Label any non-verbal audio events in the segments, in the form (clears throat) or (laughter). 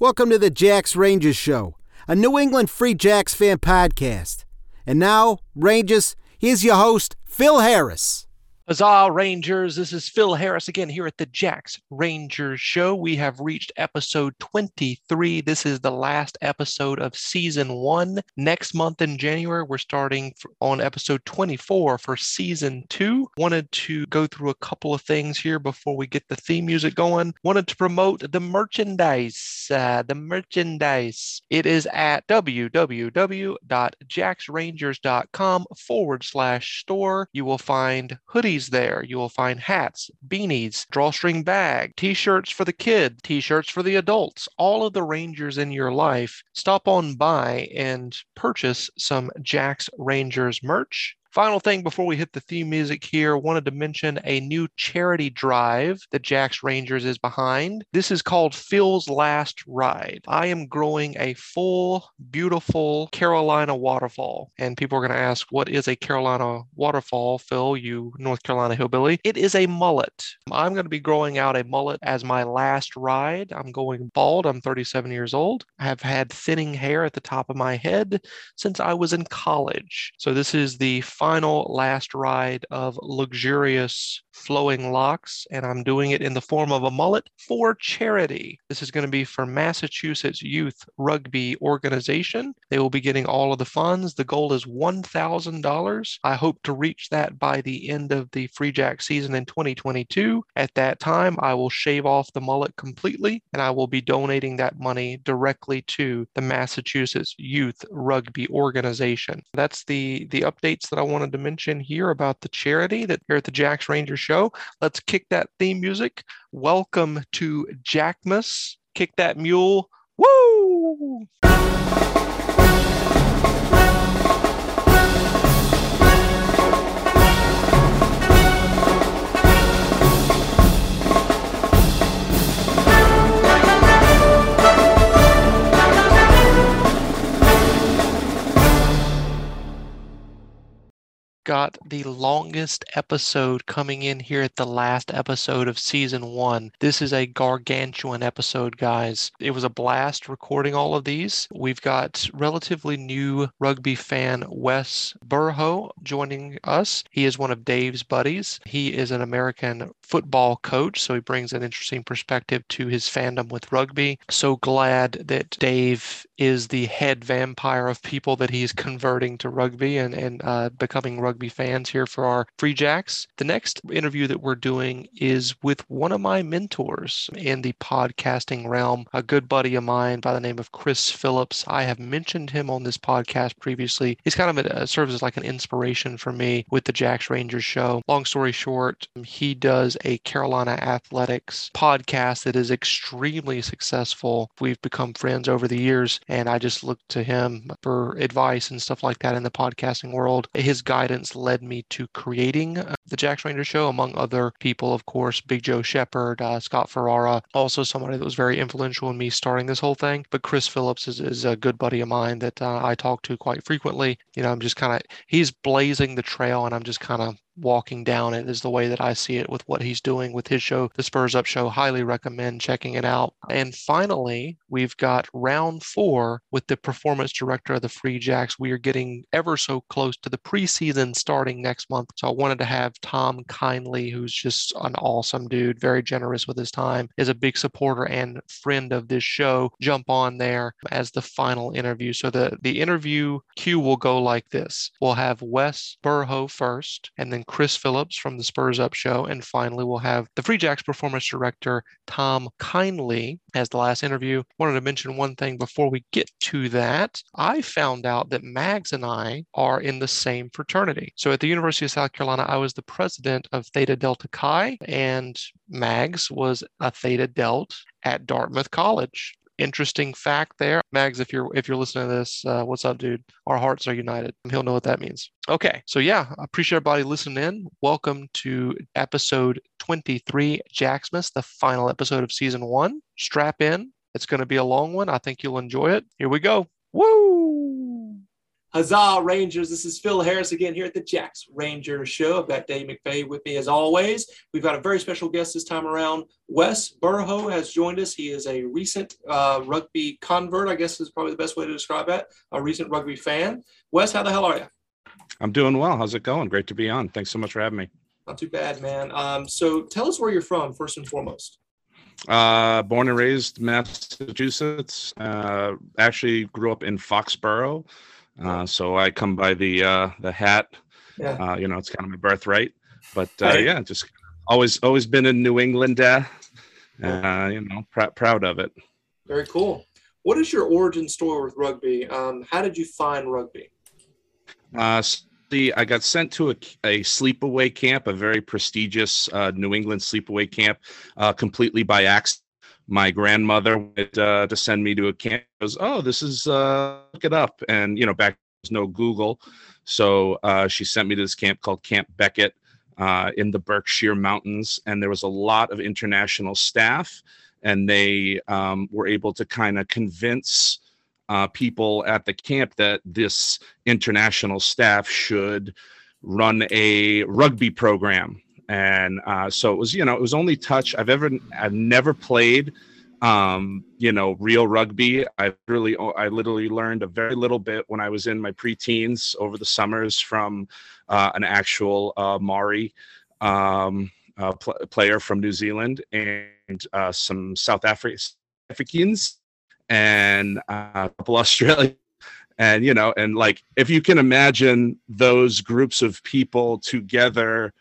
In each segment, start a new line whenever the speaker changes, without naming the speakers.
Welcome to the Jacks Rangers Show, a New England Free Jacks fan podcast. And now, Rangers, here's your host, Phil Harris.
Huzzah, Rangers. This is Phil Harris again here at the Jacks Rangers Show. We have reached episode 23. This is the last episode of season one. Next month in January, we're starting on episode 24 for season two. Wanted to go through a couple of things here before we get the theme music going. Wanted to promote the merchandise. Uh, the merchandise. It is at www.jacksrangers.com forward slash store. You will find hoodies there. You will find hats, beanies, drawstring bag, t-shirts for the kid, t-shirts for the adults, all of the Rangers in your life. Stop on by and purchase some Jack's Rangers merch. Final thing before we hit the theme music here, wanted to mention a new charity drive that Jack's Rangers is behind. This is called Phil's Last Ride. I am growing a full, beautiful Carolina waterfall. And people are going to ask, what is a Carolina waterfall, Phil, you North Carolina hillbilly? It is a mullet. I'm going to be growing out a mullet as my last ride. I'm going bald. I'm 37 years old. I have had thinning hair at the top of my head since I was in college. So this is the final last ride of luxurious flowing locks, and I'm doing it in the form of a mullet for charity. This is going to be for Massachusetts Youth Rugby Organization. They will be getting all of the funds. The goal is $1,000. I hope to reach that by the end of the Free Jack season in 2022. At that time, I will shave off the mullet completely, and I will be donating that money directly to the Massachusetts Youth Rugby Organization. That's the the updates that I wanted to mention here about the charity that here at the Jacks Rangers show. Let's kick that theme music. Welcome to Jackmas. Kick that mule. Woo! Got the longest episode coming in here at the last episode of season one. This is a gargantuan episode, guys. It was a blast recording all of these. We've got relatively new rugby fan Wes Burhoe joining us. He is one of Dave's buddies. He is an American football coach, so he brings an interesting perspective to his fandom with rugby. So glad that Dave is the head vampire of people that he's converting to rugby and, and uh, becoming rugby rugby fans here for our Free Jacks. The next interview that we're doing is with one of my mentors in the podcasting realm, a good buddy of mine by the name of Chris Phillips. I have mentioned him on this podcast previously. He's kind of a, uh, serves as like an inspiration for me with the Jacks Rangers show. Long story short, he does a Carolina athletics podcast that is extremely successful. We've become friends over the years, and I just look to him for advice and stuff like that in the podcasting world. His guidance led me to creating uh, the Jacks Ranger Show, among other people, of course, Big Joe Shepard, uh, Scott Ferrara, also somebody that was very influential in me starting this whole thing. But Chris Phillips is, is a good buddy of mine that uh, I talk to quite frequently. You know, I'm just kind of, he's blazing the trail and I'm just kind of walking down it is the way that I see it with what he's doing with his show, The Spurs Up Show. Highly recommend checking it out. And finally, we've got round four with the performance director of the Free Jacks. We are getting ever so close to the preseason starting next month. So I wanted to have Tom Kindley, who's just an awesome dude, very generous with his time, is a big supporter and friend of this show, jump on there as the final interview. So the, the interview queue will go like this. We'll have Wes Burhoe first, and then Chris Phillips from the Spurs Up Show. And finally, we'll have the Free Jacks performance director, Tom Kindley, as the last interview. Wanted to mention one thing before we get to that. I found out that Mags and I are in the same fraternity. So at the University of South Carolina, I was the president of Theta Delta Chi, and Mags was a Theta Delt at Dartmouth College interesting fact there. Mags, if you're if you're listening to this, uh, what's up, dude? Our hearts are united. He'll know what that means. Okay, so yeah, I appreciate everybody listening in. Welcome to episode 23, Jacksmas, the final episode of season one. Strap in. It's going to be a long one. I think you'll enjoy it. Here we go. Woo!
Huzzah, Rangers. This is Phil Harris again here at the Jacks Ranger Show. I've got Dave McVeigh with me as always. We've got a very special guest this time around. Wes Burhoe has joined us. He is a recent uh, rugby convert, I guess is probably the best way to describe that, a recent rugby fan. Wes, how the hell are you?
I'm doing well. How's it going? Great to be on. Thanks so much for having me.
Not too bad, man. Um, so tell us where you're from, first and foremost.
Uh, born and raised Massachusetts. Uh, actually grew up in Foxborough. Uh, so I come by the uh, the hat. Yeah. Uh, you know, it's kind of my birthright. But uh, right. yeah, just always always been in New England. Uh, uh, you know, pr- proud of it.
Very cool. What is your origin story with rugby? Um, how did you find rugby?
Uh, see, I got sent to a, a sleepaway camp, a very prestigious uh, New England sleepaway camp, uh, completely by accident my grandmother wanted uh, to send me to a camp. Goes, oh, this is uh, look it up, and you know, back there's no Google, so uh, she sent me to this camp called Camp Becket uh, in the Berkshire Mountains, and there was a lot of international staff, and they um, were able to kind of convince uh, people at the camp that this international staff should run a rugby program and uh, so it was you know it was only touch i've ever i've never played um, you know real rugby. I really i literally learned a very little bit when i was in my preteens over the summers from uh, an actual uh, maori um, uh, pl- player from new zealand and uh, some south Afri- africans and uh, a couple (laughs) australians. And you know and like if you can imagine those groups of people together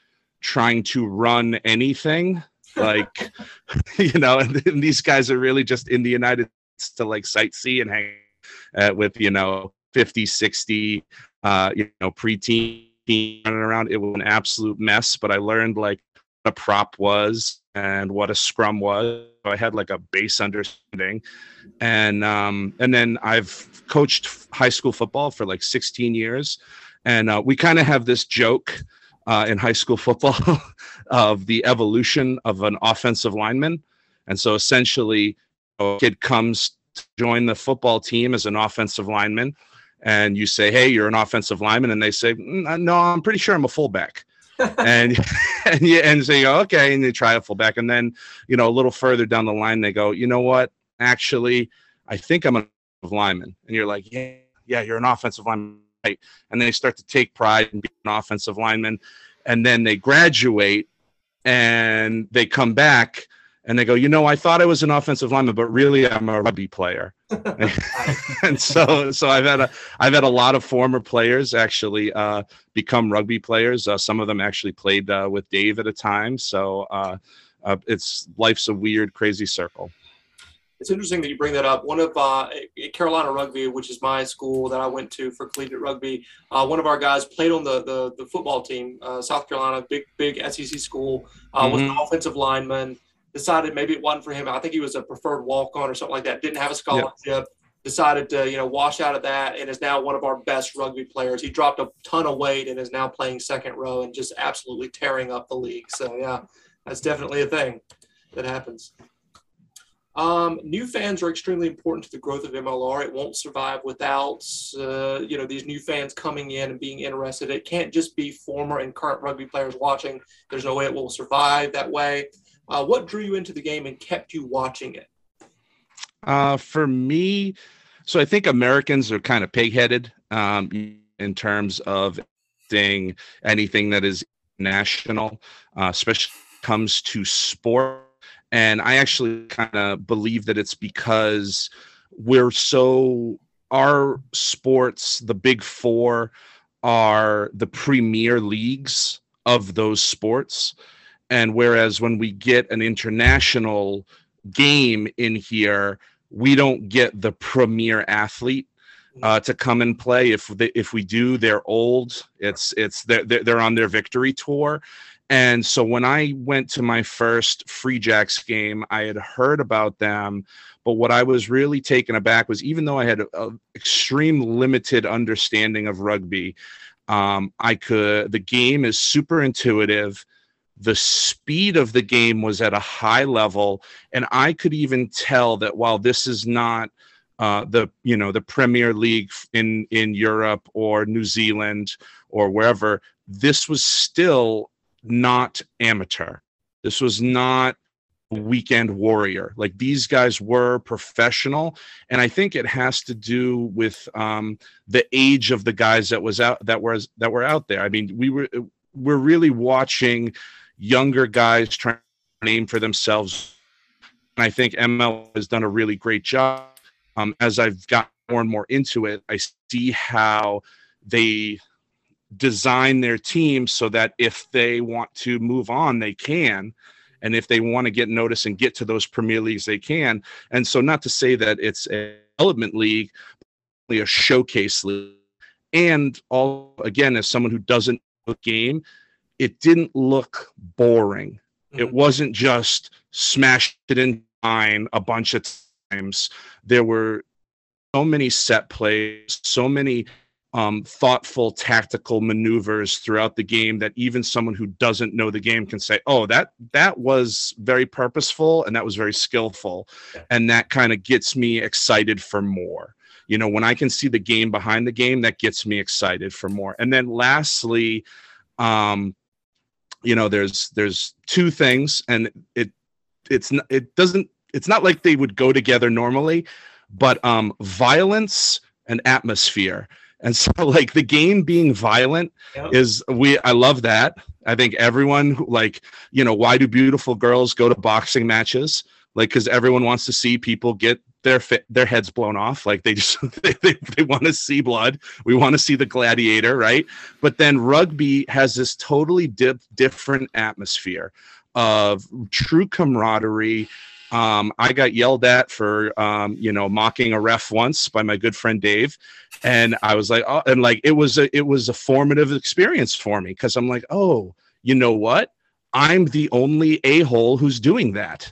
trying to run anything like (laughs) you know and, and, these guys are really just in the united states to like sightsee and hang uh, with you know 50 60 uh you know preteen running around. It was an absolute mess but i learned like what a prop was and what a scrum was. I had like a base understanding. And um and then i've coached high school football for like 16 years. And uh, we kind of have this joke uh, in high school football (laughs) of the evolution of an offensive lineman. And so essentially, a kid comes to join the football team as an offensive lineman, and you say, Hey, you're an offensive lineman. And they say, mm, No, I'm pretty sure I'm a fullback. (laughs) and (laughs) and yeah, and so you go, okay, and they try a fullback, and then you know a little further down the line they go, you know what? Actually, I think I'm a lineman, and you're like, yeah, yeah, you're an offensive lineman right. And they start to take pride in being an offensive lineman. And then they graduate and they come back and they go, you know, I thought I was an offensive lineman, but really I'm a rugby player. (laughs) and so, so I've had a, I've had a lot of former players actually uh, become rugby players. Uh, some of them actually played uh, with Dave at a time. So uh, uh, it's life's a weird, crazy circle
it's interesting that you bring that up. One of uh, Carolina Rugby, which is my school that I went to for collegiate rugby, uh, one of our guys played on the the, the football team. Uh, South Carolina, big big SEC school, mm-hmm. was an offensive lineman. Decided maybe it wasn't for him. I think he was a preferred walk on or something like that. Didn't have a scholarship. Yep. Decided to you know wash out of that and is now one of our best rugby players. He dropped a ton of weight and is now playing second row and just absolutely tearing up the league. So yeah, that's definitely a thing that happens. Um, new fans are extremely important to the growth of MLR. It won't survive without uh, you know these new fans coming in and being interested. It can't just be former and current rugby players watching. There's no way it will survive that way. Uh, what drew you into the game and kept you watching it?
Uh, for me, so I think Americans are kind of pig-headed um, in terms of thing anything that is national, uh, especially comes to sport and I actually kind of believe that it's because we're so, our sports, the big four, are the premier leagues of those sports. And whereas when we get an international game in here, we don't get the premier athlete uh, to come and play. If they, if we do, they're old. It's it's they're they're on their victory tour, and so when I went to my first Free Jacks game, I had heard about them. But what I was really taken aback was even though I had an extreme limited understanding of rugby, um, I could, the game is super intuitive. The speed of the game was at a high level. And I could even tell that while this is not uh, the you know the Premier League in in Europe or New Zealand or wherever, this was still not amateur. This was not weekend warrior. Like these guys were professional, and I think it has to do with um, the age of the guys that was out that was that were out there. I mean, we were we're really watching younger guys trying to name for themselves. And I think ML has done a really great job. Um, as I've got more and more into it, I see how they design their team so that if they want to move on, they can. And if they want to get noticed and get to those Premier Leagues, they can. And so, not to say that it's a development league, a showcase league. And all again, as someone who doesn't know the game, it didn't look boring. Mm-hmm. It wasn't just smashed it in line a bunch of times. There were so many set plays, so many um, thoughtful tactical maneuvers throughout the game that even someone who doesn't know the game can say, "Oh, that that was very purposeful and that was very skillful," yeah. and that kind of gets me excited for more. You know, when I can see the game behind the game, that gets me excited for more. And then lastly, um, you know, there's there's two things, and it it's not it doesn't it's not like they would go together normally, but um, violence and atmosphere and so (laughs) like the game being violent yep. is we I love that. I think everyone like, you know, why do beautiful girls go to boxing matches? Like cuz everyone wants to see people get their fi- their heads blown off like they just (laughs) they, they, they want to see blood we want to see the gladiator right but then rugby has this totally dip, different atmosphere of true camaraderie um, I got yelled at for, um, you know, mocking a ref once by my good friend Dave, and I was like, oh, and like it was a it was a formative experience for me because I'm like, oh, you know what? I'm the only a hole who's doing that,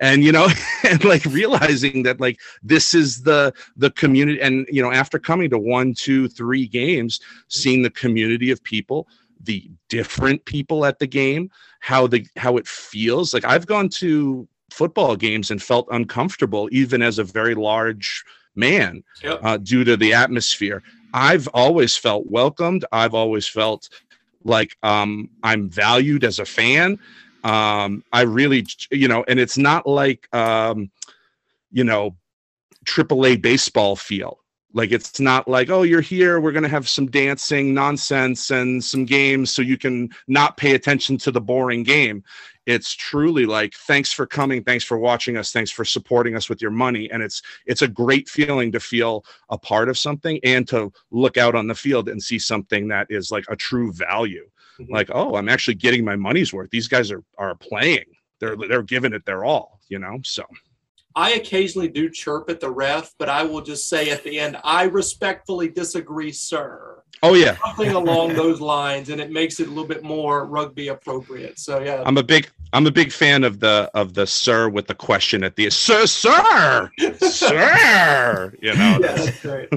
and you know, (laughs) and like realizing that like this is the the community, and you know, after coming to one, two, three games, seeing the community of people the different people at the game how the how it feels like i've gone to football games and felt uncomfortable, even as a very large man, yep. uh, due to the atmosphere. I've always felt welcomed. I've always felt like um, I'm valued as a fan. Um, I really, you know, and it's not like, um, you know, AAA baseball feel. Like it's not like, oh, you're here, we're gonna have some dancing nonsense and some games so you can not pay attention to the boring game. It's truly like thanks for coming thanks for watching us thanks for supporting us with your money. And it's it's a great feeling to feel a part of something and to look out on the field and see something that is like a true value. Mm-hmm. like oh i'm actually getting my money's worth. These guys are are playing. They're they're giving it their all you know? So
I occasionally do chirp at the ref, but I will just say at the end, I respectfully disagree, sir.
Oh yeah,
something along those lines, and it makes it a little bit more rugby appropriate. So yeah,
I'm a big I'm a big fan of the of the sir with the question at the sir sir sir. You know, (laughs)
yeah, that's great.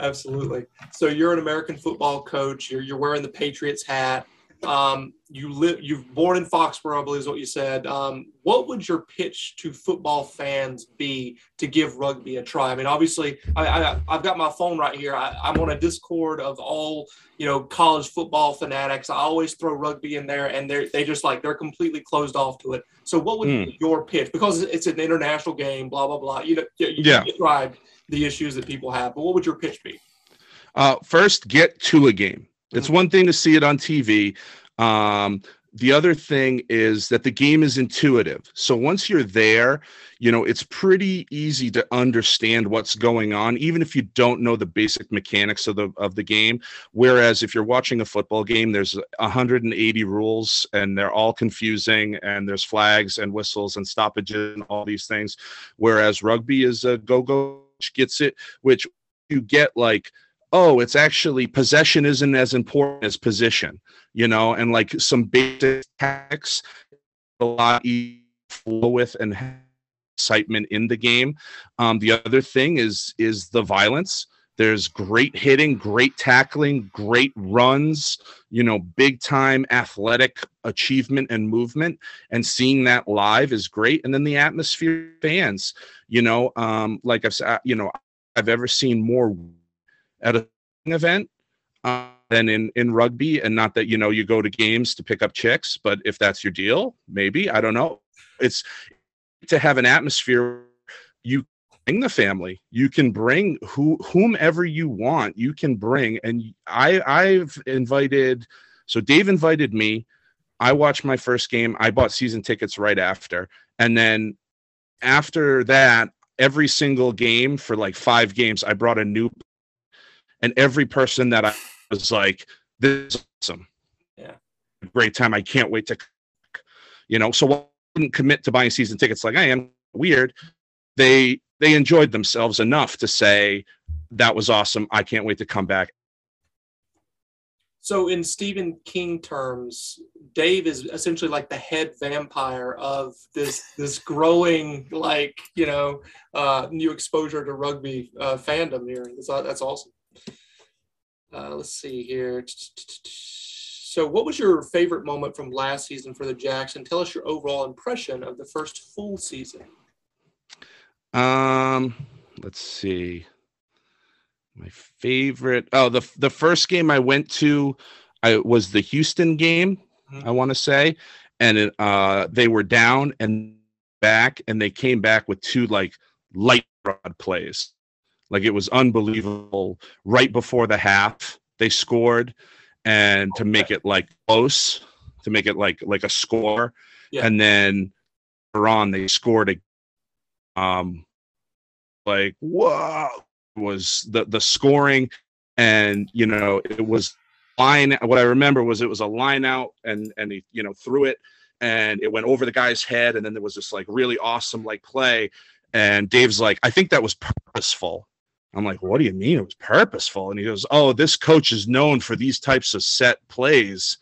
Absolutely. So you're an American football coach. You're you're wearing the Patriots hat. Um, you live, you've born in Foxborough, I believe is what you said. Um, what would your pitch to football fans be to give rugby a try? I mean, obviously, I, I, have got my phone right here. I, I'm on a Discord of all, you know, college football fanatics. I always throw rugby in there and they're, they just like, they're completely closed off to it. So what would mm. be your pitch? Because it's an international game, blah, blah, blah. You know, you, yeah. described the issues that people have, but what would your pitch be?
Uh, first, get to a game it's one thing to see it on TV. Um, the other thing is that the game is intuitive. So once you're there, you know, it's pretty easy to understand what's going on, even if you don't know the basic mechanics of the of the game. Whereas if you're watching a football game, there's 180 rules and they're all confusing, and there's flags and whistles and stoppages and all these things. Whereas rugby is a go go gets it, which you get like oh, it's actually possession isn't as important as position, you know, and like some basic tactics a lot flow with and excitement in the game. Um, the other thing is is the violence. There's great hitting, great tackling, great runs, you know, big time athletic achievement and movement. And seeing that live is great. And then the atmosphere fans, you know, um, like I've said, you know, I've ever seen more at a event uh, than in in rugby. And not that you know you go to games to pick up chicks, but if that's your deal, maybe I don't know. It's to have an atmosphere you bring the family you can bring who whomever you want you can bring and i i've invited so dave invited me i watched my first game i bought season tickets right after and then after that every single game for like five games i brought a new and every person that i was like this is awesome
Yeah.
great time i can't wait to you know so I didn't commit to buying season tickets like i am weird they they enjoyed themselves enough to say that was awesome i can't wait to come back
So, in Stephen King terms, Dave is essentially like the head vampire of this this growing, like you know, uh, new exposure to rugby uh, fandom here. That's that's awesome. Uh, let's see here. So, what was your favorite moment from last season for the Jacks, and tell us your overall impression of the first full season?
um let's see my favorite oh the the first game i went to i was the houston game
Mhm.
i want to say and it, uh they were down and back and they came back with two like light rod plays like it was unbelievable. Right before the half they scored and to make it like close to make it like like a score.
Yeah.
and then on they scored a um like whoa was the the scoring. And you know it was line what i remember was it was a line out and and he you know threw it and it went over the guy's head and then there was this like really awesome like play. And dave's like i think that was purposeful i'm like what do you mean? It was purposeful. And he goes oh this coach is known for these types of set plays.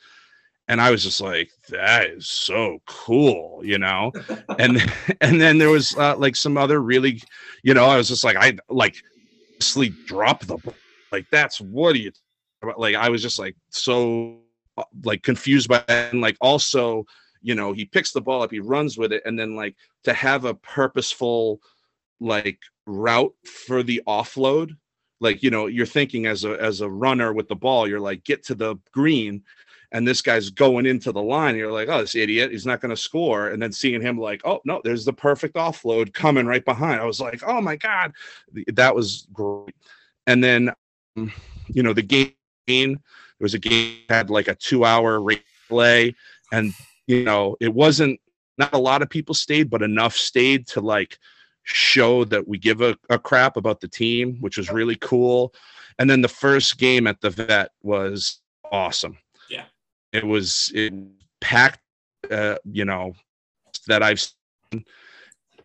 And i was just like that is so cool you know? (laughs) And and then there was uh, like some other really you know i was just like i like sleep drop the like that's what do you about? like i was just like so uh, like confused by that. And like also you know he picks the ball up he runs with it and then like to have a purposeful like route for the offload. Like you know you're thinking as a as a runner with the ball you're like get to the green and this guy's going into the line you're like oh this idiot he's not going to score and then seeing him like oh no there's the perfect offload coming right behind. I was like oh my god. That was great. And then um, you know the game there was a game had like a two hour replay and you know it wasn't not a lot of people stayed but enough stayed to like show that we give a, a crap about the team which was really cool. And then the first game at the vet was awesome.
Yeah.
it was it packed uh you know that i've seen.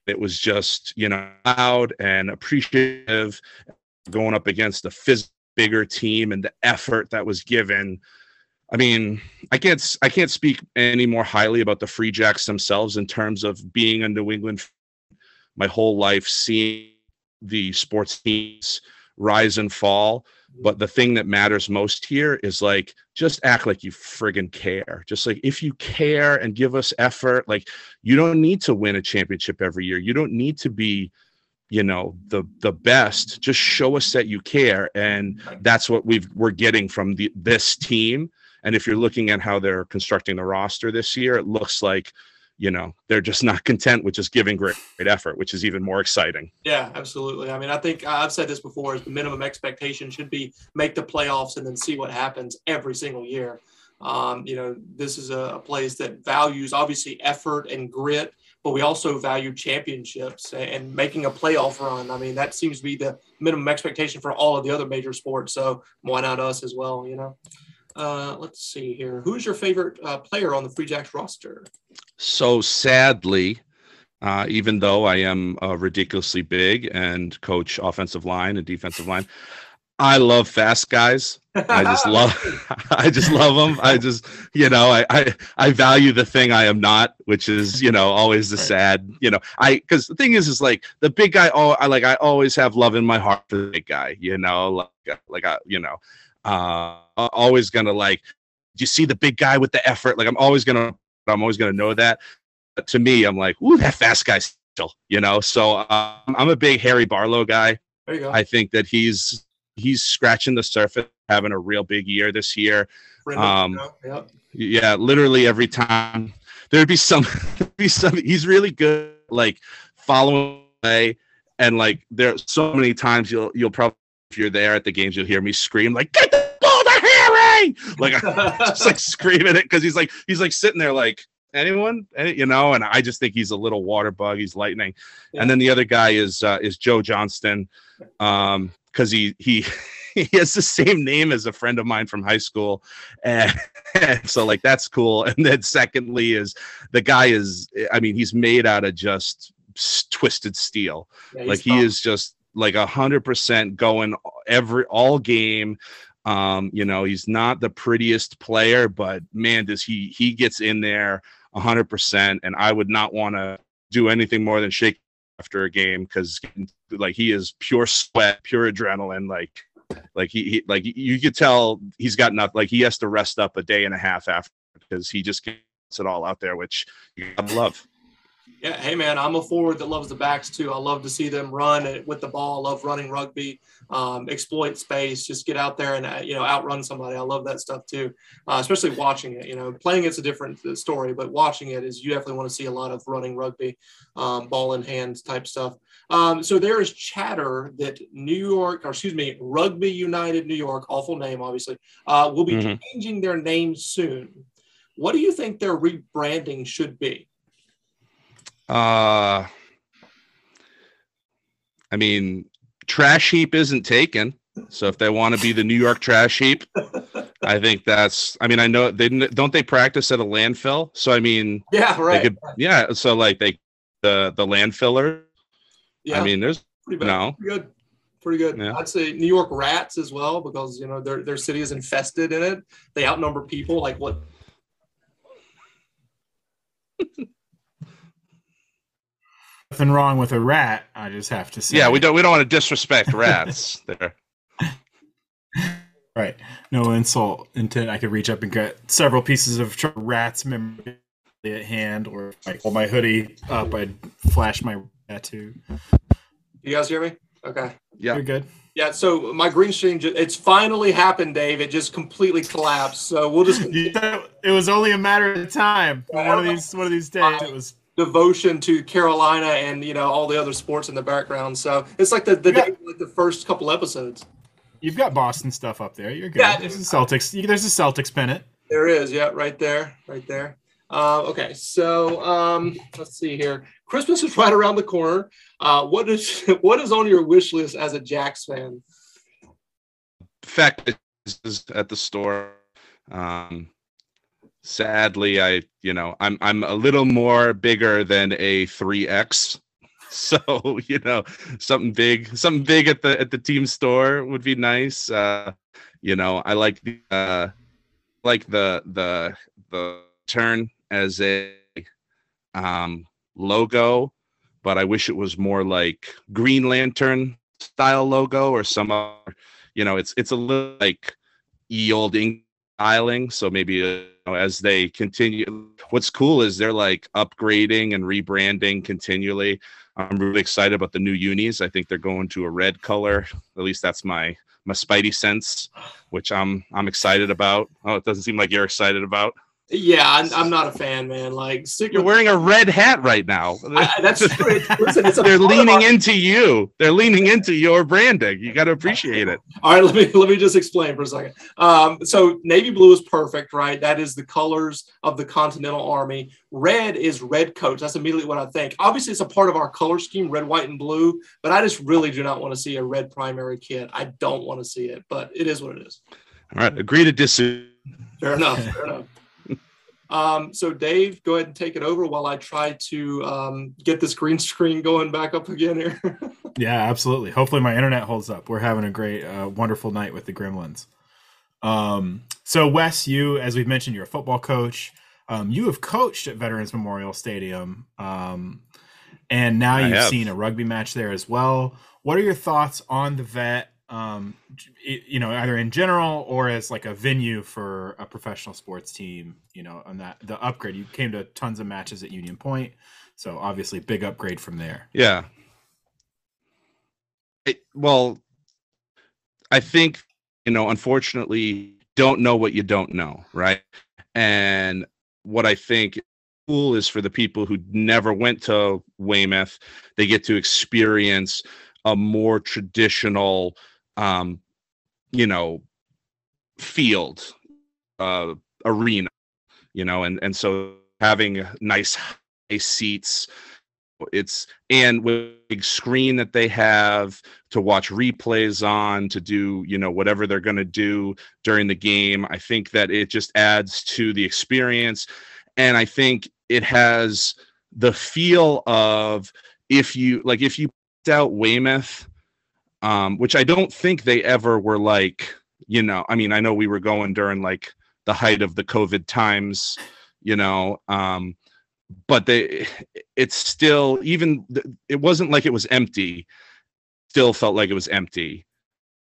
It was just you know loud and appreciative going up against a phys- bigger team and the effort that was given. I mean i can't i can't speak any more highly about the free jacks themselves in terms of being a new england my whole life seeing the sports teams rise and fall. But the thing that matters most here is like just act like you friggin' care. Just like if you care and give us effort like you don't need to win a championship every year. You don't need to be you know the the best. Just show us that you care. And that's what we've we're getting from the this team. And if you're looking at how they're constructing the roster this year it looks like you know they're just not content with just giving great, great effort which is even more exciting
Yeah, absolutely. I mean, I think I've said this before: is the minimum expectation should be make the playoffs and then see what happens every single year. Um, you know, this is a, a place that values obviously effort and grit, but we also value championships and, making a playoff run. I mean, that seems to be the minimum expectation for all of the other major sports. So why not us as well? You know. Uh, let's see here. Who's your favorite uh, player on the Free Jacks roster?
So sadly uh, even though i am uh, ridiculously big and coach offensive line and defensive line i love fast guys I just (laughs) love (laughs) I just love them. I just you know, I, I I value the thing I am not, which is, you know, always the
Right.
sad, you know. I cuz the thing is is like the big guy oh I like I always have love in my heart for the big guy, you know, like like I you know, uh always going to like you see the big guy with the effort, like I'm always going to I'm always going to know that. But to me, I'm like, "Ooh, that fast guy still," you know. So um, I'm a big Harry Barlow guy.
There you go.
I think that he's he's scratching the surface, having a real big year this year. Um,
know, yep.
Yeah, literally every time there'd be some, (laughs) there'd be some. He's really good, like following play, and like there are so many times you'll you'll probably if you're there at the games you'll hear me scream like get the Like (laughs) just like screaming it because he's like he's like sitting there like anyone? Any, you know and i just think he's a little water bug he's lightning.
Yeah.
and then the other guy is uh is joe johnston um because he he (laughs) he has the same name as a friend of mine from high school. And, and (laughs) so like that's cool. And then secondly is the guy is i mean he's made out of just twisted steel.
Yeah,
like he is just like a hundred percent going every all game um you know he's not the prettiest player but man does he he gets in there hundred percent. And i would not want to do anything more than shake after a game because like he is pure sweat pure adrenaline. Like like he, he like you could tell he's got enough like he has to rest up a day and a half after because he just gets it all out there which gotta love
Yeah, hey man, I'm a forward that loves the backs too. I love to see them run with the ball. I love running rugby, um, exploit space, just get out there and uh, you know outrun somebody. I love that stuff too, uh, especially watching it. You know, playing it's a different uh, story, but watching it is you definitely want to see a lot of running rugby, um, ball in hands type stuff. Um, so there is chatter that New York, or excuse me, Rugby United New York, awful name obviously, uh, will be
Mhm.
changing their name soon. What do you think their rebranding should be?
Uh, I mean, trash heap isn't taken. So if they want to be the New York trash heap, I think that's. I mean, I know they don't they practice at a landfill. So I mean,
Yeah, right.
could, yeah. So like they the the landfiller.
Yeah,
I mean, there's
pretty, bad.
no.
pretty good. Pretty good.
Yeah.
I'd say New York Rats as well because you know their their city is infested in it. They outnumber people like what
Nothing wrong with a rat. I just have to say.
Yeah, we don't we don't want to disrespect rats (laughs) there.
Right. No insult intent. I could reach up and get several pieces of rats memory at hand, or if I hold my hoodie up, I'd flash my tattoo.
you guys hear me? Okay.
Yeah.
You're good.
Yeah, so my green screen, it's finally happened, Dave. It just completely collapsed. So we'll just (laughs)
It was only a matter of time. One of these, one of these days, it was.
Devotion to Carolina and you know all the other sports in the background. So it's like the the,
Yeah.
day, like the first couple episodes.
You've got Boston stuff up there. You're good.
Yeah,
there's a Celtics. There's a Celtics pennant.
There is, yeah, right there, right there. Uh, okay, so um, let's see here. Christmas is (laughs) right around the corner. Uh, what is (laughs) what is on your wish list as a Jacks fan?
fact is at the store. Um, sadly, I you know I'm I'm a little more bigger than a three X. (laughs) So you know something big, something big at the at the team store would be nice. Uh, you know I like the uh, like the the the turn as a um, logo, but I wish it was more like Green Lantern style logo or some other you know it's it's a little like e old ink styling. So maybe uh, you know, as they continue what's cool is they're like upgrading and rebranding continually. I'm really excited about the new unis. I think they're going to a red color. At least that's my my spidey sense which i'm i'm excited about. Oh it doesn't seem like you're excited about
Yeah, I'm, I'm not a fan, man. Like,
you're wearing a red hat right now
I, that's true. It's- Listen, (laughs)
they're leaning
our-
into you they're leaning into your branding you got to appreciate it (laughs)
All right, let me let me just explain for a second. Um, so navy blue is perfect, right? That is the colors of the Continental Army. Red is red coats. That's immediately what I think. Obviously, it's a part of our color scheme, red, white, and blue. But I just really do not want to see a red primary kit. I don't want to see it, but it is what it is.
all right agree to disagree
Fair enough. Fair enough. Um, so Dave, go ahead and take it over while I try to um, get this green (laughs) screen going back up again here. (laughs)
Yeah, absolutely. Hopefully, my internet holds up. We're having a great, uh, wonderful night with the Gremlins. Um, so, Wes, you, as we've mentioned, you're a football coach. Um, you have coached at Veterans Memorial Stadium, um, and now
I
you've
have.
seen a rugby match there as well. What are your thoughts on the vet? Um, you know, either in general or as like a venue for a professional sports team. You know, on that the upgrade. You came to tons of matches at Union Point, so obviously big upgrade from there.
Yeah. it, well, I think you know, unfortunately, don't know what you don't know, right? And what I think cool is for the people who never went to Weymouth, they get to experience a more traditional, um, you know, field, uh, arena, you know, and and so having nice high seats, it's and with big screen that they have to watch replays on to do you know whatever they're going to do during the game i think that it just adds to the experience. And i think it has the feel of if you like if you out weymouth um which i don't think they ever were like you know i mean i know we were going during like the height of the covid times you know um but they it's still even it wasn't like it was empty. Still felt like it was empty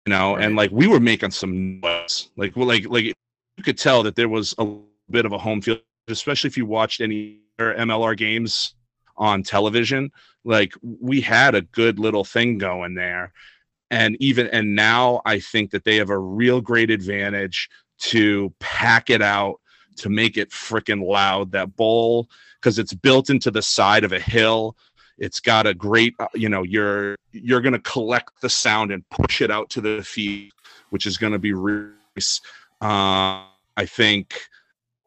you know right. and like we were making some noise. Like like like you could tell that there was a bit of a home field especially if you watched any mlr games on television. Like we had a good little thing going there and even and now i think that they have a real great advantage to pack it out to make it freaking loud that bowl because it's built into the side of a hill. It's got a great, uh, you know, you're you're going to collect the sound and push it out to the feet, which is going to be really. Uh, I think,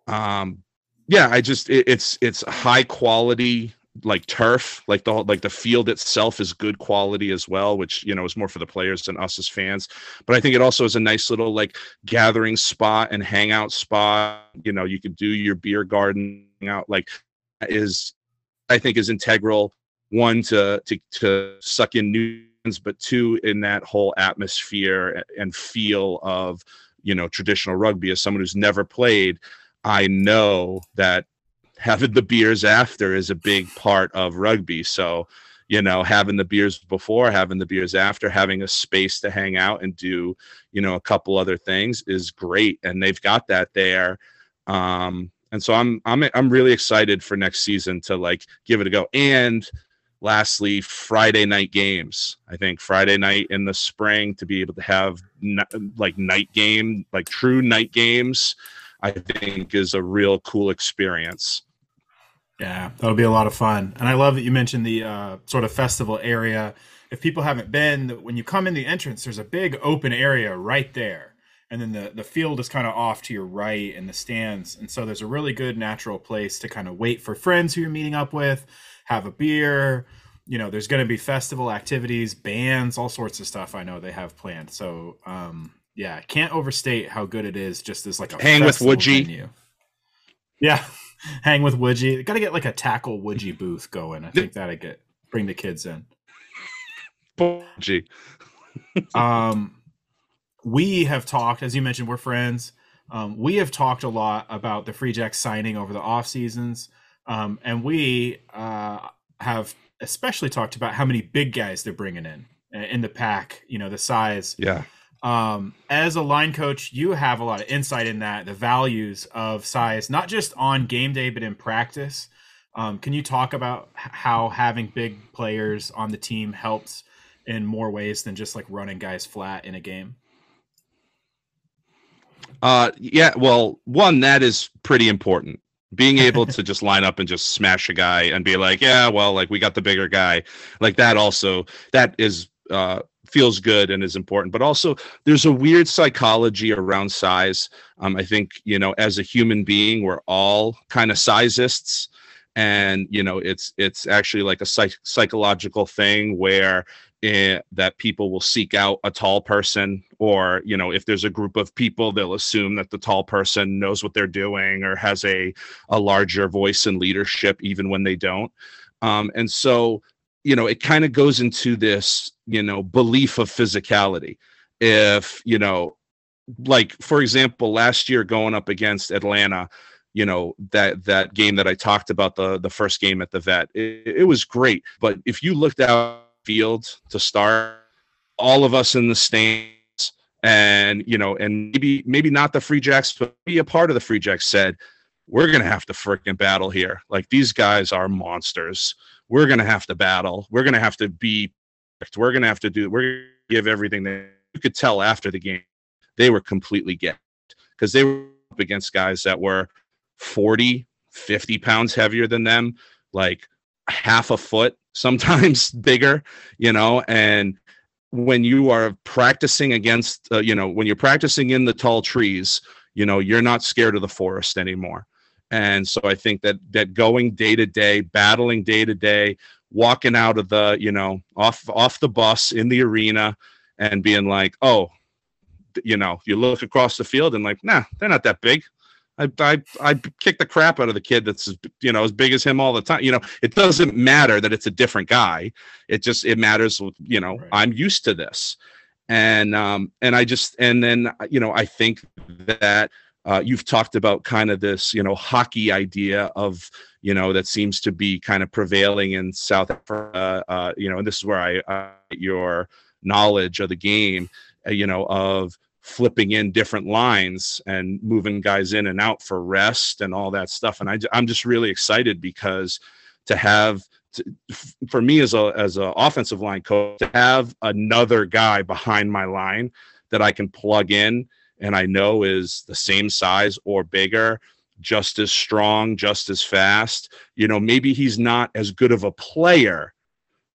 um, yeah, I just it, it's it's high quality like turf like the like the field itself is good quality as well which you know is more for the players than us as fans but i think it also is a nice little like gathering spot and hangout spot you know you could do your beer garden out like is I think is integral. One to to to suck in new but two in that whole atmosphere and feel of you know traditional rugby. As someone who's never played, I know that having the beers after is a big part of rugby. So you know having the beers before having the beers after having a space to hang out and do you know a couple other things is great and they've got that there um and so I'm I'm I'm really excited for next season to like give it a go. And lastly, Friday night games. I think Friday night in the spring to be able to have like night game, like true night games, I think is a real cool experience.
Yeah, that'll be a lot of fun. And I love that you mentioned the uh, sort of festival area. If people haven't been, when you come in the entrance, there's a big open area right there and then the the field is kind of off to your right in the stands and so there's a really good natural place to kind of wait for friends who you're meeting up with have a beer you know there's going to be festival activities bands all sorts of stuff i know they have planned so um yeah can't overstate how good it is just as like a
hang with woodgie
venue. yeah hang with woodgie gotta get like a tackle woodgie (laughs) booth going i think that'd get bring the kids in
woodgie (laughs)
um we have talked, as you mentioned, we're friends. Um, we have talked a lot about the Free Jacks signing over the off seasons, um, and we uh, have especially talked about how many big guys they're bringing in in the pack. You know, the size.
Yeah.
Um, as a line coach, you have a lot of insight in that, the values of size, not just on game day, but in practice. Um, can you talk about how having big players on the team helps in more ways than just like running guys flat in a game?
Uh, yeah. Well, one that is pretty important. Being able to just line up and just smash a guy and be like, yeah, well, like we got the bigger guy, like that. Also, that is uh, feels good and is important. But also, there's a weird psychology around size. Um, I think you know, as a human being, we're all kind of sizeists and you know it's it's actually like a psych- psychological thing where Eh, that people will seek out a tall person or you know if there's a group of people they'll assume that the tall person knows what they're doing or has a a larger voice and leadership even when they don't um, and so you know it kind of goes into this you know belief of physicality if you know like for example last year going up against atlanta you know that that game that i talked about the the first game at the vet it, it was great but if you looked out field to start. All of us in the stands, and you know, and maybe maybe not the Free Jacks, but be a part of the Free Jacks said, "We're gonna have to freaking battle here. Like these guys are monsters. We're gonna have to battle. We're gonna have to be We're gonna have to do. We're gonna give everything that you could tell after the game. They were completely get because they were up against guys that were 40, 50 pounds heavier than them, like half a foot, (laughs) sometimes bigger, you know, and when you are practicing against, uh, you know, when you're practicing in the tall trees, you know, you're not scared of the forest anymore. And so I think that that going day to day, battling day to day, walking out of the, you know, off off the bus in the arena and being like, oh, you know, you look across the field and like, nah, they're not that big. I, I I kick the crap out of the kid that's you know as big as him all the time. You know, it doesn't matter that it's a different guy. It just it matters. You know, right. I'm used to this, and um and I just and then you know I think that uh, you've talked about kind of this you know hockey idea of you know that seems to be kind of prevailing in South Africa. Uh, you know, and this is where I uh, your knowledge of the game. Uh, you know of flipping in different lines and moving guys in and out for rest and all that stuff. And I, I'm just really excited because to have to, for me as a as an offensive line coach to have another guy behind my line that I can plug in and I know is the same size or bigger, just as strong, just as fast. You know, maybe he's not as good of a player,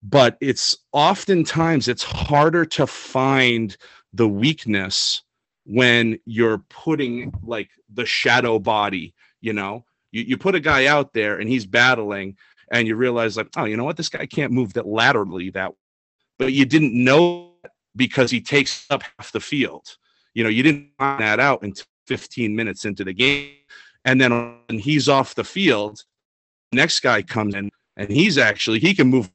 but it's oftentimes it's harder to find the weakness when you're putting like the shadow body, you know, you, you put a guy out there and he's battling and you realize like, oh, you know what, this guy can't move that laterally that, but you didn't know because he takes up half the field. You know, you didn't find that out until 15 minutes into the game. And then when he's off the field, next guy comes in and he's actually he can move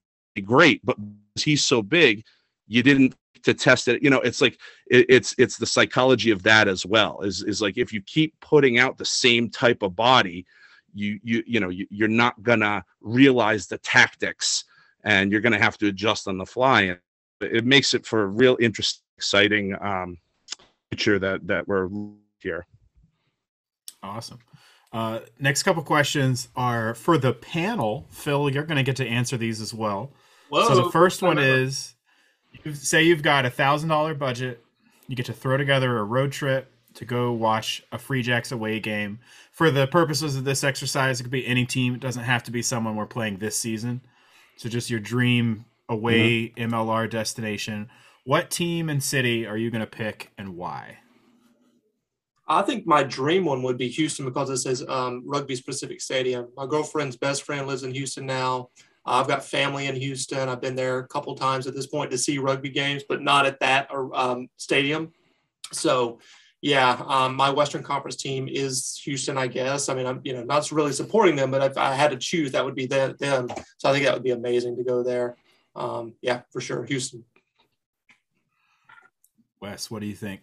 great, but he's so big, you didn't to test it you know it's like it, it's it's the psychology of that as well is is like if you keep putting out the same type of body you you you know you, you're not gonna realize the tactics and you're gonna have to adjust on the fly and it makes it for a real interesting exciting um future that that we're here
awesome uh, next couple questions are for the panel. Phil, you're going to get to answer these as well. Whoa, so the first one is you say you've got a thousand dollar budget, you get to throw together a road trip to go watch a Free Jacks away game. For the purposes of this exercise, it could be any team. It doesn't have to be someone we're playing this season. So just your dream away mm-hmm. MLR destination. What team and city are you going to pick and why?
I think my dream one would be Houston because it says um, Rugby Specific Stadium. My girlfriend's best friend lives in Houston now. Uh, I've got family in Houston. I've been there a couple times at this point to see rugby games, but not at that um, stadium. So, yeah, um, my Western Conference team is Houston, I guess. I mean, I'm you know not really supporting them, but if I had to choose, that would be them. So I think that would be amazing to go there. Um, yeah, for sure, Houston.
Wes, what do you think?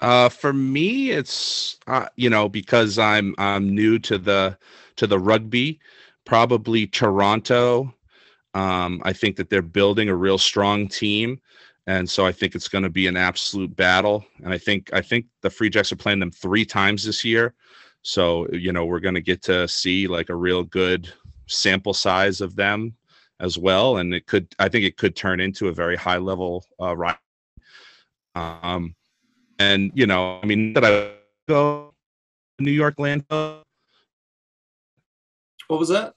Uh, for me, it's uh, you know because I'm I'm new to the to the rugby probably Toronto. Um, I think that they're building a real strong team, and so I think it's going to be an absolute battle. And I think I think the Free Jacks are playing them three times this year, so you know we're going to get to see like a real good sample size of them as well, and it could I think it could turn into a very high level uh. Um, and you know, I mean that I go to New York land
what was that?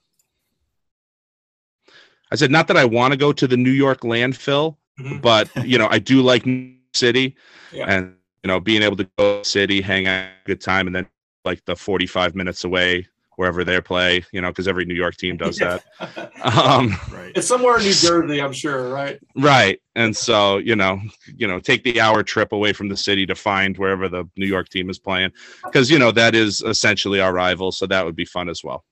I said not that I want to go to the New York landfill, mm-hmm. but (laughs) you know I do like New City, yeah. and you know being able to go to city, hang out, a good time, and then like the forty-five minutes away wherever they play, you know, because every New York team does that. (laughs)
um, right. It's somewhere in New Jersey, I'm sure, right?
Right. And so, you know, you know, take the hour trip away from the city to find wherever the New York team is playing, because you know that is essentially our rival, so that would be fun as well.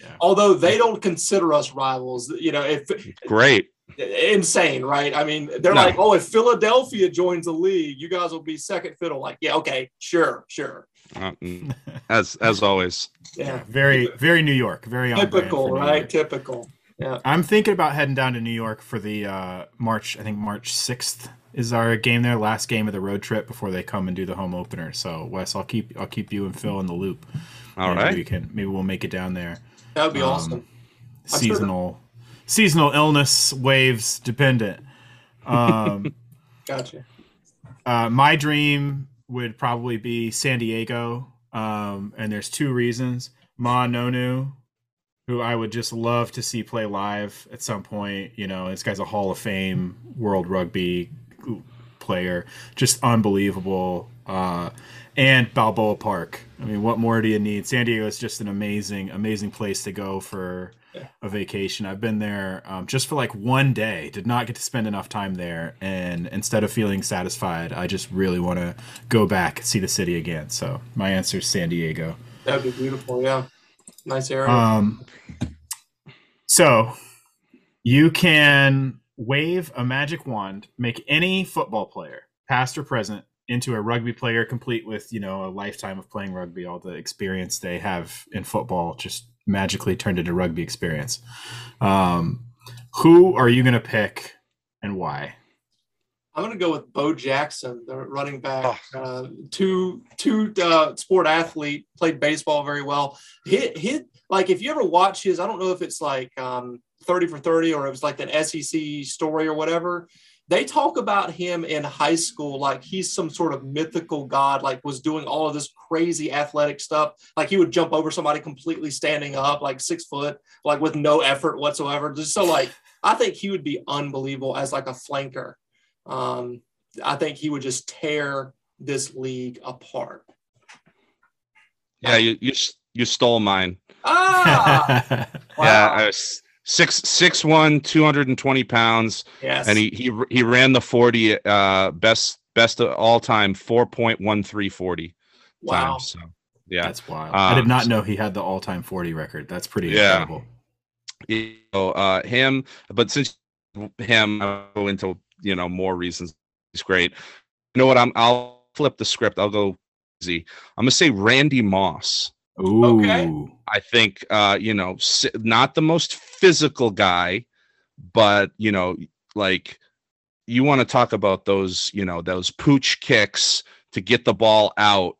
Yeah. Although they don't consider us rivals, you know, if
great,
insane, right? I mean, they're no. like, oh, if Philadelphia joins the league, you guys will be second fiddle. Like, yeah, okay, sure, sure.
Uh, (laughs) as as always.
Yeah, very very New York, very
typical, right? York. Typical. Yeah.
I'm thinking about heading down to New York for the uh, March. I think March sixth is our game there, last game of the road trip before they come and do the home opener. So Wes, I'll keep I'll keep you and Phil in the loop.
All maybe right,
we can maybe we'll make it down there.
That would be um, awesome.
Seasonal, sure seasonal illness waves dependent. Um, (laughs)
Gotcha.
uh, my dream would probably be San Diego, um, and there's two reasons. Ma'a Nonu, who I would just love to see play live at some point. You know, this guy's a Hall of Fame World Rugby player, just unbelievable. Uh, and Balboa Park. I mean, what more do you need? San Diego is just an amazing, amazing place to go for
Yeah.
a vacation. I've been there um, just for like one day. Did not get to spend enough time there, and instead of feeling satisfied, I just really want to go back see the city again. So my answer is San Diego.
That'd be beautiful. Yeah. Nice area.
Um, so you can wave a magic wand, make any football player, past or present, into a rugby player, complete with you know a lifetime of playing rugby, all the experience they have in football, just magically turned into rugby experience. Um, who are you going to pick, and why?
I'm going to go with Bo Jackson, the running back. Uh, two two uh, sport athlete, played baseball very well. Hit hit like if you ever watch his, I don't know if it's like um, 30 for 30 or it was like an SEC story or whatever. They talk about him in high school like he's some sort of mythical god, like was doing all of this crazy athletic stuff. Like he would jump over somebody completely standing up, like six foot, like with no effort whatsoever. Just so like I think he would be unbelievable as like a flanker. Um, I think he would just tear this league apart.
Yeah, you you you stole mine.
Ah, (laughs)
Yeah. I was six six one, two hundred and twenty pounds,
yes.
and he he he ran the forty uh best best of all time four point one three forty
wow.
times. So yeah,
That's wild. I did
Um,
not know he had the all-time 40 record. That's pretty
Yeah.
incredible.
you know, uh, him. But since him, I'll go into you know more reasons. He's great. You know what? I'm I'll flip the script. I'll go easy. I'm gonna say Randy Moss.
Ooh.
Okay.
I think uh, you know, not the most physical guy, but you know, like you want to talk about those, you know, those pooch kicks to get the ball out.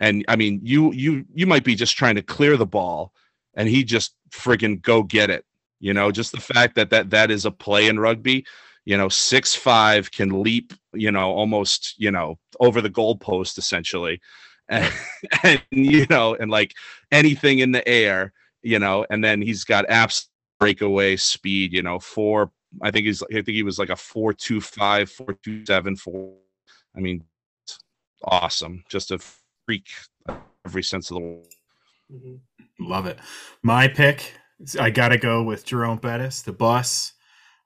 And I mean, you you you might be just trying to clear the ball, and he just friggin' go get it. You know, just the fact that that that is a play in rugby. You know, six five can leap. You know, almost you know over the goalpost essentially, and, (laughs) and you know, and like anything in the air. You know, and then he's got apps breakaway speed. You know, four. I think he's. I think he was like a four two five, four two seven, four. I mean, awesome. Just a freak every sense of the word.
Mhm.
Love it. My pick, I got to go with Jerome Bettis, the bus.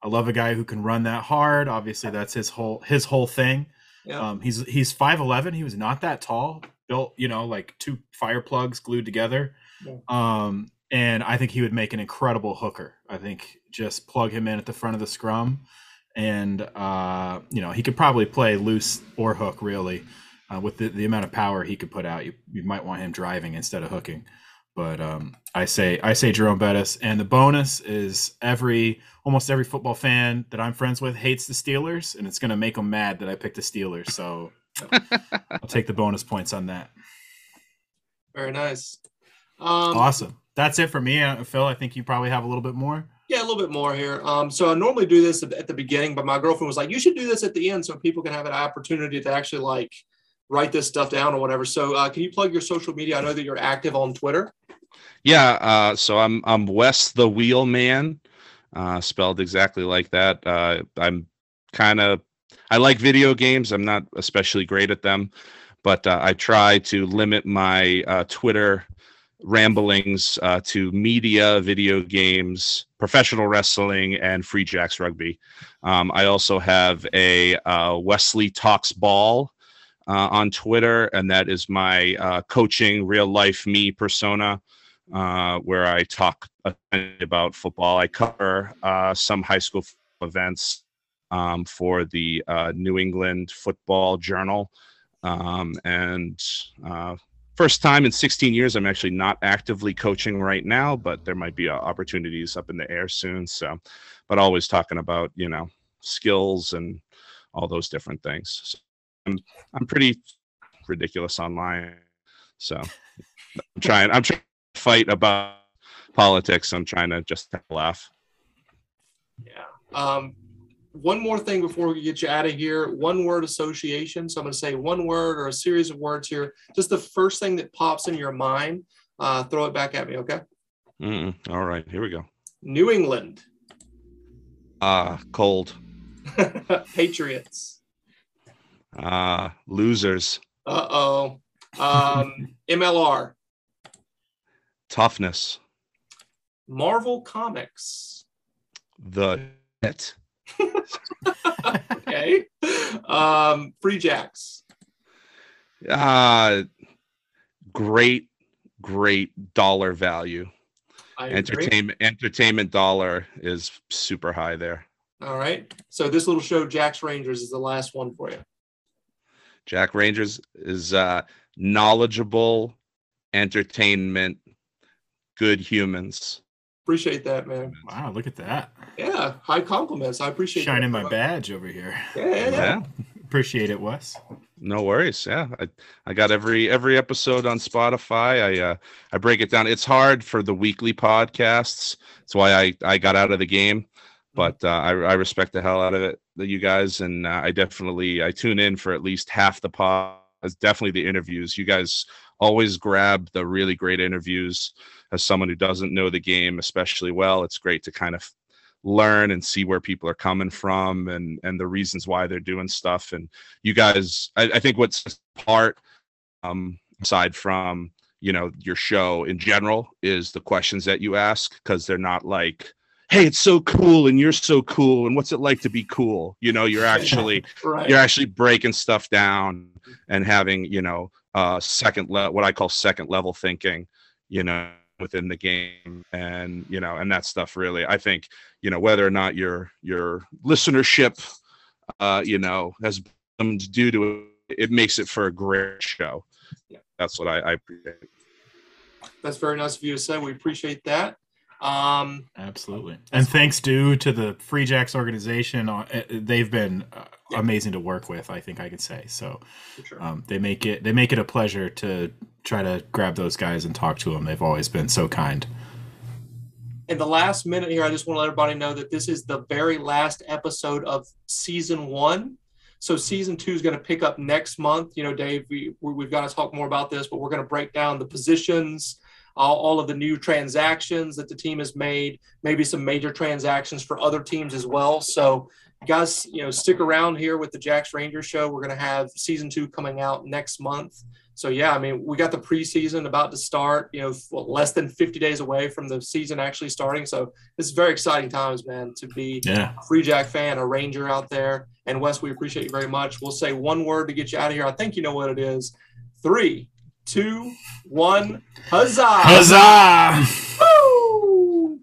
I love a guy who can run that hard. Obviously, that's his whole his whole thing.
Yeah.
Um, he's he's five eleven. He was not that tall. Built, you know, like two fire plugs glued together.
Yeah.
Um, and I think he would make an incredible hooker. I think just plug him in at the front of the scrum, and uh, you know he could probably play loose or hook. Really, uh, with the, the amount of power he could put out, you you might want him driving instead of hooking. But um, I say I say Jerome Bettis, and the bonus is every almost every football fan that I'm friends with hates the Steelers, and it's going to make them mad that I picked the Steelers. So I'll take the bonus points on that.
Very nice. Um,
awesome. That's it for me, uh, Phil. I think you probably have a little bit more.
Yeah, a little bit more here. Um, so I normally do this at, at the beginning, but my girlfriend was like, "You should do this at the end, so people can have an opportunity to actually like write this stuff down or whatever." So, uh, can you plug your social media? I know that you're active on Twitter.
Yeah, uh, so I'm I'm Wes the Wheel Man, uh, spelled exactly like that. Uh, I'm kind of I like video games. I'm not especially great at them, but uh, I try to limit my uh, Twitter ramblings uh, to media, video games, professional wrestling, and Free Jacks rugby. Um, I also have a uh, Wesley Talks Ball uh, on Twitter, and that is my uh, coaching, real life me persona uh, where I talk about football. I cover uh, some high school events um, for the uh, New England Football Journal. Um, and uh, first time in 16 years, I'm actually not actively coaching right now, but there might be uh, opportunities up in the air soon. So, but always talking about, you know, skills and all those different things. So I'm, I'm pretty ridiculous online. So I'm trying, I'm trying to fight about politics. I'm trying to just laugh.
Yeah. Um, one more thing before we get you out of here. One word association. So I'm going to say one word or a series of words here. Just the first thing that pops in your mind. Uh, throw it back at me, okay?
Mm-mm. All right, here we go.
New England.
Uh, cold. (laughs)
Patriots.
Uh, losers.
Uh oh. Um, (laughs) MLR.
Toughness.
Marvel Comics.
The it.
Okay. Um, Free Jacks.
Uh, great, great dollar value.
I agree.
Entertainment entertainment dollar is super high there.
All right. So this little show, Jack's Rangers, is the last one for you.
Jack Rangers is uh, knowledgeable, entertainment, good humans.
Appreciate that, man.
Wow, look at that.
Yeah, high compliments. I appreciate it.
Shining
that.
my badge over here.
Yeah, yeah, yeah.
Yeah,
Appreciate it, Wes.
no worries. Yeah, I, I got every every episode on Spotify. I uh, I break it down. It's hard for the weekly podcasts. That's why I I got out of the game. But uh, I, I respect the hell out of it, that you guys, and uh, I definitely I tune in for at least half the pod. It's definitely the interviews. You guys always grab the really great interviews. As someone who doesn't know the game especially well, it's great to kind of learn and see where people are coming from and and the reasons why they're doing stuff. And you guys, I, I think what's part um, aside from you know your show in general is the questions that you ask because they're not like hey it's so cool and you're so cool and what's it like to be cool you know you're actually (laughs)
Right.
you're actually breaking stuff down and having you know uh second level what i call second level thinking you know within the game and you know and that stuff really i think you know whether or not your your listenership uh you know has to do to it it makes it for a great show
Yeah.
that's what i i appreciate
That's very nice of you to say. We appreciate that. Um,
Absolutely. And thanks due to the Free Jacks organization. uh, uh, They've been uh,
Yeah.
amazing to work with, I think I could say. So
sure.
um, they make it they make it a pleasure to try to grab those guys and talk to them. They've always been so kind.
in the last minute here, I just want to let everybody know that this is the very last episode of season one. So season two is going to pick up next month. You know, Dave, we, we- we've got to talk more about this, but we're going to break down the positions, all, all of the new transactions that the team has made, maybe some major transactions for other teams as well. So guys, you know, stick around here with the Jacks Rangers show. We're going to have season two coming out next month. So yeah, I mean, we got the preseason about to start. You know, less than 50 days away from the season actually starting. So this is very exciting times, man, to be
Yeah.
a Free Jack fan, a Ranger out there. And Wes, we appreciate you very much. We'll say one word to get you out of here. I think you know what it is. Three, two, one. Huzzah!
Huzzah!
Woo!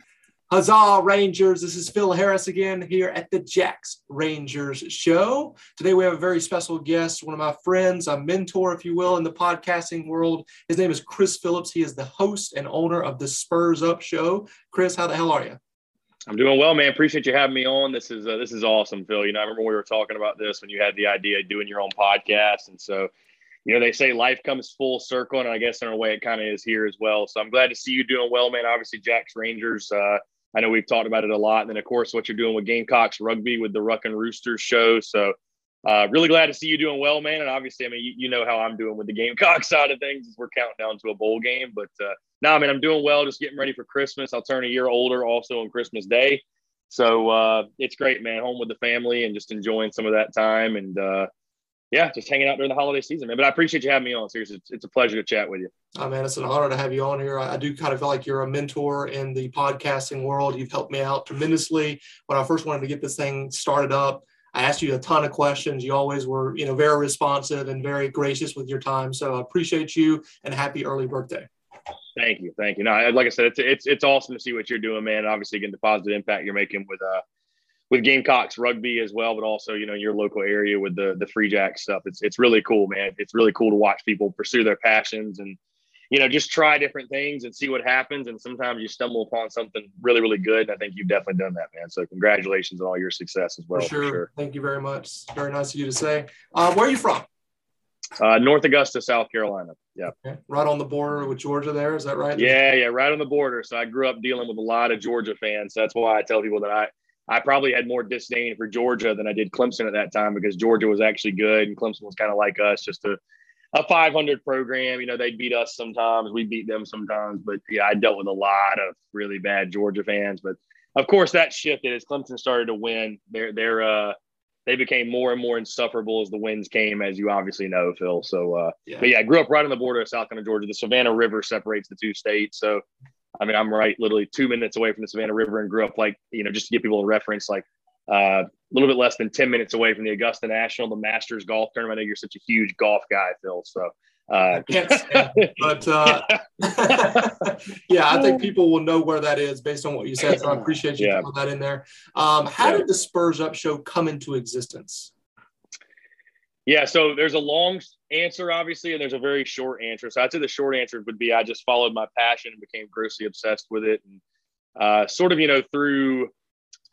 Huzzah, Rangers. This is Phil Harris again here at the Jacks Rangers Show. Today we have a very special guest, one of my friends, a mentor, if you will, in the podcasting world. His name is Chris Phillips. He is the host and owner of the Spurs Up Show. Chris, how the hell are you?
I'm doing well, man. Appreciate you having me on. This is uh, this is awesome, Phil. You know, I remember we were talking about this when you had the idea of doing your own podcast, and so you know they say life comes full circle, and I guess in a way it kind of is here as well. So I'm glad to see you doing well, man. Obviously, Jack's Rangers. Uh, I know we've talked about it a lot, and then of course what you're doing with Gamecocks rugby with the Ruck and Roosters show. So. Uh, really glad to see you doing well, man. And obviously, I mean, you, you know how I'm doing with the Gamecock (laughs) side of things. As we're counting down to a bowl game, but uh, no, I mean, I'm doing well. Just getting ready for Christmas. I'll turn a year older also on Christmas Day. So uh, it's great, man. Home with the family and just enjoying some of that time. And uh, yeah, just hanging out during the holiday season, man. But I appreciate you having me on. Seriously, it's, it's a pleasure to chat with you.
Oh, man, it's an honor to have you on here. I, I do kind of feel like you're a mentor in the podcasting world. You've helped me out tremendously when I first wanted to get this thing started up. I asked you a ton of questions. You always were, you know, very responsive and very gracious with your time. So I appreciate you and happy early birthday.
Thank you, thank you. No, like I said, it's it's it's awesome to see what you're doing, man. Obviously, getting the positive impact you're making with uh with Gamecocks rugby as well, but also you know your local area with the the Free Jack stuff. It's it's really cool, man. It's really cool to watch people pursue their passions and you know just try different things and see what happens. And sometimes you stumble upon something really really good. And I think you've definitely done that, man. So congratulations on all your success as well.
for, sure.
For sure.
Thank you very much. Very nice of you to say. Uh, where are you from?
Uh, North Augusta, South Carolina. Yeah.
Okay. Right on the border with Georgia there. Is that right?
Yeah, yeah, right on the border. So I grew up dealing with a lot of Georgia fans. That's why I tell people that I I probably had more disdain for Georgia than I did Clemson at that time because Georgia was actually good and Clemson was kind of like us, just a, a 500 program. You know, they beat us sometimes, we beat them sometimes. But yeah, I dealt with a lot of really bad Georgia fans. But of course, that shifted as Clemson started to win. They're, they're, uh, they became more and more insufferable as the wins came, as you obviously know, Phil. So, uh, yeah. but yeah, I grew up right on the border of South Carolina, Georgia. The Savannah River separates the two states. So I mean, I'm right literally two minutes away from the Savannah River and grew up like, you know, just to give people a reference, like uh, a little bit less than 10 minutes away from the Augusta National, the Masters golf tournament. I know you're such a huge golf guy, Phil. So, uh,
but uh, (laughs) yeah, I think people will know where that is based on what you said. So I appreciate you yeah. putting that in there. Um, how yeah. did the Spurs Up Show come into existence?
Yeah, so there's a long answer, obviously, and there's a very short answer. So I'd say the short answer would be I just followed my passion and became grossly obsessed with it, and uh, sort of, you know, through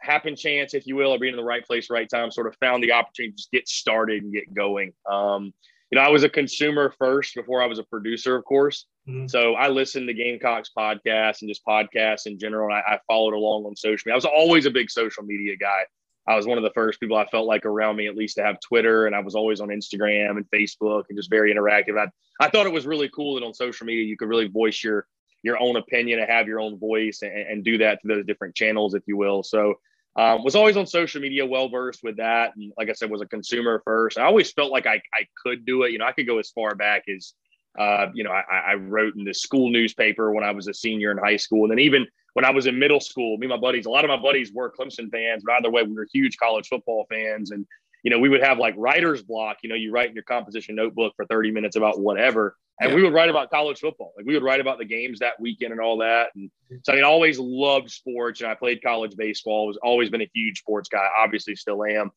happen chance, if you will, or being in the right place, right time, sort of found the opportunity to just get started and get going. Um, you know, I was a consumer first before I was a producer, of course. Mm-hmm. So I listened to Gamecocks podcasts and just podcasts in general. And I, I followed along on social media. I was always a big social media guy. I was one of the first people I felt like around me at least to have Twitter, and I was always on Instagram and Facebook and just very interactive. I I thought it was really cool that on social media you could really voice your your own opinion and have your own voice and, and do that through those different channels, if you will. So um, was always on social media, well versed with that, and like I said, was a consumer first. I always felt like I I could do it. You know, I could go as far back as uh, you know, I, I wrote in the school newspaper when I was a senior in high school, and then even when I was in middle school, me and my buddies, a lot of my buddies were Clemson fans, but either way, we were huge college football fans. And, you know, we would have like writer's block, you know, you write in your composition notebook for 30 minutes about whatever. And yeah. we would write about college football. Like we would write about the games that weekend and all that. And so I mean, I always loved sports and I played college baseball. Was always been a huge sports guy, obviously still am.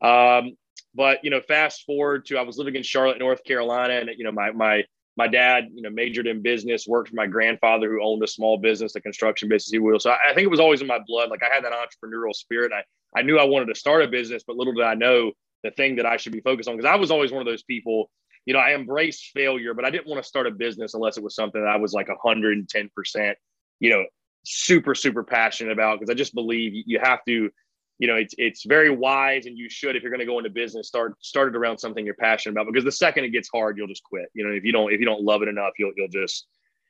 Um, but you know, fast forward to I was living in Charlotte, North Carolina, and you know, my my my dad, you know, majored in business, worked for my grandfather who owned a small business, a construction business, he will. So I, I, think it was always in my blood. Like I had that entrepreneurial spirit. I, I knew I wanted to start a business, but little did I know the thing that I should be focused on. Cause I was always one of those people, you know, I embraced failure, but I didn't want to start a business unless it was something that I was like 110%, you know, super, super passionate about. Cause I just believe you have to, you know, it's it's very wise, and you should if you're going to go into business, start start it around something you're passionate about. Because the second it gets hard, you'll just quit. You know, if you don't if you don't love it enough, you'll you'll just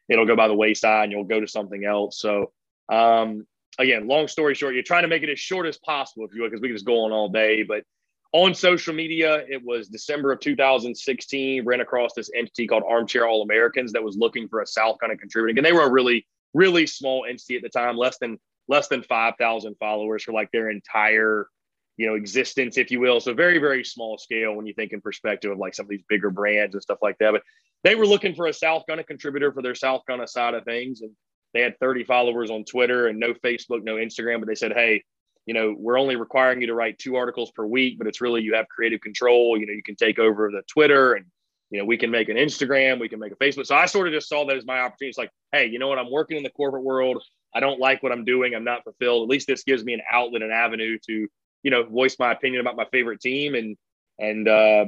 it'll go by the wayside, and you'll go to something else. So, um, again, long story short, you're trying to make it as short as possible, if you because we can just go on all day. But on social media, it was December of 2016. Ran across this entity called Armchair All Americans that was looking for a South kind of contributing, and they were a really really small entity at the time, less than less than 5,000 followers for like their entire, you know, existence, if you will. So very, very small scale when you think in perspective of like some of these bigger brands and stuff like that. But they were looking for a South Carolina contributor for their South Carolina side of things. And they had 30 followers on Twitter and no Facebook, no Instagram. But they said, hey, you know, we're only requiring you to write two articles per week, but it's really you have creative control. You know, you can take over the Twitter and you know, we can make an Instagram, we can make a Facebook. So I sort of just saw that as my opportunity. It's like, hey, you know what? I'm working in the corporate world. I don't like what I'm doing. I'm not fulfilled. At least this gives me an outlet, an avenue to, you know, voice my opinion about my favorite team and, and, uh,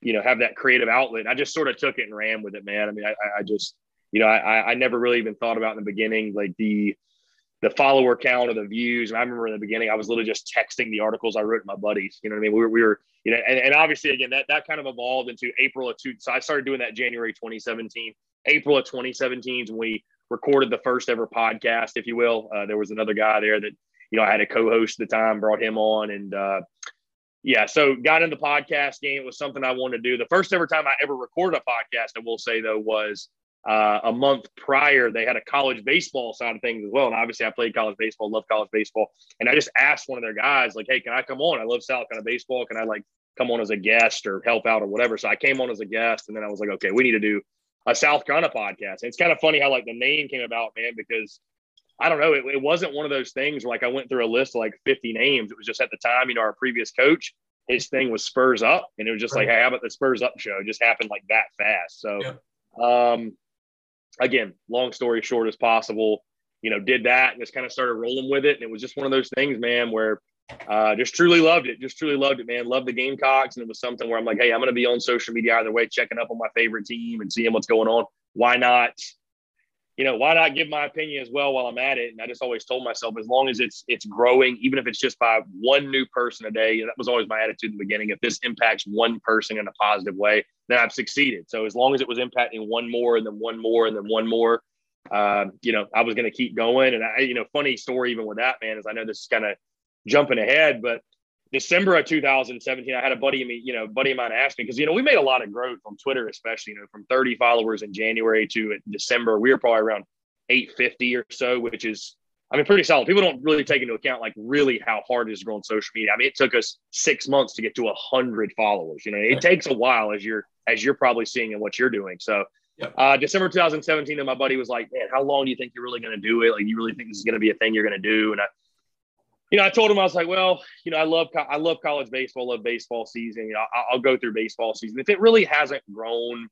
you know, have that creative outlet. I just sort of took it and ran with it, man. I mean, I, I just, you know, I, I never really even thought about in the beginning, like the, the follower count or the views. And I remember in the beginning, I was literally just texting the articles I wrote to my buddies. You know what I mean? We were, we were you know, and, and obviously again, that, that kind of evolved into April of two. So I started doing that January 2017, April of 2017 when we recorded the first ever podcast, if you will. Uh, there was another guy there that, you know, I had a co-host at the time, brought him on and, uh, yeah, so got in the podcast game. It was something I wanted to do. The first ever time I ever recorded a podcast, I will say though, was uh, a month prior. They had a college baseball side of things as well, and obviously I played college baseball, love college baseball. And I just asked one of their guys, like, "Hey, can I come on? I love South Carolina baseball. Can I like come on as a guest or help out or whatever?" So I came on as a guest, and then I was like, "Okay, we need to do a South Carolina podcast. And it's kind of funny how like the name came about, man, because I don't know, it, it, wasn't one of those things where like I went through a list of like 50 names. It was just at the time, you know, our previous coach, his thing was Spurs Up, and it was just right. like, hey, how about the Spurs Up show? It just happened like that fast. So, yeah. um, again, long story short as possible, you know, did that and just kind of started rolling with it. And it was just one of those things, man, where uh, just truly loved it. Just truly loved it, man. Loved the Gamecocks. And it was something where I'm like, hey, I'm going to be on social media either way, checking up on my favorite team and seeing what's going on. Why not, you know, why not give my opinion as well while I'm at it? And I just always told myself, as long as it's it's growing, even if it's just by one new person a day, that was always my attitude in the beginning. If this impacts one person in a positive way, then I've succeeded. So as long as it was impacting one more and then one more and then one more, uh, you know, I was going to keep going. And I, you know, funny story even with that man is I know this is kind of jumping ahead, but December of 2017, I had a buddy of me, you know, buddy of mine asked me because you know we made a lot of growth on Twitter, especially you know from 30 followers in January to December, we were probably around 850 or so, which is I mean pretty solid. People don't really take into account like really how hard it is to grow on social media. I mean, it took us six months to get to hundred followers. You know, it takes a while as you're as you're probably seeing in what you're doing. So. Yep. Uh, December 2017, and my buddy was like, "Man, how long do you think you're really going to do it? Like, you really think this is going to be a thing you're going to do?" And I, you know, I told him I was like, well, you know, I love I love college baseball, love baseball season. You know, I'll, I'll go through baseball season. If it really hasn't grown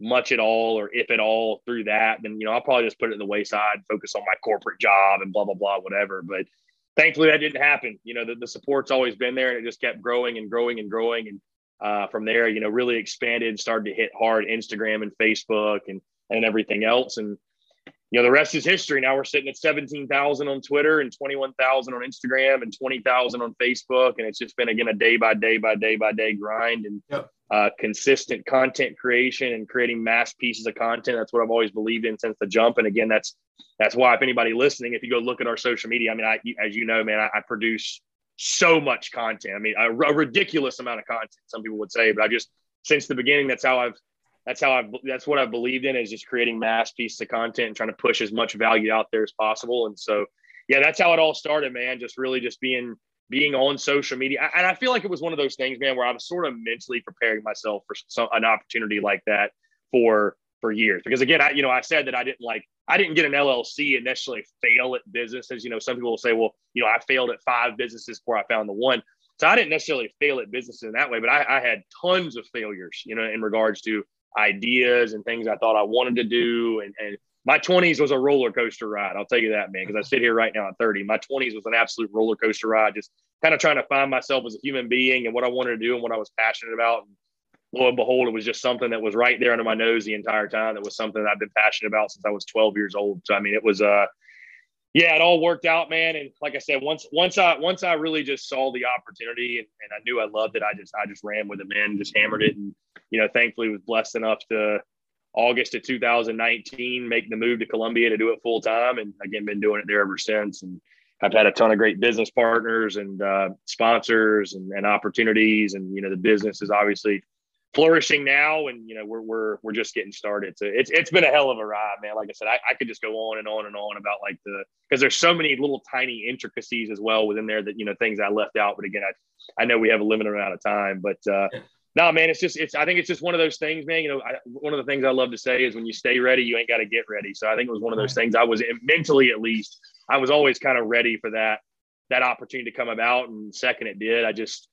much at all, or if at all through that, then you know, I'll probably just put it in the wayside, focus on my corporate job and blah blah blah, whatever. But thankfully, that didn't happen. You know, the, the support's always been there, and it just kept growing and growing and growing. And uh, from there, you know, really expanded, started to hit hard Instagram and Facebook and and everything else, and you know, the rest is history. Now we're sitting at 17,000 on Twitter and 21,000 on Instagram and 20,000 on Facebook. And it's just been, again, a day by day by day by day grind and yep. uh, consistent content creation and creating mass pieces of content. That's what I've always believed in since the jump. And again, that's, that's why if anybody listening, if you go look at our social media, I mean, I, as you know, man, I, I produce so much content. I mean, a, a ridiculous amount of content, some people would say, but I just, since the beginning, that's how I've that's how I that's what I believed in is just creating mass pieces of content and trying to push as much value out there as possible. And so, yeah, that's how it all started, man. Just really just being being on social media, and I feel like it was one of those things, man, where I was sort of mentally preparing myself for some, an opportunity like that for for years. Because again, I you know I said that I didn't like I didn't get an LLC and necessarily fail at businesses. You know, some people will say, well, you know, I failed at five businesses before I found the one. So I didn't necessarily fail at businesses in that way, but I, I had tons of failures, you know, in regards to ideas and things I thought I wanted to do. And, and my 20s was a roller coaster ride. I'll tell you that, man, because I sit here right now at 30. My 20s was an absolute roller coaster ride, just kind of trying to find myself as a human being and what I wanted to do and what I was passionate about. And lo and behold, it was just something that was right there under my nose the entire time. That was something that I've been passionate about since I was 12 years old. So, I mean, it was, uh, yeah, it all worked out, man. And like I said, once once I once I really just saw the opportunity and, and I knew I loved it, I just I just ran with it, man. Just hammered it, and you know, thankfully was blessed enough to August of 2019 make the move to Columbia to do it full time, and again been doing it there ever since. And I've had a ton of great business partners and uh, sponsors and, and opportunities, and you know, the business is obviously flourishing now. And you know we're we're we're just getting started. So it's it's been a hell of a ride man. Like i said i, I could just go on and on and on about like the because there's so many little tiny intricacies as well within there that you know things i left out. But again i i know we have a limited amount of time but uh no nah, man it's just it's i think it's just one of those things man you know I, one of the things i love to say is when you stay ready you ain't got to get ready so i think it was one of those things i was mentally at least i was always kind of ready for that that opportunity to come about and second it did i just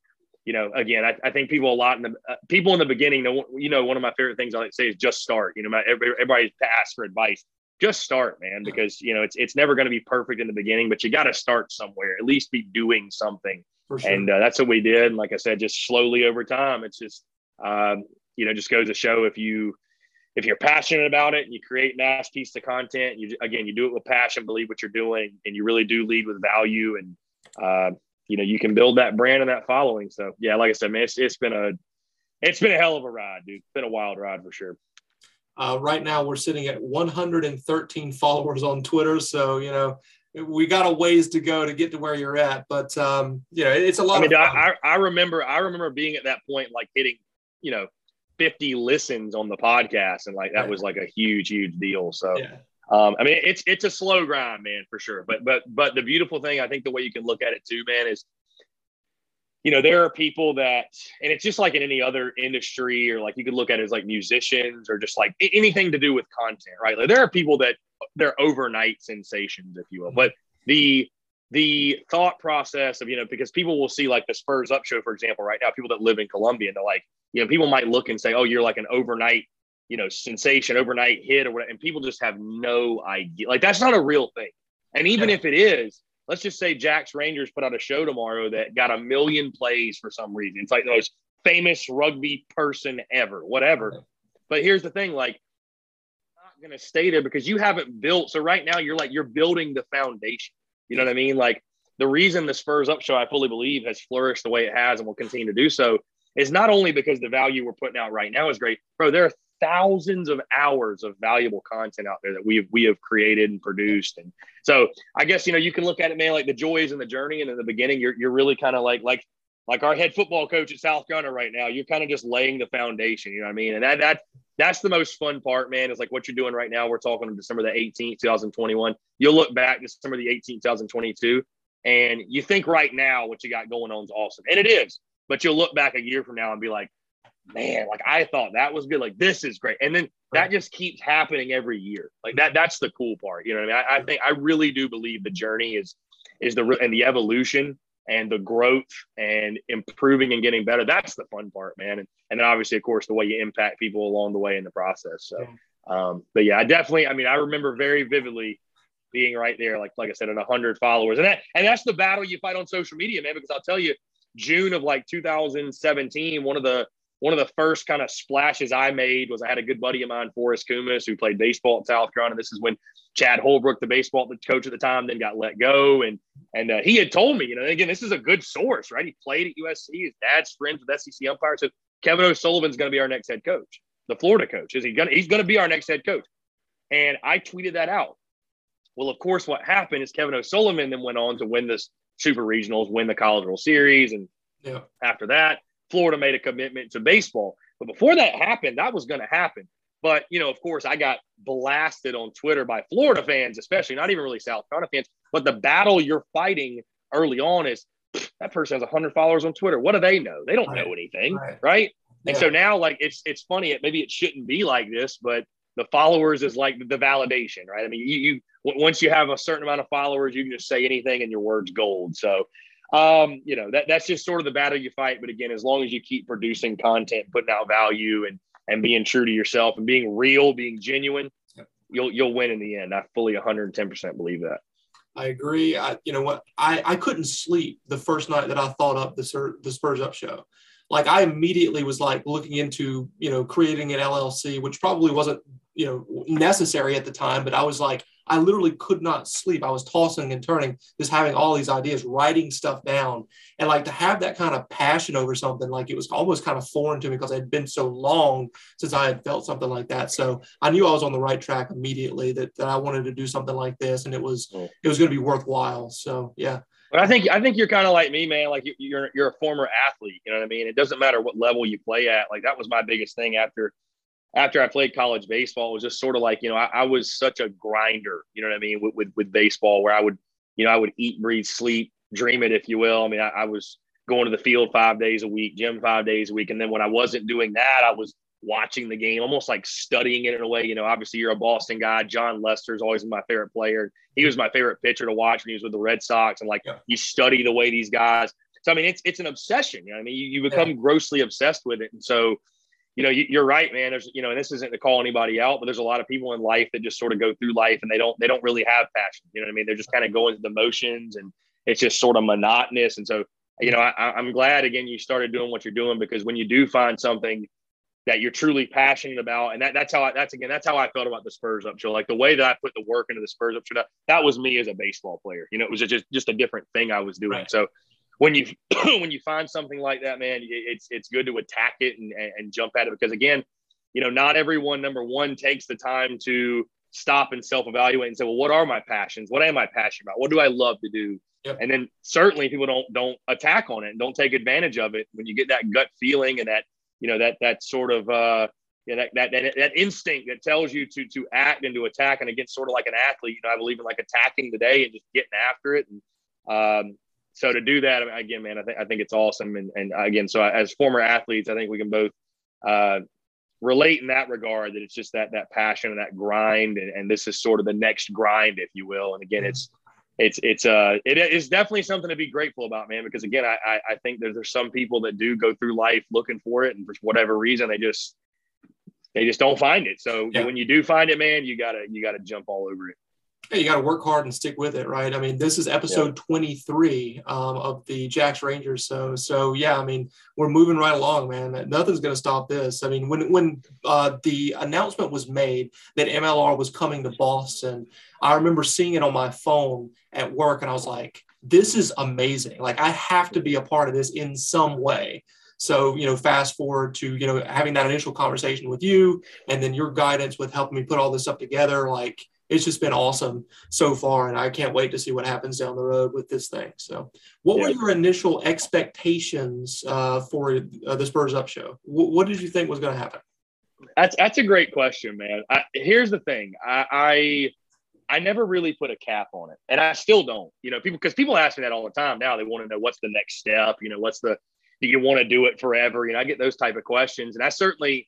you know, again, I, I think people a lot in the uh, people in the beginning, you know, one of my favorite things I like to say is just start. You know, everybody's asked for advice. Just start, man, because you know it's it's never going to be perfect in the beginning, but you got to start somewhere. At least be doing something, sure. and uh, that's what we did. And like I said, just slowly over time, it's just um, you know just goes to show if you if you're passionate about it and you create mass piece of content, you again you do it with passion, believe what you're doing, and you really do lead with value and uh, you know you can build that brand and that following. So yeah, like I said, man, it's, it's been a it's been a hell of a ride, dude. It's been a wild ride for sure.
Uh, right now, we're sitting at 113 followers on Twitter. So you know we got a ways to go to get to where you're at, but um, you know it's a lot.
I mean, I, I remember I remember being at that point, like hitting you know 50 listens on the podcast, and like that right. was like a huge, huge deal. So. Yeah. Um, I mean, it's it's a slow grind, man, for sure. But but but the beautiful thing, I think, the way you can look at it too, man, is you know there are people that, and it's just like in any other industry, or like you could look at it as like musicians, or just like anything to do with content, right? Like there are people that they're overnight sensations, if you will. But the the thought process of you know because people will see like the Spurs Up show, for example, right now, people that live in Columbia, and they're like, you know, people might look and say, oh, you're like an overnight you know, sensation, overnight hit or whatever, and people just have no idea. Like that's not a real thing. And even yeah. if it is, let's just say Jack's Rangers put out a show tomorrow that got a million plays for some reason. It's like the most famous rugby person ever, whatever. But here's the thing, like not going to stay there because you haven't built. So right now you're like you're building the foundation. You know what I mean? Like the reason the Spurs Up show, I fully believe, has flourished the way it has and will continue to do so is not only because the value we're putting out right now is great, bro. There are thousands of hours of valuable content out there that we have we have created and produced, and so I guess you know you can look at it, man, like the joys and the journey, and in the beginning, you're you're really kind of like like like our head football coach at South Carolina right now. You're kind of just laying the foundation. You know what I mean? And that that that's the most fun part, man. Is like what you're doing right now. We're talking on December the 18th, 2021. You'll look back December the 18th, 2022, and you think right now what you got going on is awesome, and it is. But you'll look back a year from now and be like, man, like I thought that was good. Like this is great, and then that just keeps happening every year. Like that. That's the cool part. You know what I mean? I, I think I really do believe the journey is is the and the evolution and the growth and improving and getting better. That's the fun part, man. And, and then obviously, of course, the way you impact people along the way in the process. So, um, but yeah, I definitely, I mean, I remember very vividly being right there, like, like I said, at hundred followers. And that, and that's the battle you fight on social media, man, because I'll tell you, June of like 2017, one of the, one of the first kind of splashes I made was I had a good buddy of mine, Forrest Kumis, who played baseball at South Carolina. This is when Chad Holbrook, the baseball coach at the time, then got let go. And and uh, he had told me, you know, again, this is a good source, right? He played at USC. His dad's friends with SEC umpires. So Kevin O'Sullivan's going to be our next head coach, the Florida coach. Is he going? He's going to be our next head coach. And I tweeted that out. Well, of course, what happened is Kevin O'Sullivan then went on to win this Super Regionals, win the College World Series, and yeah. after that, Florida made a commitment to baseball. But before that happened, that was going to happen. But, you know, of course, I got blasted on Twitter by Florida fans, especially not even really South Carolina fans. But the battle you're fighting early on is that person has 100 followers on Twitter. What do they know? They don't right. know anything, right? right? Yeah. And so now, like, it's it's funny. It, maybe it shouldn't be like this, but the followers is like the validation, right? I mean, you, you once you have a certain amount of followers, you can just say anything and your word's gold. So, um, you know, that that's just sort of the battle you fight. But again, as long as you keep producing content, putting out value, and and being true to yourself and being real, being genuine, you'll you'll win in the end. I fully 110% believe that.
I agree. I, you know what? I, I couldn't sleep the first night that I thought up the, the Spurs Up show. Like I immediately was like looking into, you know, creating an LLC, which probably wasn't, you know, necessary at the time, but I was like, I literally could not sleep. I was tossing and turning, just having all these ideas, writing stuff down. And like to have that kind of passion over something, like it was almost kind of foreign to me because it had been so long since I had felt something like that. So I knew I was on the right track immediately that, that I wanted to do something like this and it was hmm. it was going to be worthwhile. So yeah.
But I think I think you're kind of like me, man. Like you're you're a former athlete. You know what I mean? It doesn't matter what level you play at. Like that was my biggest thing after after I played college baseball, it was just sort of like, you know, I, I, was such a grinder, you know what I mean, with, with, with, baseball, where I would, you know, I would eat, breathe, sleep, dream it, if you will. I mean, I, I, was going to the field five days a week, gym five days a week. And then when I wasn't doing that, I was watching the game, almost like studying it in a way. You know, obviously you're a Boston guy. Jon Lester is always my favorite player. He was my favorite pitcher to watch when he was with the Red Sox. And like yeah. you study the way these guys. So I mean, it's it's an obsession. You know, I mean, you, you become yeah. grossly obsessed with it. And so you know, you, are right, man. There's, you know, and this isn't to call anybody out, but there's a lot of people in life that just sort of go through life and they don't, they don't really have passion. You know what I mean? They're just kind of going through the motions and it's just sort of monotonous. And so, you know, I, I'm glad again you started doing what you're doing because when you do find something that you're truly passionate about, and that, that's how I, that's again, that's how I felt about the Spurs up show. Like the way that I put the work into the Spurs up show, that, that was me as a baseball player. You know, it was just just a different thing I was doing. Right. So when you (clears throat) when you find something like that, man, it's it's good to attack it and, and jump at it because again, you know, not everyone number one takes the time to stop and self-evaluate and say, well, what are my passions? What am I passionate about? What do I love to do? Yep. And then certainly people don't don't attack on it and don't take advantage of it when you get that gut feeling and that you know that that sort of uh you know, that, that, that that instinct that tells you to to act and to attack and again sort of like an athlete you know I believe in like attacking the day and just getting after it and um, so to do that again, man, I think I think it's awesome. And and again, so as former athletes, I think we can both uh, relate in that regard that it's just that that passion and that grind, and, and this is sort of the next grind, if you will. And again, it's it's it's uh it is definitely something to be grateful about, man. Because again, I I, I think there's there's some people that do go through life looking for it, and for whatever reason, they just they just don't find it. So yeah. when you do find it, man, you gotta you gotta jump all over it.
Hey, you got to work hard and stick with it, right? I mean, this is episode 23 um, of the Jacks Rangers. So, so yeah, I mean, we're moving right along, man. Nothing's going to stop this. I mean, when when uh, the announcement was made that MLR was coming to Boston, I remember seeing it on my phone at work, and I was like, "This is amazing! Like, I have to be a part of this in some way." So, you know, fast forward to, you know, having that initial conversation with you and then your guidance with helping me put all this up together, like it's just been awesome so far, and I can't wait to see what happens down the road with this thing. So, what yeah. were your initial expectations uh, for uh, the Spurs Up show? W- what did you think was going to happen?
That's that's a great question, man. I, here's the thing, I, I I never really put a cap on it, and I still don't. You know, people because people ask me that all the time now. They want to know what's the next step. You know, what's the do you want to do it forever? You know, I get those type of questions, and I certainly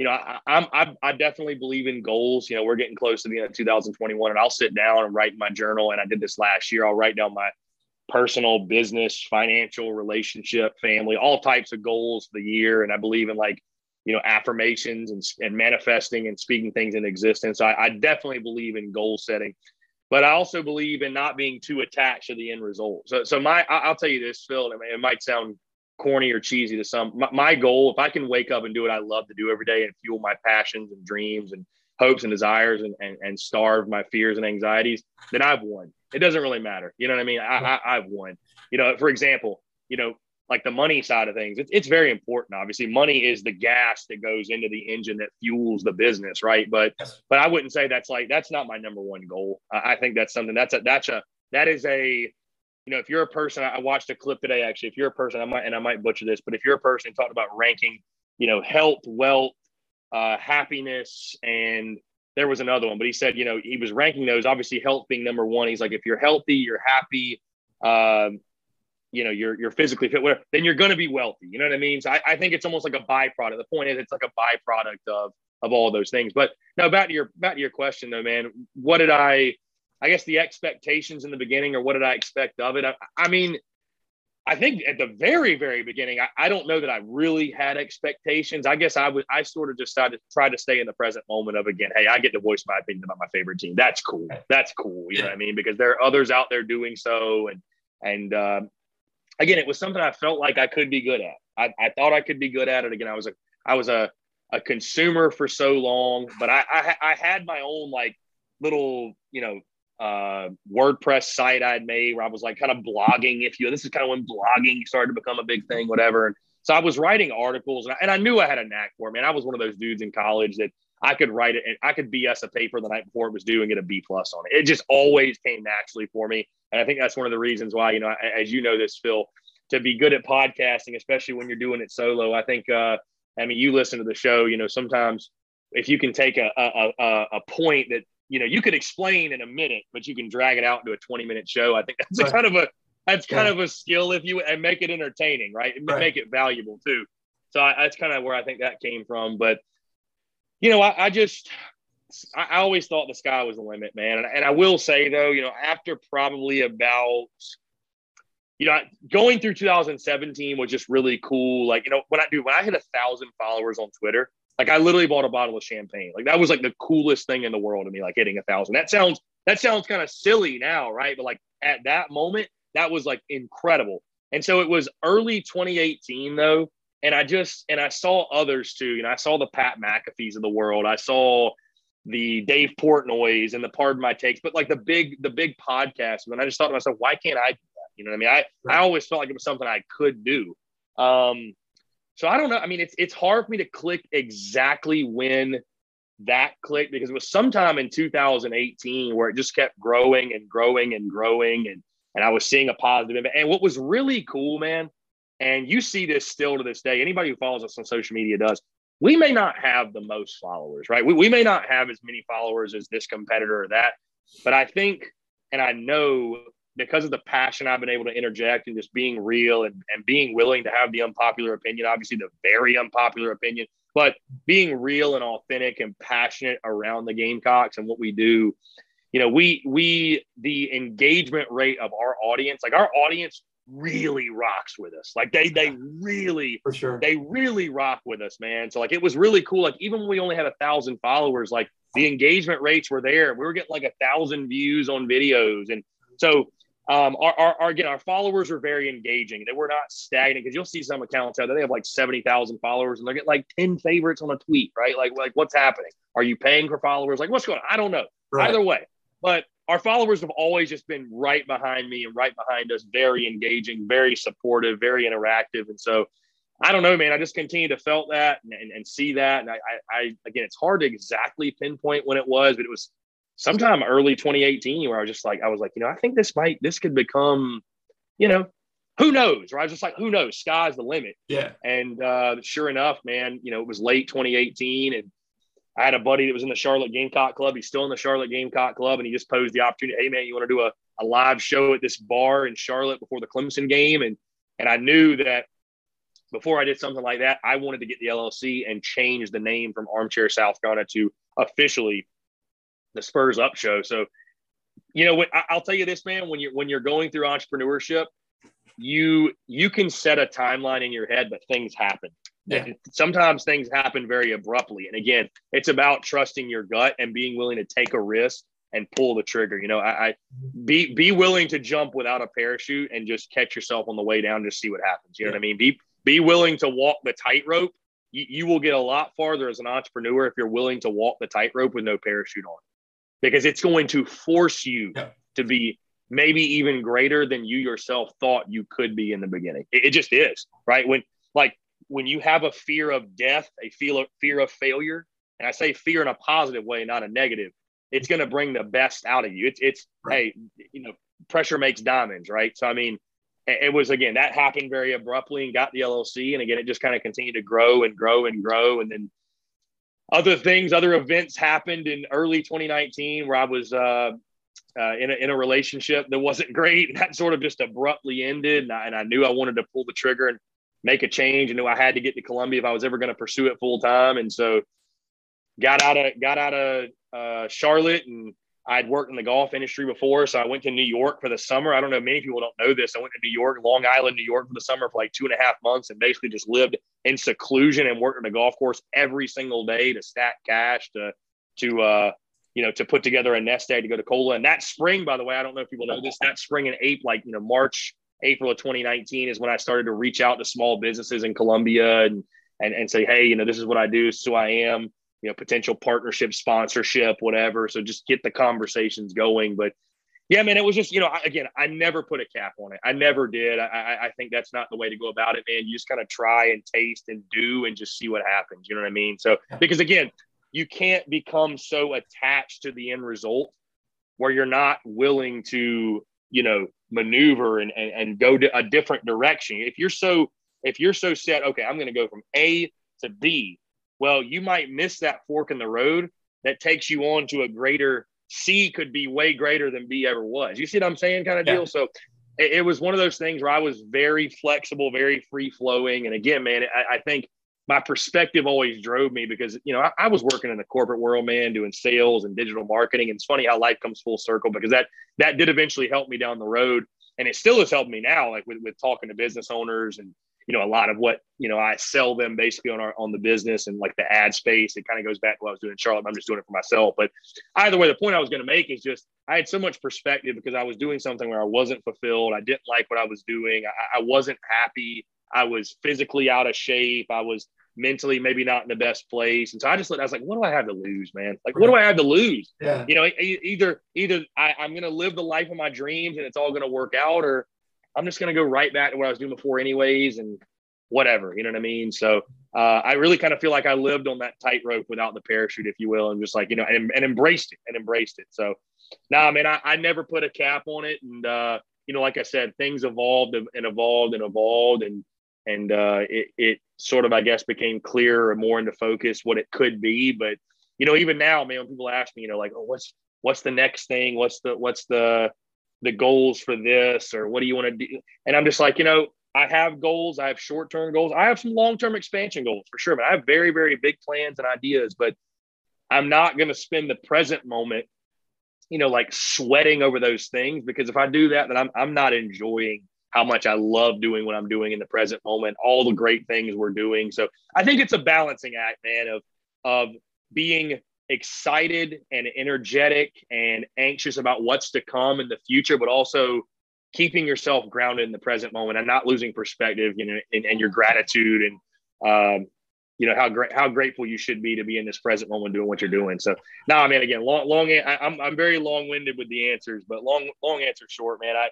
you know, I, I'm I, I definitely believe in goals. You know, we're getting close to the end of 2021, and I'll sit down and write my journal. And I did this last year. I'll write down my personal, business, financial, relationship, family, all types of goals for the year. And I believe in like, you know, affirmations and, and manifesting and speaking things in existence. I, I definitely believe in goal setting, but I also believe in not being too attached to the end result. So, so my, I'll tell you this, Phil, it might sound corny or cheesy to some. My, my, goal, if I can wake up and do what I love to do every day and fuel my passions and dreams and hopes and desires and, and, and starve my fears and anxieties, then I've won. It doesn't really matter. You know what I mean? I, I, I've won. You know, for example, you know, like the money side of things, it's, it's very important. Obviously, money is the gas that goes into the engine that fuels the business, right? But but I wouldn't say that's like that's not my number one goal. I, I think that's something that's a that's a that is a you know, if you're a person, I watched a clip today actually. If you're a person, I might and I might butcher this, but if you're a person talking about ranking, you know, health, wealth, uh, happiness, and there was another one, but he said, you know, he was ranking those. Obviously, health being number one. He's like, if you're healthy, you're happy, um, you know, you're you're physically fit, whatever, then you're going to be wealthy. You know what I mean? So I, I think it's almost like a byproduct. The point is, it's like a byproduct of of all those things. But now back to your back to your question though, man. What did I? I guess the expectations in the beginning, or what did I expect of it? I, I mean, I think at the very, very beginning, I, I, don't know that I really had expectations. I guess I would, I sort of just tried to try to stay in the present moment of again, hey, I get to voice my opinion about my favorite team. That's cool. That's cool. You know what I mean? Because there are others out there doing so, and and uh, again, it was something I felt like I could be good at. I, I thought I could be good at it. Again, I was a, I was a, a consumer for so long, but I, I, I had my own like little, you know, uh, WordPress site I'd made where I was like kind of blogging, if you, this is kind of when blogging started to become a big thing, whatever. And so I was writing articles and I, and I knew I had a knack for it, man. I was one of those dudes in college that I could write it and I could BS a paper the night before it was due and get a B plus on it. It just always came naturally for me. And I think that's one of the reasons why, you know, as you know this, Phil, to be good at podcasting, especially when you're doing it solo, I think, uh, I mean, you listen to the show, you know, sometimes if you can take a, a, a, a point that you know you could explain in a minute but you can drag it out into a 20 minute show i think that's right. kind of a that's kind yeah. of a skill if you and make it entertaining right, right. make it valuable too so I, that's kind of where i think that came from but you know i, I just I, I, always thought the sky was the limit man and, and i will say though you know after probably about you know, going through 2017 was just really cool. Like, you know, when I do, when I hit a thousand followers on Twitter, like I literally bought a bottle of champagne. Like that was like the coolest thing in the world to me, like hitting a thousand. That sounds that sounds kind of silly now, right? But like at that moment, that was like incredible. And so it was early 2018 though. And I just and I saw others too. You know, I saw the Pat McAfee's of the world. I saw the Dave Portnoy's and the Pardon My Takes, but like the big the big podcast. And I just thought to myself, why can't I do that? You know what I mean? I right. I always felt like it was something I could do. Um, so I don't know. I mean, it's it's hard for me to click exactly when that clicked because it was sometime in 2018 where it just kept growing and growing and growing and and I was seeing a positive impact. And what was really cool, man, and you see this still to this day, anybody who follows us on social media does. We may not have the most followers, right? We, we may not have as many followers as this competitor or that, but I think and I know because of the passion I've been able to interject and just being real and, and being willing to have the unpopular opinion, obviously the very unpopular opinion, but being real and authentic and passionate around the Gamecocks and what we do. You know, we we the engagement rate of our audience, like our audience really rocks with us. Like they they really
for sure
they really rock with us, man. So like it was really cool. Like even when we only had a thousand followers, like the engagement rates were there. We were getting like a thousand views on videos. And so um, our, our, our, again, our followers are very engaging. They were not stagnant because you'll see some accounts out there they have like seventy thousand followers and they get like ten favorites on a tweet, right? Like, like what's happening? Are you paying for followers? Like, what's going on? I don't know. Right. Either way, but our followers have always just been right behind me and right behind us, very engaging, very supportive, very interactive, and so I don't know, man. I just continue to felt that and, and, and see that. And I, I, I, again, it's hard to exactly pinpoint when it was, but it was sometime early 2018 where I was just like, I was like, you know, I think this might, this could become, you know, who knows? Right. I was just like, who knows? Sky's the limit.
Yeah.
And uh, sure enough, man, you know, it was late 2018 and I had a buddy that was in the Charlotte Gamecock Club. He's still in the Charlotte Gamecock Club, and he just posed the opportunity. Hey, man, you want to do a, a live show at this bar in Charlotte before the Clemson game? And and I knew that before I did something like that, I wanted to get the LLC and change the name from Armchair South Carolina to officially the Spurs Up Show. So, you know, I'll tell you this, man. When you're when you're going through entrepreneurship, you you can set a timeline in your head, but things happen. Yeah. Sometimes things happen very abruptly, and again, it's about trusting your gut and being willing to take a risk and pull the trigger. You know, I, I be be willing to jump without a parachute and just catch yourself on the way down, just see what happens. You know what I mean? Be be willing to walk the tightrope. You, you will get a lot farther as an entrepreneur if you're willing to walk the tightrope with no parachute on, because it's going to force you yeah. to be maybe even greater than you yourself thought you could be in the beginning. It, it just is, right? When like when you have a fear of death, a feel of fear of failure, and I say fear in a positive way, not a negative, it's going to bring the best out of you. It's it's right. hey, you know, pressure makes diamonds, right? So I mean, it was again that happened very abruptly and got the LLC, and again it just kind of continued to grow and grow and grow, and then other things, other events happened in early 2019 where I was uh, uh, in a in a relationship that wasn't (laughs) great, and that sort of just abruptly ended, and I, and I knew I wanted to pull the trigger and make a change, and knew I had to get to Columbia if I was ever going to pursue it full time, and so got out of got out of uh, Charlotte and I'd worked in the golf industry before, so I went to New York for the summer. I don't know, many people don't know this. I went to New York, Long Island, New York for the summer for like two and a half months and basically just lived in seclusion and worked on a golf course every single day to stack cash, to, to, uh, you know, to put together a nest egg to go to Cola. And that spring, by the way, I don't know if people know this, that spring in April, like, you know, March, April of 2019 is when I started to reach out to small businesses in Columbia and, and, and say, hey, you know, this is what I do, So I am you know potential partnership sponsorship whatever. So just get the conversations going. But yeah man it was just you know again i never put a cap on it. I never did. I i think that's not the way to go about it man. You just kind of try and taste and do and just see what happens. You know what i mean? So because again you can't become so attached to the end result where you're not willing to you know maneuver and and, and go to a different direction. If you're so if you're so set okay i'm going to go from a to b well, you might miss that fork in the road that takes you on to a greater C could be way greater than B ever was. You see what I'm saying? Kind of yeah. deal. So it, it, was one of those things where I was very flexible, very free flowing. And again, man, I, I, think my perspective always drove me because, you know, I, I, was working in the corporate world, man, doing sales and digital marketing. And it's funny how life comes full circle because that, that did eventually help me down the road. And it still has helped me now, like with, with talking to business owners and you know, a lot of what, you know, I sell them basically on our, on the business and like the ad space. It kind of goes back to what I was doing in Charlotte. I'm just doing it for myself. But either way, the point I was going to make is just, I had so much perspective because I was doing something where I wasn't fulfilled. I didn't like what I was doing. I, I wasn't happy. I was physically out of shape. I was mentally maybe not in the best place. And so I just looked, I was like, what do I have to lose, man? Like, what do I have to lose? Yeah. You know, either either I, I'm gonna live the life of my dreams and it's all gonna work out, or I'm just going to go right back to what I was doing before, anyways, and whatever. You know what I mean? So uh, I really kind of feel like I lived on that tightrope without the parachute, if you will, and just like you know, and, and embraced it and embraced it. So, nah, I mean, I, I never put a cap on it, and uh, you know, like I said, things evolved and evolved and evolved, and and uh, it it sort of I guess became clearer and more into focus what it could be. But you know, even now, man, when people ask me, you know, like, oh, what's what's the next thing? What's the what's the the goals for this or what do you want to do? And I'm just like, you know, I have goals. I have short term goals. I have some long term expansion goals for sure, but I have very, very big plans and ideas. But I'm not going to spend the present moment, you know, like sweating over those things because if I do that, then I'm, I'm not enjoying how much I love doing what I'm doing in the present moment, all the great things we're doing. So I think it's a balancing act, man, of, of being excited and energetic and anxious about what's to come in the future, but also keeping yourself grounded in the present moment and not losing perspective, you know, and, and your gratitude and um, you know how great how grateful you should be to be in this present moment doing what you're doing. So now, I mean, again, long long. I, I'm I'm very long winded with the answers, but long long answer short, man. I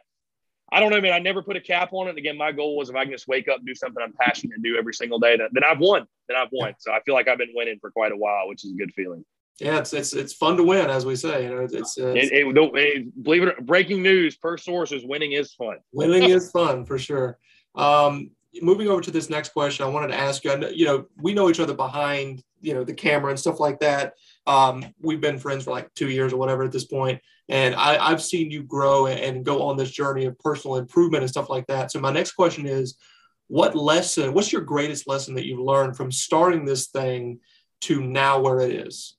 I don't know, man. I never put a cap on it. Again, my goal was if I can just wake up, do something I'm passionate to do every single day, then I've won. Then I've won. So I feel like I've been winning for quite a while, which is a good feeling.
Yeah, it's it's it's fun to win, as we say. You know, it's, it's,
it, it, it, believe it. Breaking news per source is winning is fun.
winning (laughs) is fun for sure. Um, moving over to this next question, I wanted to ask you. you know, we know each other behind you know the camera and stuff like that. Um, we've been friends for like two years or whatever at this point, and I, have seen you grow and go on this journey of personal improvement and stuff like that. So my next question is, what lesson? What's your greatest lesson that you've learned from starting this thing to now where it is?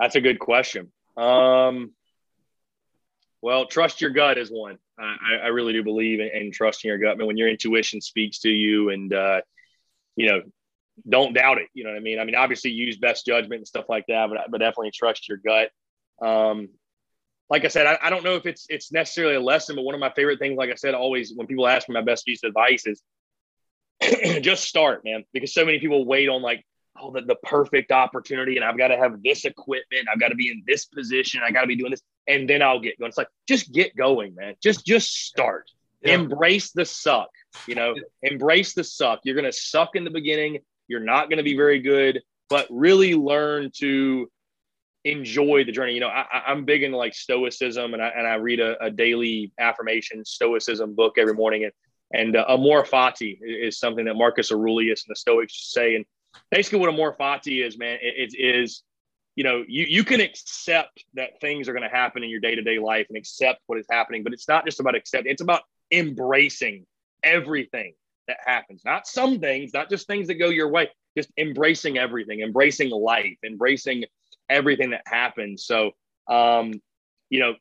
That's a good question. Um, well, trust your gut is one. I, I really do believe in, in, trusting your gut. I mean, when your intuition speaks to you, and uh, you know, don't doubt it. You know what I mean? I mean, obviously use best judgment and stuff like that, but but definitely trust your gut. Um, like I said, I, I don't know if it's it's necessarily a lesson, but one of my favorite things, like I said, always when people ask me my best piece of advice is (clears throat) just start, man, because so many people wait on like oh, the, the perfect opportunity and I've got to have this equipment. I've got to be in this position. I got to be doing this. And then I'll get going. It's like, just get going, man. Just, just start. Yeah. Embrace the suck, you know, yeah. embrace the suck. You're going to suck in the beginning. You're not going to be very good, but really learn to enjoy the journey. You know, I, am big into like stoicism and I, and I read a, a daily affirmation stoicism book every morning. And, and uh, amor fati is something that Marcus Aurelius and the Stoics say. And basically what amor fati is, man, it, it is, you know, you, you can accept that things are going to happen in your day-to-day life and accept what is happening, but it's not just about accepting, it's about embracing everything that happens. Not some things, not just things that go your way, just embracing everything, embracing life, embracing everything that happens. So, um, you know,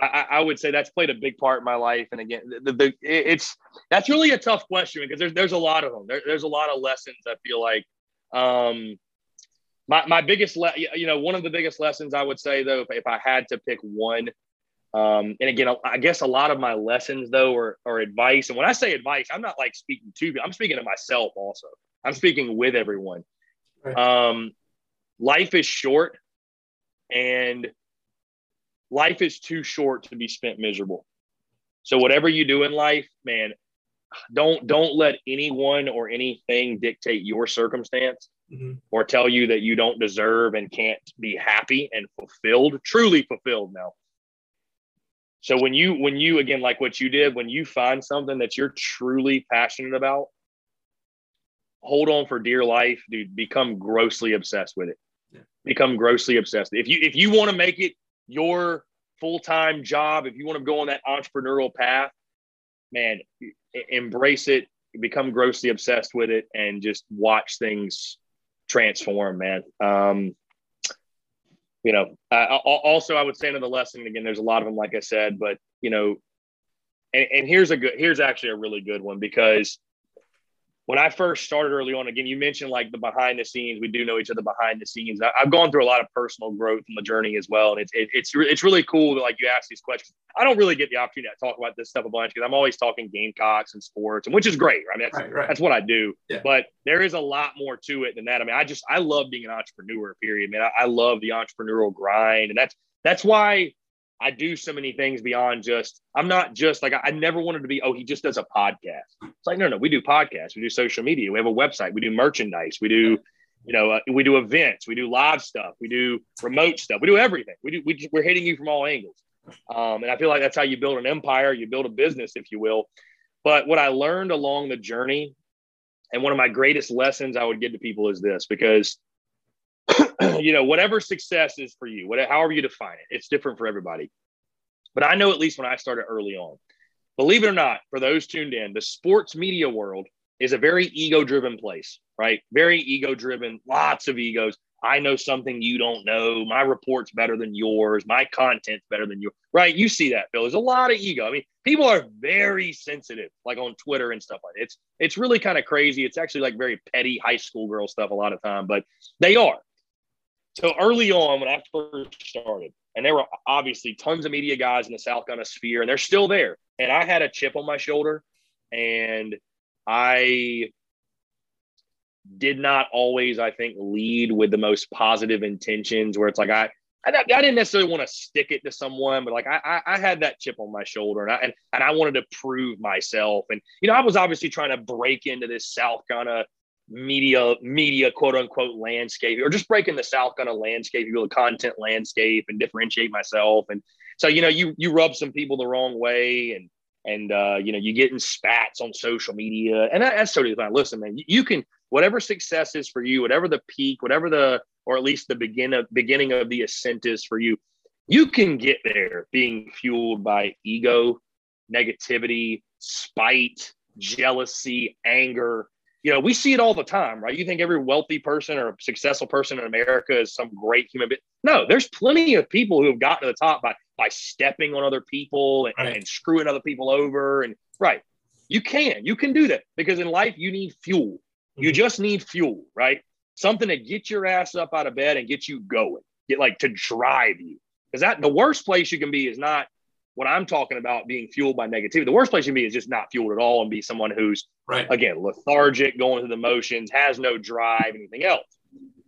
I, I, would say that's played a big part in my life. And again, the, the, it's that's really a tough question because there's there's a lot of them. There, there's a lot of lessons. I feel like um, my my biggest le- you know one of the biggest lessons I would say though if, if I had to pick one. Um, and again, I guess a lot of my lessons though are, are advice. And when I say advice, I'm not like speaking to I'm speaking to myself also. I'm speaking with everyone. Right. Um, life is short, and life is too short to be spent miserable. So whatever you do in life, man, don't don't let anyone or anything dictate your circumstance mm-hmm. or tell you that you don't deserve and can't be happy and fulfilled, truly fulfilled now. So when you when you again like what you did, when you find something that you're truly passionate about, hold on for dear life, dude. Become grossly obsessed with it. Yeah. Become grossly obsessed. If you if you want to make it your full-time job, if you want to go on that entrepreneurial path, man, embrace it, become grossly obsessed with it, and just watch things transform, man. Um, you know, uh, also I would say another lesson again. There's a lot of them, like I said, but you know, and, and here's a good, here's actually a really good one because when I first started early on, again, you mentioned like the behind the scenes. We do know each other behind the scenes. I, have gone through a lot of personal growth in the journey as well, and it's it, it's it's really cool that like you ask these questions. I don't really get the opportunity to talk about this stuff a bunch because I'm always talking Gamecocks and sports, and which is great. I mean, that's right, right. that's what I do. Yeah. But there is a lot more to it than that. I mean, I just I love being an entrepreneur. Period, man. I, I love the entrepreneurial grind, and that's that's why I do so many things beyond just, I'm not just like, I, I, never wanted to be, oh, he just does a podcast. It's like, no, no, we do podcasts, we do social media, we have a website, we do merchandise, we do, you know, uh, we do events, we do live stuff, we do remote stuff, we do everything. We do, we, we're hitting you from all angles. Um, and I feel like that's how you build an empire, you build a business, if you will. But what I learned along the journey, and one of my greatest lessons I would give to people is this because (clears throat) you know, whatever success is for you, whatever, however you define it, it's different for everybody. But I know at least when I started early on, believe it or not, for those tuned in, the sports media world is a very ego driven place, right? Very ego driven, lots of egos. I know something you don't know. My report's better than yours. My content's better than yours. Right? You see that, Phil. There's a lot of ego. I mean, people are very sensitive, like on Twitter and stuff like that. It's it's really kind of crazy. It's actually like very petty high school girl stuff a lot of time, but they are. So early on, when I first started, and there were obviously tons of media guys in the South Carolina sphere, and they're still there. And I had a chip on my shoulder, and I did not always, I think, lead with the most positive intentions. Where it's like I, I, I didn't necessarily want to stick it to someone, but like I, I, had that chip on my shoulder, and I and, and I wanted to prove myself. And you know, I was obviously trying to break into this South Carolina media media quote unquote landscape or just breaking the South Carolina landscape you know content landscape and differentiate myself. And so you know you you rub some people the wrong way and and uh, you know you get in spats on social media. And that, that's totally fine. Listen man you, you, can whatever success is for you whatever the peak whatever the or at least the begin of, beginning of the ascent is for you you can get there being fueled by ego negativity spite jealousy anger you know, we see it all the time, right? You think every wealthy person or successful person in America is some great human being. No, there's plenty of people who have gotten to the top by by stepping on other people and, right. and screwing other people over. And right, you can, you can do that because in life you need fuel. Mm-hmm. You just need fuel, right? Something to get your ass up out of bed and get you going, get like to drive you. Because that the worst place you can be is not what I'm talking about being fueled by negativity. The worst place you can be is just not fueled at all and be someone who's right again lethargic, going through the motions, has no drive, anything else.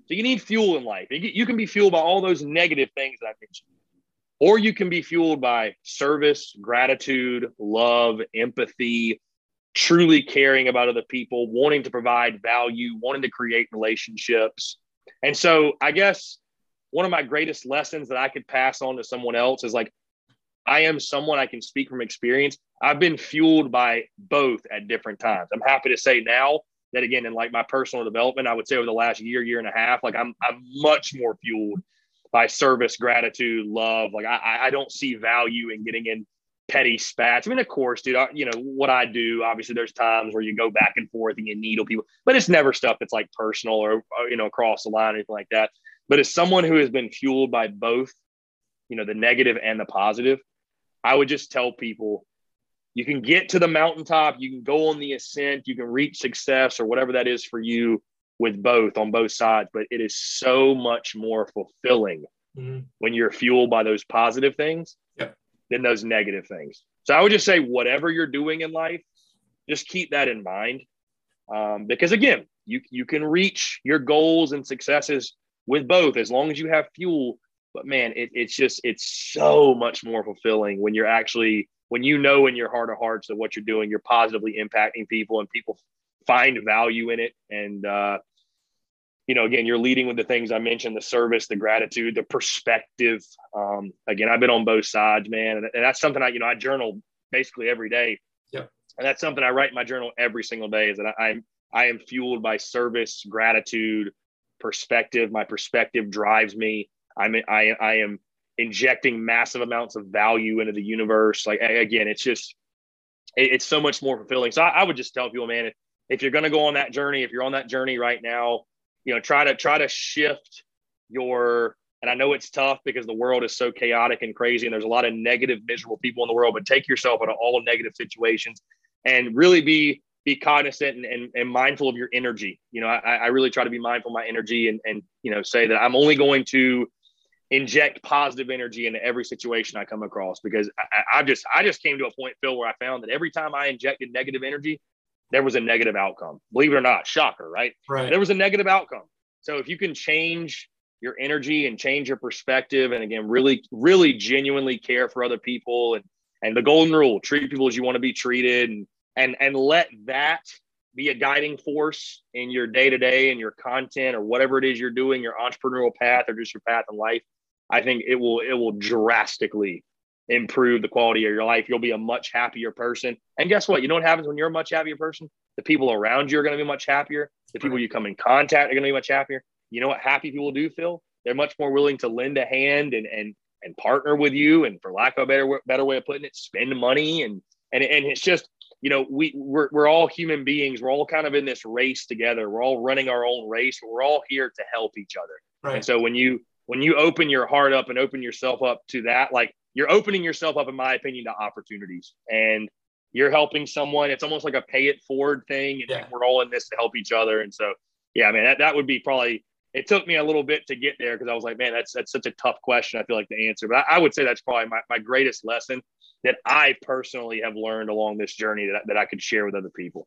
So you need fuel in life. You can be fueled by all those negative things that I mentioned, or you can be fueled by service, gratitude, love, empathy, truly caring about other people, wanting to provide value, wanting to create relationships. And so I guess one of my greatest lessons that I could pass on to someone else is like I am someone I can speak from experience. I've been fueled by both at different times. I'm happy to say now that again, in like my personal development, I would say over the last year, year and a half, like I'm I'm much more fueled by service, gratitude, love. Like I I don't see value in getting in petty spats. I mean, of course, dude, I, you know what I do. Obviously, there's times where you go back and forth and you needle people, but it's never stuff that's like personal or, you know across the line or anything like that. But as someone who has been fueled by both, you know, the negative and the positive, I would just tell people you can get to the mountaintop, you can go on the ascent, you can reach success or whatever that is for you with both on both sides, but it is so much more fulfilling mm-hmm. when you're fueled by those positive things yep. than those negative things. So I would just say, whatever you're doing in life, just keep that in mind. Um, because again, you, you can reach your goals and successes with both as long as you have fuel but man, it, it's just it's so much more fulfilling when you're actually when you know in your heart of hearts that what you're doing, you're positively impacting people and people find value in it. And uh, you know, again, you're leading with the things I mentioned: the service, the gratitude, the perspective. Um, again, I've been on both sides, man, and, and that's something I you know I journal basically every day.
Yeah,
and that's something I write in my journal every single day. Is that I, I'm I am fueled by service, gratitude, perspective. My perspective drives me. I'm I I am injecting massive amounts of value into the universe. Like again, it's just it, it's so much more fulfilling. So I, I, would just tell people, man, if, if you're going to go on that journey, if you're on that journey right now, you know, try to try to shift your. And I know it's tough because the world is so chaotic and crazy, and there's a lot of negative, miserable people in the world. But take yourself out of all negative situations and really be be cognizant and, and, and, mindful of your energy. You know, I, I really try to be mindful of my energy and, and, you know, say that I'm only going to inject positive energy into every situation I come across because I, I just I just came to a point, Phil, where I found that every time I injected negative energy, there was a negative outcome. Believe it or not, shocker, right?
Right.
There was a negative outcome. So if you can change your energy and change your perspective, and again, really, really genuinely care for other people, and and the golden rule: treat people as you want to be treated, and and and let that be a guiding force in your day to day and your content or whatever it is you're doing, your entrepreneurial path or just your path in life. I think it will it will drastically improve the quality of your life. You'll be a much happier person. And guess what? You know what happens when you're a much happier person? The people around you are going to be much happier. The people you come in contact are going to be much happier. You know what happy people do, Phil? They're much more willing to lend a hand and and and partner with you. And for lack of a better better way of putting it, spend money and and and it's just you know we we're, we're all human beings. We're all kind of in this race together. We're all running our own race. We're all here to help each other
Right.
And so when you when you open your heart up and open yourself up to that, like you're opening yourself up, in my opinion, to opportunities. And you're helping someone. It's almost like a pay it forward thing. And
Yeah.
we're all in this to help each other. And so, yeah, man, that, that would be probably, it took me a little bit to get there because I was like, man, that's, that's such a tough question. I feel like the answer, but I, I would say that's probably my, my greatest lesson that I personally have learned along this journey that, that I could share with other people.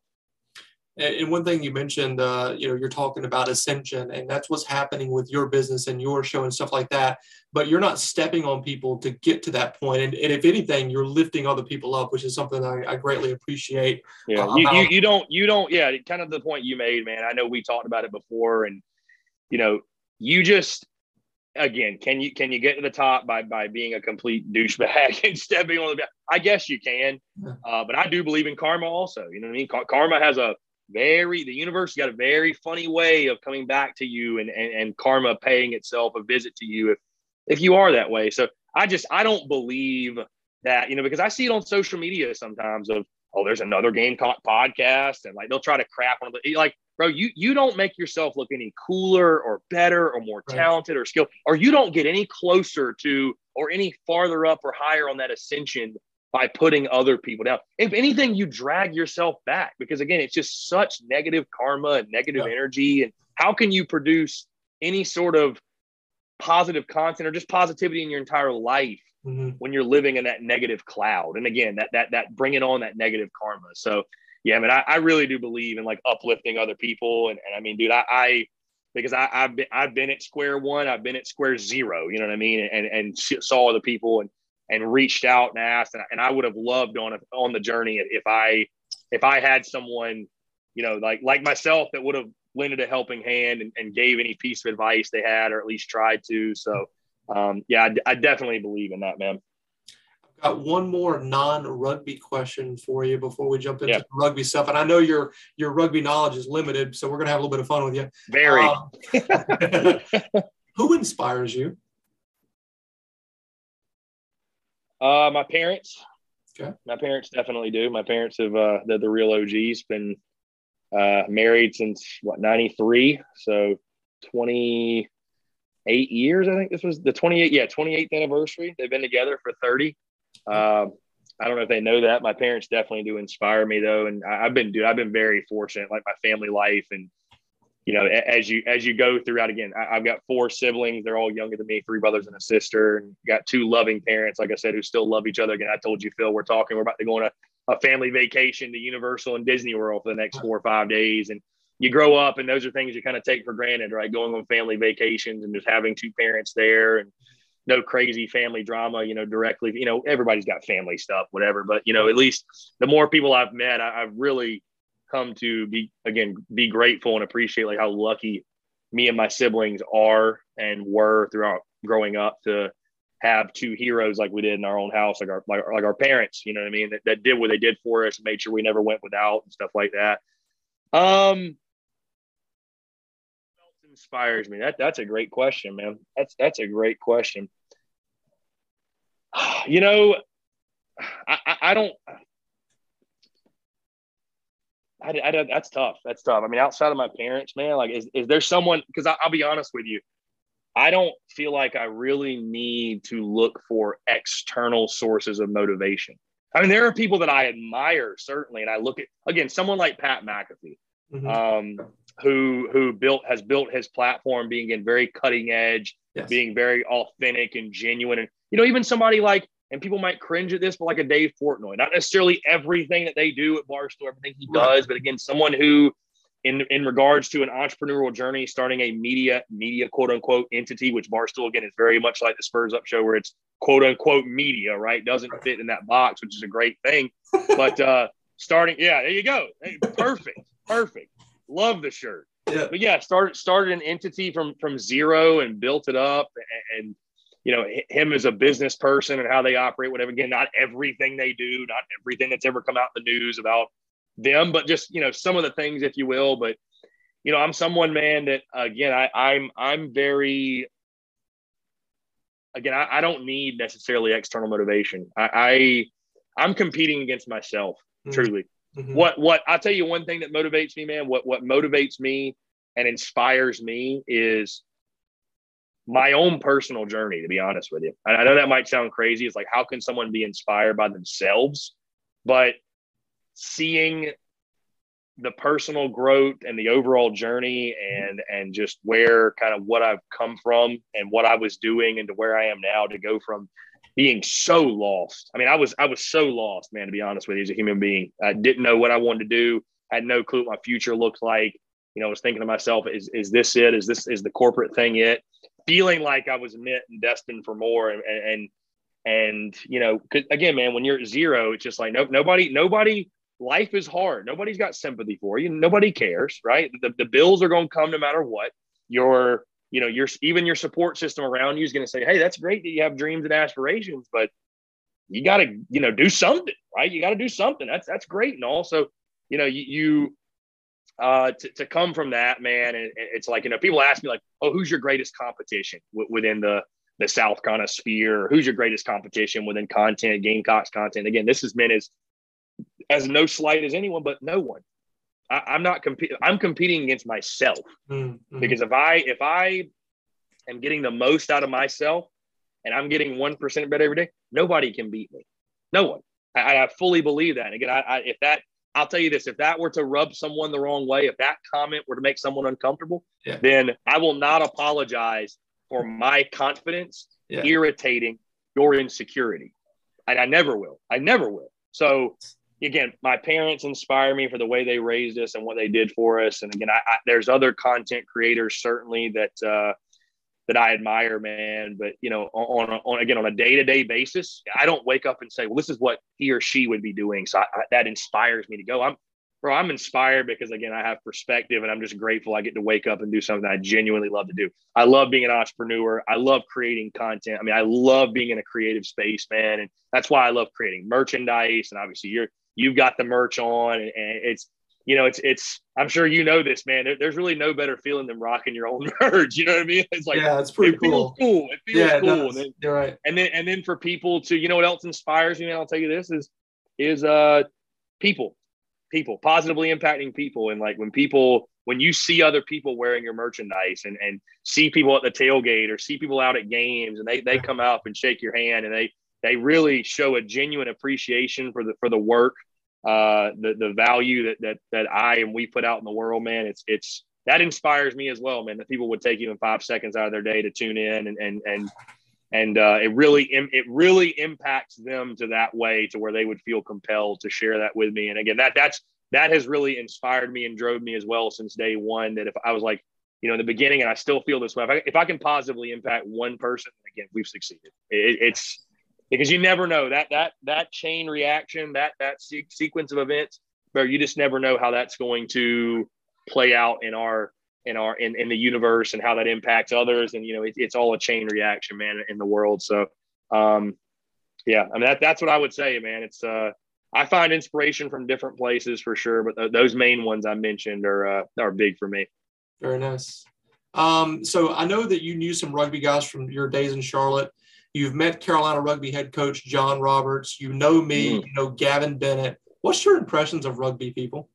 And one thing you mentioned, uh, you know, you're talking about ascension, and that's what's happening with your business and your show and stuff like that. But you're not stepping on people to get to that point. And, and if anything, you're lifting other people up, which is something I, I greatly appreciate.
Yeah,
Uh,
you, you you don't you don't yeah, kind of the point you made, man. I know we talked about it before, and you know, you just again, can you can you get to the top by by being a complete douchebag (laughs) and stepping on the? I guess you can, uh, but I do believe in karma also. You know what I mean? Karma has a very the universe got a very funny way of coming back to you and, and and karma paying itself a visit to you if if you are that way. So I just I don't believe that you know because I see it on social media sometimes of oh there's another Gamecock podcast and like they'll try to crap on the eh, like bro you you don't make yourself look any cooler or better or more
Right.
talented or skilled or you don't get any closer to or any farther up or higher on that ascension by putting other people down. If anything, you drag yourself back because again, it's just such negative karma and negative
Yeah.
energy. And how can you produce any sort of positive content or just positivity in your entire life
Mhm.
when you're living in that negative cloud? And again, that that that bringing on that negative karma. So yeah, I mean, I, I really do believe in like uplifting other people. And, and I mean, dude, I, I because I, I've been I've been at square one, I've been at square zero. You know what I mean? And and saw other people and and reached out and asked, and, and I would have loved on on the journey if I if I had someone, you know, like like myself that would have lended a helping hand and, and gave any piece of advice they had, or at least tried to. So, um, yeah, I, I definitely believe in that, man.
Got one more non-rugby question for you before we jump into
Yeah.
the rugby stuff. And I know your your rugby knowledge is limited, so we're gonna have a little bit of fun with you.
Very.
Um, (laughs) who inspires you?
Uh, my parents.
Okay.
My parents definitely do. My parents have uh, they're the real OGs. Been uh, married since what ninety three, so twenty eight years. I think this was the twenty eight. Yeah, twenty eighth anniversary. They've been together for thirty. Um, I don't know if they know that. My parents definitely do inspire me though, and I, I've been dude. I've been very fortunate, like my family life and you know, as you as you go throughout again, I, I've got four siblings. They're all younger than me, three brothers and a sister, and got two loving parents, like I said, who still love each other. Again, I told you, Phil, we're talking. We're about to go on a, a family vacation to Universal and Disney World for the next four or five days. And you grow up, and those are things you kind of take for granted, right? Going on family vacations and just having two parents there, and no crazy family drama, you know, directly. You know, everybody's got family stuff, whatever. But you know, at least the more people I've met, I, I've really come to be again be grateful and appreciate like how lucky me and my siblings are and were throughout growing up to have two heroes like we did in our own house like our like, like our parents you know what i mean that, that did what they did for us made sure we never went without and stuff like that. Um inspires me? That that's a great question man. That's that's a great question. (sighs) You know I, I, I don't I, I, that's tough. That's tough. I mean, outside of my parents, man, like, is, is there someone? Because I'll be honest with you, I don't feel like I really need to look for external sources of motivation. I mean, there are people that I admire certainly, and I look at again someone like Pat McAfee,
Mhm.
um, who who built has built his platform being in very cutting edge,
Yes.
being very authentic and genuine, and you know, even somebody like and people might cringe at this, but like a Dave Portnoy, not necessarily everything that they do at Barstool, everything he
Right.
does, but again, someone who, in in regards to an entrepreneurial journey, starting a media media quote unquote entity, which Barstool again is very much like the Spurs Up show, where it's quote unquote media, right? Doesn't fit in that box, which is a great thing. (laughs) But uh starting, yeah, there you go, Hey, perfect, perfect. Love the shirt
Yeah.
but yeah, started started an entity from from zero and built it up, and, and you know him as a business person and how they operate, whatever. Again, not everything they do, not everything that's ever come out in the news about them, but just you know some of the things, if you will. But you know, I'm someone, man, that again, I, I'm I'm very again, I, I don't need necessarily external motivation. I, I I'm competing against myself,
Mhm.
truly
Mhm.
what what I'll tell you one thing that motivates me, man. What what motivates me and inspires me is my own personal journey, to be honest with you. I know that might sound crazy. It's like, how can someone be inspired by themselves? But seeing the personal growth and the overall journey and and just where kind of what I've come from and what I was doing and to where I am now to go from being so lost. I mean, I was I was so lost, man, to be honest with you, as a human being. I didn't know what I wanted to do, had no clue what my future looked like. You know, I was thinking to myself, is is this it? Is this is the corporate thing it? Feeling like I was meant and destined for more and and and you know, again, man, when you're at zero, it's just like nope, nobody, nobody life is hard. Nobody's got sympathy for you. Nobody cares, right? The, the bills are going to come no matter what. Your, you know, your even your support system around you is going to say, "Hey, that's great that you have dreams and aspirations, but you got to, you know, do something, right? You got to do something. That's that's great." And also, you know, you, you uh, to, to come from that, man, and it's like you know, people ask me like, "Oh, who's your greatest competition w- within the the South Carolina sphere? Who's your greatest competition within content, Gamecocks content?" Again, this has been as as no slight as anyone, but no one. I, am not competing. I'm competing against myself mm-hmm. because if I if I am getting the most out of myself and I'm getting one percent better every day, nobody can beat me. No one. I, I fully believe that. And again, I, I, if that I'll tell you this: if that were to rub someone the wrong way, if that comment were to make someone uncomfortable, yeah. then I will not apologize for my confidence yeah. irritating your insecurity. And I never will. I never will. So again, my parents inspire me for the way they raised us and what they did for us. And again, I, I, there's other content creators certainly that uh, that I admire, man. But you know, on, on again on a day to day basis, I don't wake up and say, "Well, this is what he or she would be doing." So I, that inspires me to go. I'm bro, I'm inspired because again, I have perspective and I'm just grateful I get to wake up and do something I genuinely love to do. I love being an entrepreneur. I love creating content. I mean, I love being in a creative space, man. And that's why I love creating merchandise. And obviously you're you've got the merch on and, and it's you know, it's it's. I'm sure you know this, man. There, there's really no better feeling than rocking your own (laughs) merch. You know what I mean? It's like
yeah, it's pretty
it
cool.
Feels cool. It feels
yeah,
cool.
And then, You're right.
And then and then for people to, you know, what else inspires me? And I'll tell you this is is uh people, people positively impacting people, and like when people when you see other people wearing your merchandise and and see people at the tailgate or see people out at games and they they come up and shake your hand and they they really show a genuine appreciation for the for the work uh, the the value that that that I and we put out in the world, man. It's it's that inspires me as well, man. That people would take even five seconds out of their day to tune in and and and and uh, it really it really impacts them to that way to where they would feel compelled to share that with me. And again, that that's that has really inspired me and drove me as well since day one. That if I was like, you know, in the beginning, and I still feel this way, if I, if I can positively impact one person, again, we've succeeded. It, it's because you never know that that that chain reaction, that that se- sequence of events, where you just never know how that's going to play out in our in our in, in the universe and how that impacts others. And you know, it, it's all a chain reaction, man, in the world. So, um, yeah, I mean that that's what I would say, man. It's uh, I find inspiration from different places for sure, but th- those main ones I mentioned are uh, are big for me.
Very nice. Um, so I know that you knew some rugby guys from your days in Charlotte. You've met Carolina rugby head coach John Roberts. You know me. Mm. You know Gavin Bennett. What's your impressions of rugby people?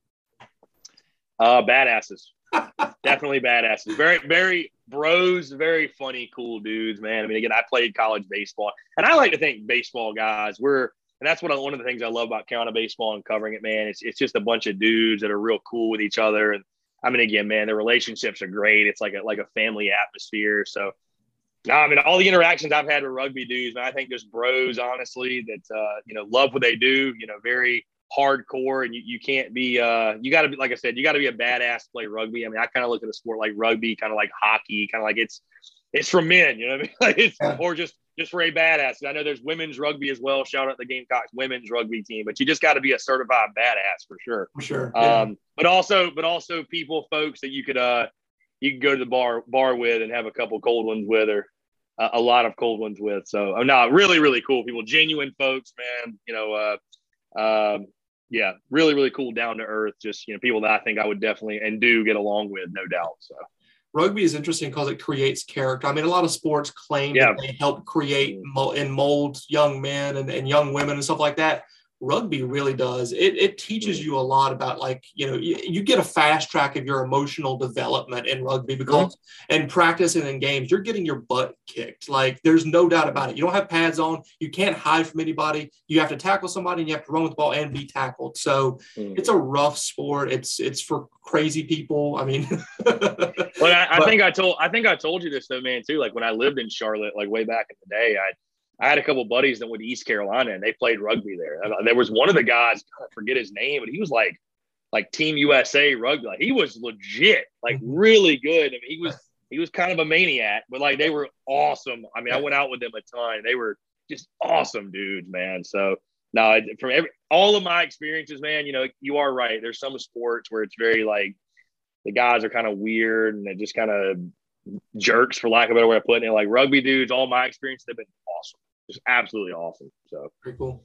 Uh, badasses. (laughs) Definitely badasses. Very, very bros. Very funny, cool dudes, man. I mean, again, I played college baseball, and I like to think baseball guys. We're and that's what I, one of the things I love about Carolina baseball and covering it, man. It's it's just a bunch of dudes that are real cool with each other, and I mean, again, man, the relationships are great. It's like a like a family atmosphere. So no, I mean all the interactions I've had with rugby dudes, man, I think just bros, honestly, that uh, you know love what they do. You know, very hardcore, and you, you can't be. Uh, you got to be like I said, you got to be a badass to play rugby. I mean, I kind of look at a sport like rugby, kind of like hockey, kind of like it's it's for men. You know what I mean? (laughs) Like it's or just just for a badass. I know there's women's rugby as well. Shout out the Gamecocks women's rugby team, but you just got to be a certified badass for sure.
For sure.
Yeah. Um, but also, but also people, folks that you could uh you can go to the bar bar with and have a couple cold ones with, or uh, a lot of cold ones with. So, oh, not really, really cool people, genuine folks, man. You know, uh, um, yeah, really, really cool, down to earth. Just you know, people that I think I would definitely and do get along with, no doubt. So.
Rugby is interesting because it creates character. I mean, a lot of sports claim yeah. that they help create and mold young men and, and young women and stuff like that rugby really does. It, it teaches you a lot about like, you know, you, you get a fast track of your emotional development in rugby because in practice and in games, you're getting your butt kicked. Like there's no doubt about it. You don't have pads on. You can't hide from anybody. You have to tackle somebody and you have to run with the ball and be tackled. So
Mm.
it's a rough sport. It's, it's for crazy people. I mean, (laughs)
Well, I, I
But-
think I told I think I told you this though, man, too. Like when I lived in Charlotte, like way back in the day, I I had a couple buddies that went to East Carolina and they played rugby there. And there was one of the guys, I forget his name, but he was like like Team USA rugby. Like he was legit, like
Mm-hmm.
really good. I mean, he was he was kind of a maniac, but like they were awesome. I mean, I went out with them a ton. They were just awesome dudes, man. So no, it- from every all of my experiences, man, you know, you are right. There's some sports where it's very like the guys are kind of weird and they just kind of jerks, for lack of a better way of putting it. Like rugby dudes, all my experience, they've been just absolutely awesome. So
Very cool.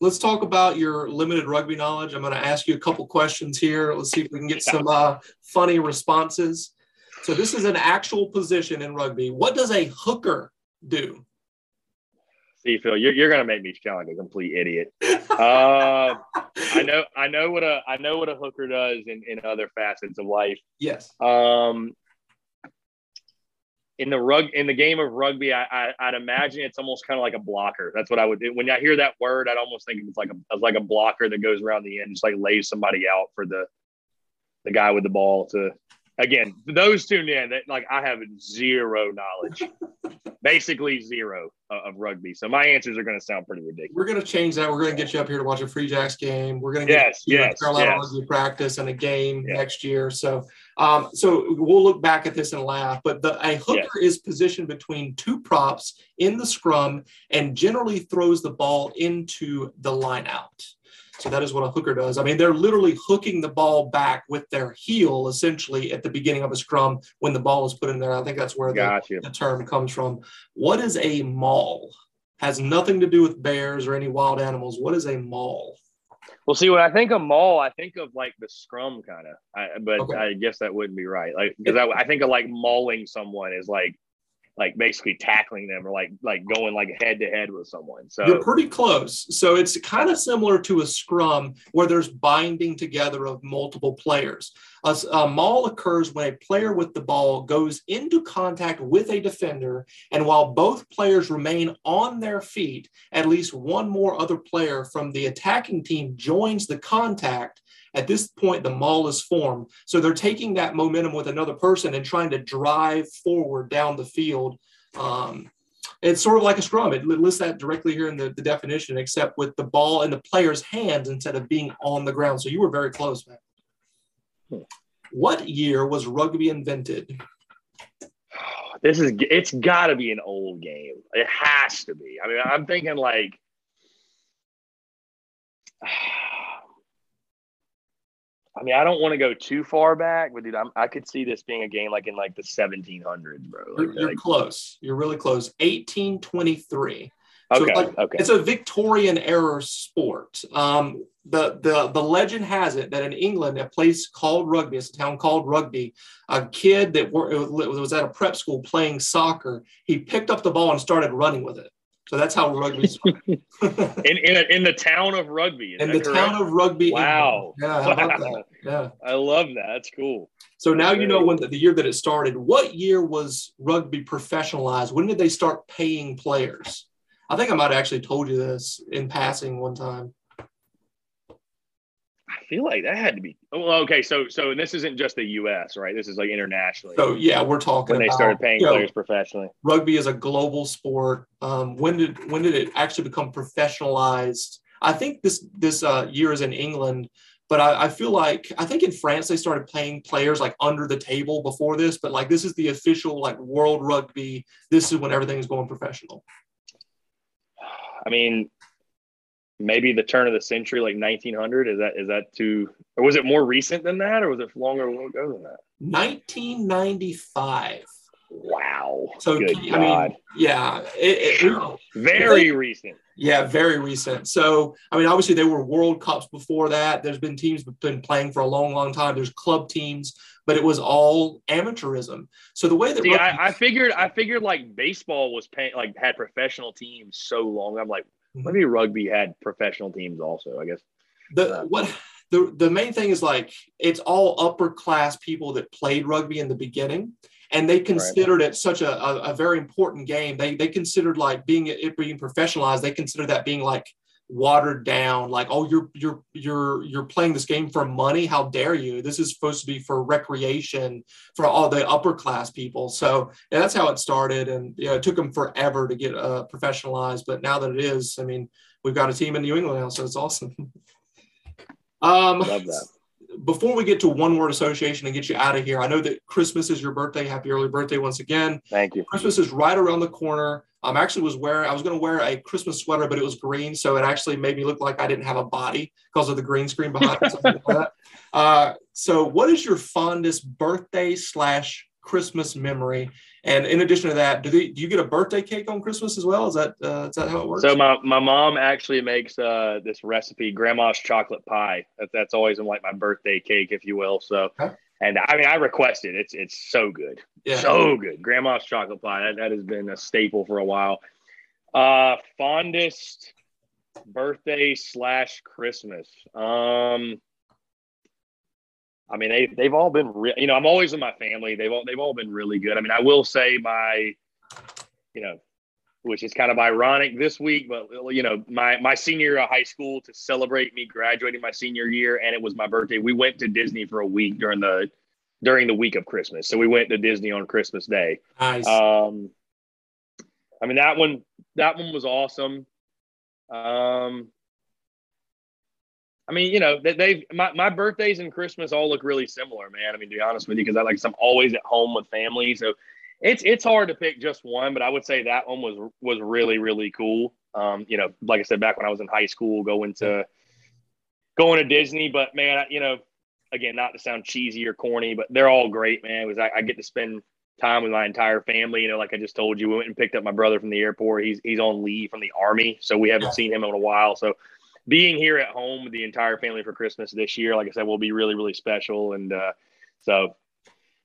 Let's talk about your limited rugby knowledge. I'm going to ask you a couple questions here. Let's see if we can get some uh, funny responses. So, this is an actual position in rugby. What does a hooker do?
see, Phil, you're, you're gonna make me sound like a complete idiot. Uh, I know, I know what a I know what a hooker does in, in other facets of life. (laughs)
Yes.
Um, in the rug in the game of rugby, I, I I'd imagine it's almost kind of like a blocker. That's what I would. do. When I hear that word, I'd almost think it's like a like a blocker that goes around the end, just like lays somebody out for the the guy with the ball to. Again, those tuned in, that like I have zero knowledge, (laughs) basically zero of, of rugby. So my answers are going to sound pretty ridiculous.
We're going to change that. We're going to get you up here to watch a Free Jacks game. We're going to get
Yes,
you
yes,
Carolina
yes.
rugby practice and a game
Yeah.
next year. So, um, so we'll look back at this and laugh. But the, a hooker is positioned between two props in the scrum and generally throws the ball into the line out. So that is what a hooker does. I mean, they're literally hooking the ball back with their heel, essentially, at the beginning of a scrum when the ball is put in there. I think that's where the, the term comes from. What is a maul? Has nothing to do with bears or any wild animals. What is a maul?
Well, see, when I think of maul, I think of like the scrum kind of, but
Okay.
I guess that wouldn't be right. Like, because I, I think of like mauling someone is like, like basically tackling them or like, like going like head to head with someone. So,
You're pretty close. So it's kind of similar to a scrum where there's binding together of multiple players. A maul occurs when a player with the ball goes into contact with a defender, and while both players remain on their feet, at least one more other player from the attacking team joins the contact. At this point, the maul is formed. So they're taking that momentum with another person and trying to drive forward down the field. Um, it's sort of like a scrum. It lists that directly here in the, the definition, except with the ball in the player's hands instead of being on the ground. So you were very close, man.
Hmm.
What year was rugby invented? (sighs)
this is, it's got to be an old game. It has to be. I mean, I'm thinking like, I mean, I don't want to go too far back, but dude, I'm, I could see this being a game like in like the 1700s, bro.
You're, you're
like-
close. You're really close. 1823. So
okay,
it's like-
okay.
It's a Victorian era sport. Um, the, the, the legend has it that in England, a place called Rugby, it's a town called Rugby, a kid that wor- was at a prep school playing soccer, he picked up the ball and started running with it. So that's how rugby (laughs) started. (laughs)
in in, a, in the town of Rugby.
In the
correct?
town of Rugby.
Wow.
England. Yeah, how about
Wow.
that? (laughs) Yeah.
I love that. That's cool.
So now you know when the, the year that it started. What year was rugby professionalized? When did they start paying players? I think I might have actually told you this in passing one time.
I feel like that had to be. Well, okay, so so and this isn't just the U.S. right? This is like internationally
So yeah, we're talking
when they started paying
you know,
players professionally.
rugby is a global sport. Um, when did when did it actually become professionalized? I think this this uh, year is in England, but I, I feel like I think in France they started paying players like under the table before this. But like this is the official like world rugby. This is when everything is going professional.
I mean, maybe the turn of the century, like 1900. Is that is that too? Or was it more recent than that, or was it longer ago than that?
1995.
Wow.
So
Good
I
God.
mean, yeah, it, it,
Very recent.
yeah, very recent. So I mean, obviously there were World Cups before that. There's been teams that have been playing for a long, long time. There's club teams, but it was all amateurism. So the way that
See,
rugby-
I, I figured I figured like baseball was paying like had professional teams so long. I'm like, maybe rugby had professional teams also. I guess
The
Uh,
what the the main thing is like it's all upper class people that played rugby in the beginning, and they considered it such a, a, a very important game. They they considered like being it being professionalized. They considered that being like watered down. Like oh you're you're you're you're playing this game for money. How dare you? This is supposed to be for recreation for all the upper class people. So yeah, that's how it started, and you know, it took them forever to get uh, professionalized. But now that it is, I mean, we've got a team in New England now, so it's awesome. (laughs) Um,
love that.
Before we get to one word association and get you out of here, I know that Christmas is your birthday. Happy early birthday once again.
Thank you.
Christmas is right around the corner. I'm actually was wearing I was going to wear a Christmas sweater, but it was green, so it actually made me look like I didn't have a body because of the green screen behind it. something like. (laughs) Uh, so, what is your fondest birthday slash Christmas memory? And in addition to that, do, they, do you get a birthday cake on Christmas as well? Is that uh, is that how it works?
So my, my mom actually makes uh, this recipe, grandma's chocolate pie. That, that's always like my birthday cake, if you will. So,
Okay.
and I mean, I requested it's it's so good,
yeah.
so good. Grandma's chocolate pie that, that has been a staple for a while. Uh, fondest birthday slash Christmas. Um, I mean, they they've all been, re- you know, I'm always with my family. They've all they've all been really good. I mean, I will say my, you know, which is kind of ironic this week, but you know, my my senior year of high school to celebrate me graduating my senior year, and it was my birthday. We went to Disney for a week during the during the week of Christmas. So we went to Disney on Christmas Day.
nice.
Um, I mean that one that one was awesome. Um, I mean, you know, they, they've my, my birthdays and Christmas all look really similar, man. I mean, to be honest with you, because I like I'm always at home with family, so it's it's hard to pick just one. But I would say that one was was really really cool. Um, you know, like I said, back when I was in high school, going to going to Disney. But man, you know, again, not to sound cheesy or corny, but they're all great, man. It was I, I get to spend time with my entire family. You know, like I just told you, we went and picked up my brother from the airport. He's he's on leave from the army, so we haven't seen him in a while. So being here at home with the entire family for Christmas this year, like I said, will be really really special. And uh, so.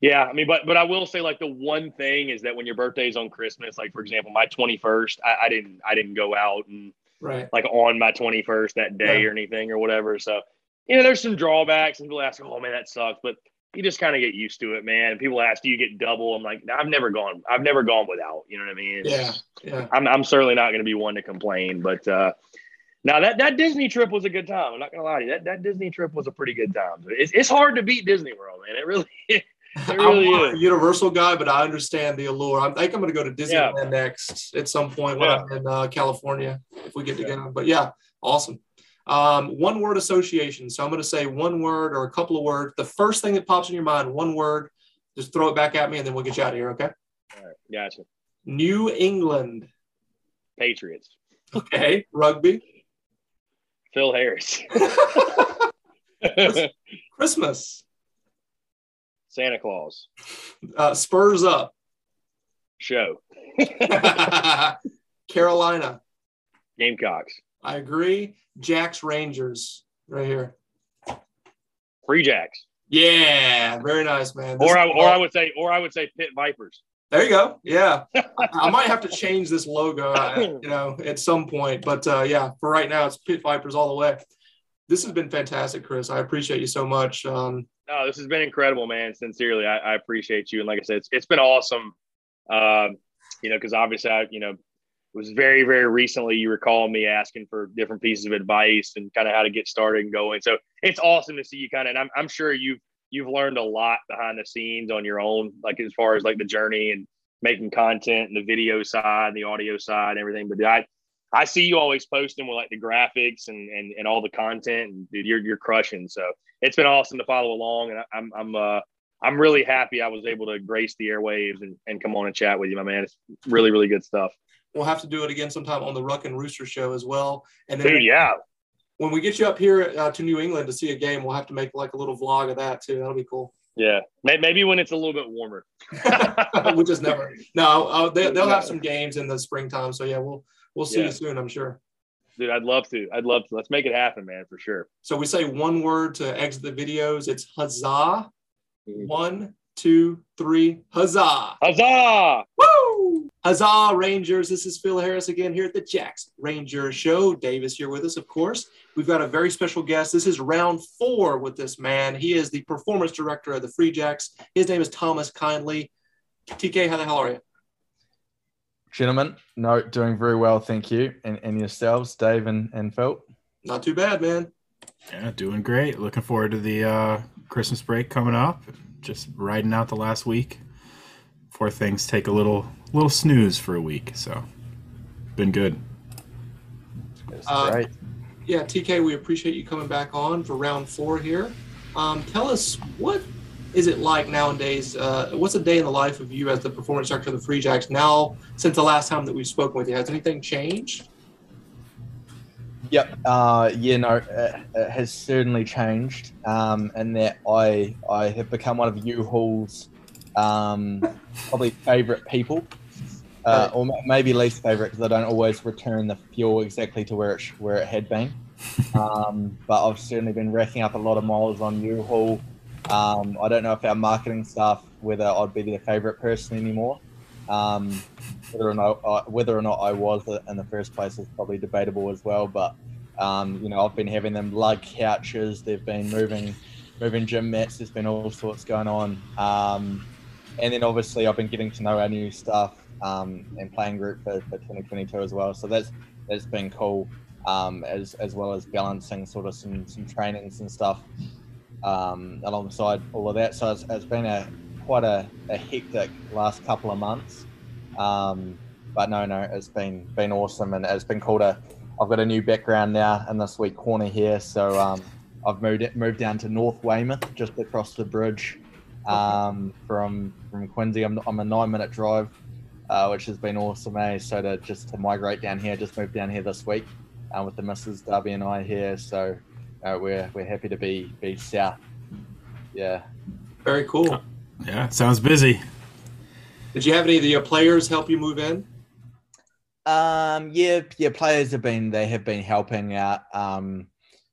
Yeah, I mean, but but I will say like the one thing is that when your birthday's on Christmas, like for example, my twenty first, I, I didn't I didn't go out and
right.
like on my 21st that day
Yeah.
or anything or whatever. So, you know, there's some drawbacks and people ask, oh man, that sucks. But you just kind of get used to it, man. People ask, do you get double? I'm like, I've never gone, I've never gone without, you know what I mean? It's-
Yeah. Yeah.
I'm, I'm certainly not going to be one to complain, but, uh, now that, that Disney trip was a good time. I'm not gonna lie to you. That, that Disney trip was a pretty good time. It's, it's hard to beat Disney World, man. It really, (laughs) it really
I'm not a
is.
Universal guy, but I understand the allure. I think I'm going to go to Disneyland next at some point when
Yeah.
I'm in uh, California if we get
Yeah.
together. But yeah, awesome. Um, one word association. So I'm going to say one word or a couple of words. The first thing that pops in your mind, one word. Just throw it back at me, and then we'll get you out of here. Okay.
All right, gotcha.
New England.
Patriots.
Okay. Rugby.
Phil Harris. (laughs)
Christmas.
Santa Claus.
Uh, Spurs up.
Show. (laughs)
Carolina.
Gamecocks.
I agree. Jacks Rangers. Right here.
Free Jacks.
Yeah, very nice, man. This
Or I, or I would say, or I would say Pit Vipers.
There you go. Yeah, (laughs) I, might have to change this logo, uh, you know, at some point. But uh, yeah, for right now, it's Pit Vipers all the way. This has been fantastic, Chris. I appreciate you so much. Um,
No, this has been incredible, man. Sincerely, I, I appreciate you. And like I said, it's, it's been awesome. Um, you know, because obviously, I, you know, it was very, very recently you were calling me asking for different pieces of advice and kind of how to get started and going. So it's awesome to see you kind of, and I'm, I'm sure you've, you've learned a lot behind the scenes on your own, like as far as like the journey and making content and the video side, and the audio side, and everything. But I, I see you always posting with like the graphics and, and, and all the content and dude, you're, you're crushing. So it's been awesome to follow along. And I, I'm, I'm, uh, I'm really happy I was able to grace the airwaves and, and come on and chat with you, my man. It's really, really good stuff.
we'll have to do it again sometime on the Ruck and Rooster show as well. And then
Dude, yeah.
When we get you up here uh, to New England to see a game, we'll have to make like a little vlog of that too. That'll be cool.
Yeah. Maybe when it's a little bit warmer. (laughs) (laughs)
Which is never. No, uh, they, they'll have some games in the springtime. So yeah, we'll we'll see
Yeah.
you soon. I'm sure.
Dude, I'd love to. I'd love to. Let's make it happen, man, for sure.
So we say one word to exit the videos. It's huzzah.
Mhm.
One, two, three, huzzah.
Huzzah!
Woo! Huzzah, Rangers. This is Phil Harris again here at the Jacks Ranger Show. Davis here with us, of course. We've got a very special guest. This is round four with this man. He is the performance director of the Free Jacks. His name is Thomas Kindley. TK, how the hell are you?
Gentlemen, no, doing very well, thank you. And, and yourselves, Dave and, and Phil?
Not too bad, man.
Yeah, doing great. Looking forward to the uh, Christmas break coming up. Just riding out the last week before things take a little little snooze for a week. So, been good.
Uh, great. Yeah, TK, we appreciate you coming back on for round four here. Um, tell us what is it like nowadays? Uh, what's a day in the life of you as the performance director of the Free Jacks now since the last time that we've spoken with you? Has anything changed?
Yep. Uh, yeah, no, it, it, has certainly changed. Um, and that I I have become one of U-Haul's um, probably favorite people, uh, or maybe least favorite because I don't always return the fuel exactly to where it where it had been. (laughs) Um, but I've certainly been racking up a lot of miles on U-Haul. Um, I don't know if our marketing staff whether I'd be their favorite person anymore. Um, whether or not uh, whether or not I was in the first place is probably debatable as well. But um, you know, I've been having them lug couches. They've been moving moving gym mats. There's been all sorts going on. Um, and then obviously I've been getting to know our new staff um, and playing group for, for 2022 as well. So that's that's been cool. Um, as as well as balancing sort of some some trainings and stuff um, alongside all of that. So it's, it's been a quite a, a, hectic last couple of months. Um, but no, no, it's been been awesome, and it's been cool to. I've got a new background now in this week corner here, so um, I've moved moved down to North Weymouth, just across the bridge um, from from Quincy. I'm, I'm a nine minute drive, uh, which has been awesome. Eh? So to just to migrate down here, just moved down here this week uh, with the Mrs. Darby and I here. So uh, we're we're happy to be be south. Yeah.
Very cool.
Yeah, sounds busy.
Did you have any of your players help you move in?
Um, yeah, yeah. Players have been they have been helping out. Um,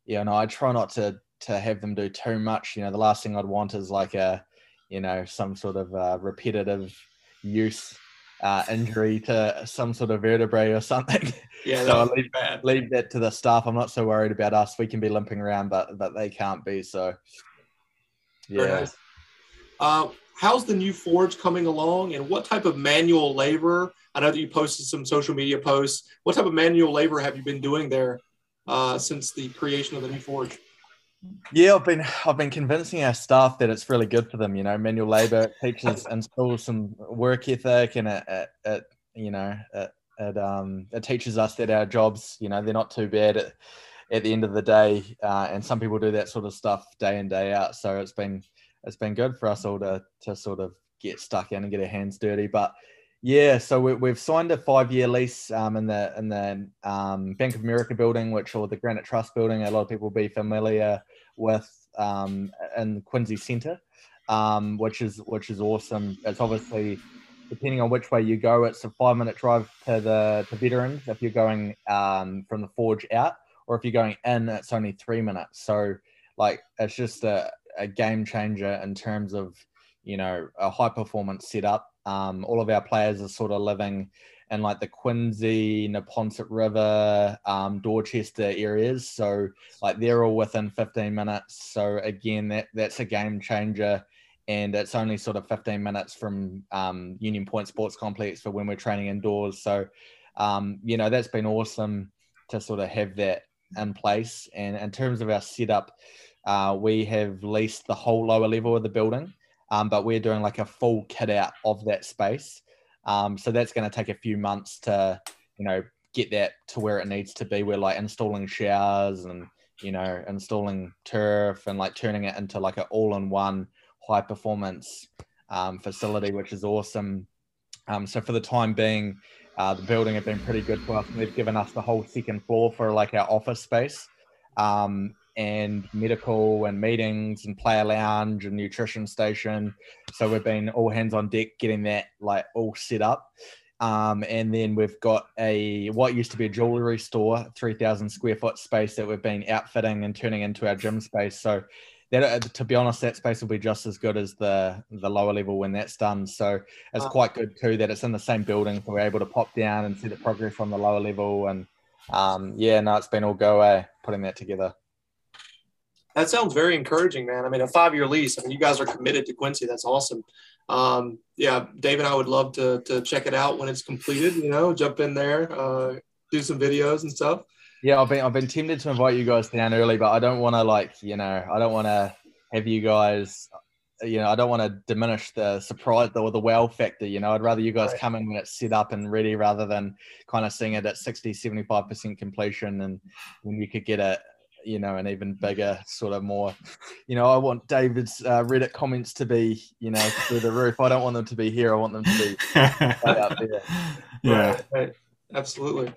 you know, I try not to to have them do too much. You know, the last thing I'd want is like a, you know, some sort of uh, repetitive use uh, injury to some sort of vertebrae or something. (laughs)
Yeah, so
I leave, bad. leave that to the staff. I'm not so worried about us. We can be limping around, but but they can't be. So yeah. Nice.
Uh, how's the new forge coming along, and what type of manual labor? I know that you posted some social media posts. What type of manual labor have you been doing there uh, since the creation of the new forge?
Yeah, I've been I've been convincing our staff that it's really good for them. You know, manual labor teaches (laughs) instills some work ethic, and it, it, it you know it, it um it teaches us that our jobs, you know, they're not too bad at, at the end of the day. Uh, and some people do that sort of stuff day in day out. So it's been it's been good for us all to to sort of get stuck in and get our hands dirty. But yeah, so we, have signed a five-year lease um, in the in the um, Bank of America building, which or the Granite Trust building. A lot of people will be familiar with um, in Quincy Centre, um, which is which is awesome. It's obviously depending on which way you go, it's a five-minute drive to the to veterans if you're going um, from the forge out, or if you're going in, it's only three minutes. So like it's just a, a game changer in terms of you know a high performance setup. Um, all of our players are sort of living in like the Quincy, Neponset River, um, Dorchester areas. So like they're all within 15 minutes. So again, that that's a game changer. And it's only sort of 15 minutes from um, Union Point Sports Complex for when we're training indoors. So, um, you know, that's been awesome to sort of have that in place. And in terms of our setup, uh, we have leased the whole lower level of the building, um, but we're doing like a full kit out of that space. Um, so that's going to take a few months to, you know, get that to where it needs to be. We're like installing showers and, you know, installing turf and like turning it into like an all-in-one high performance um, facility, which is awesome. Um, so for the time being, uh, the building have been pretty good for us. They've given us the whole second floor for like our office space. Um, and medical and meetings and player lounge and nutrition station. So we've been all hands on deck getting that like all set up. Um, and then we've got a what used to be a jewelry store, 3,000 square foot space that we've been outfitting and turning into our gym space. So that uh, to be honest, that space will be just as good as the the lower level when that's done. So it's
Wow.
quite good too that it's in the same building, so we're able to pop down and see the progress from the lower level. And um, yeah, no, it's been all go away putting that together.
That sounds very encouraging, man. I mean, a five-year lease. I mean, you guys are committed to Quincy. That's awesome. Um, yeah, Dave and I would love to to check it out when it's completed. You know, jump in there, uh, do some videos and stuff.
Yeah, I've been I've been tempted to invite you guys down early, but I don't want to like you know I don't want to have you guys. You know, I don't want to diminish the surprise or the wow factor. You know, I'd rather you guys
Right.
come in when it's set up and ready rather than kind of seeing it at 60, 75% completion and when you could get a, you know, an even bigger sort of more, you know, I want David's uh, Reddit comments to be, you know, through the roof. I don't want them to be here. I want them to be (laughs) right out there.
yeah.
Right, right. Absolutely.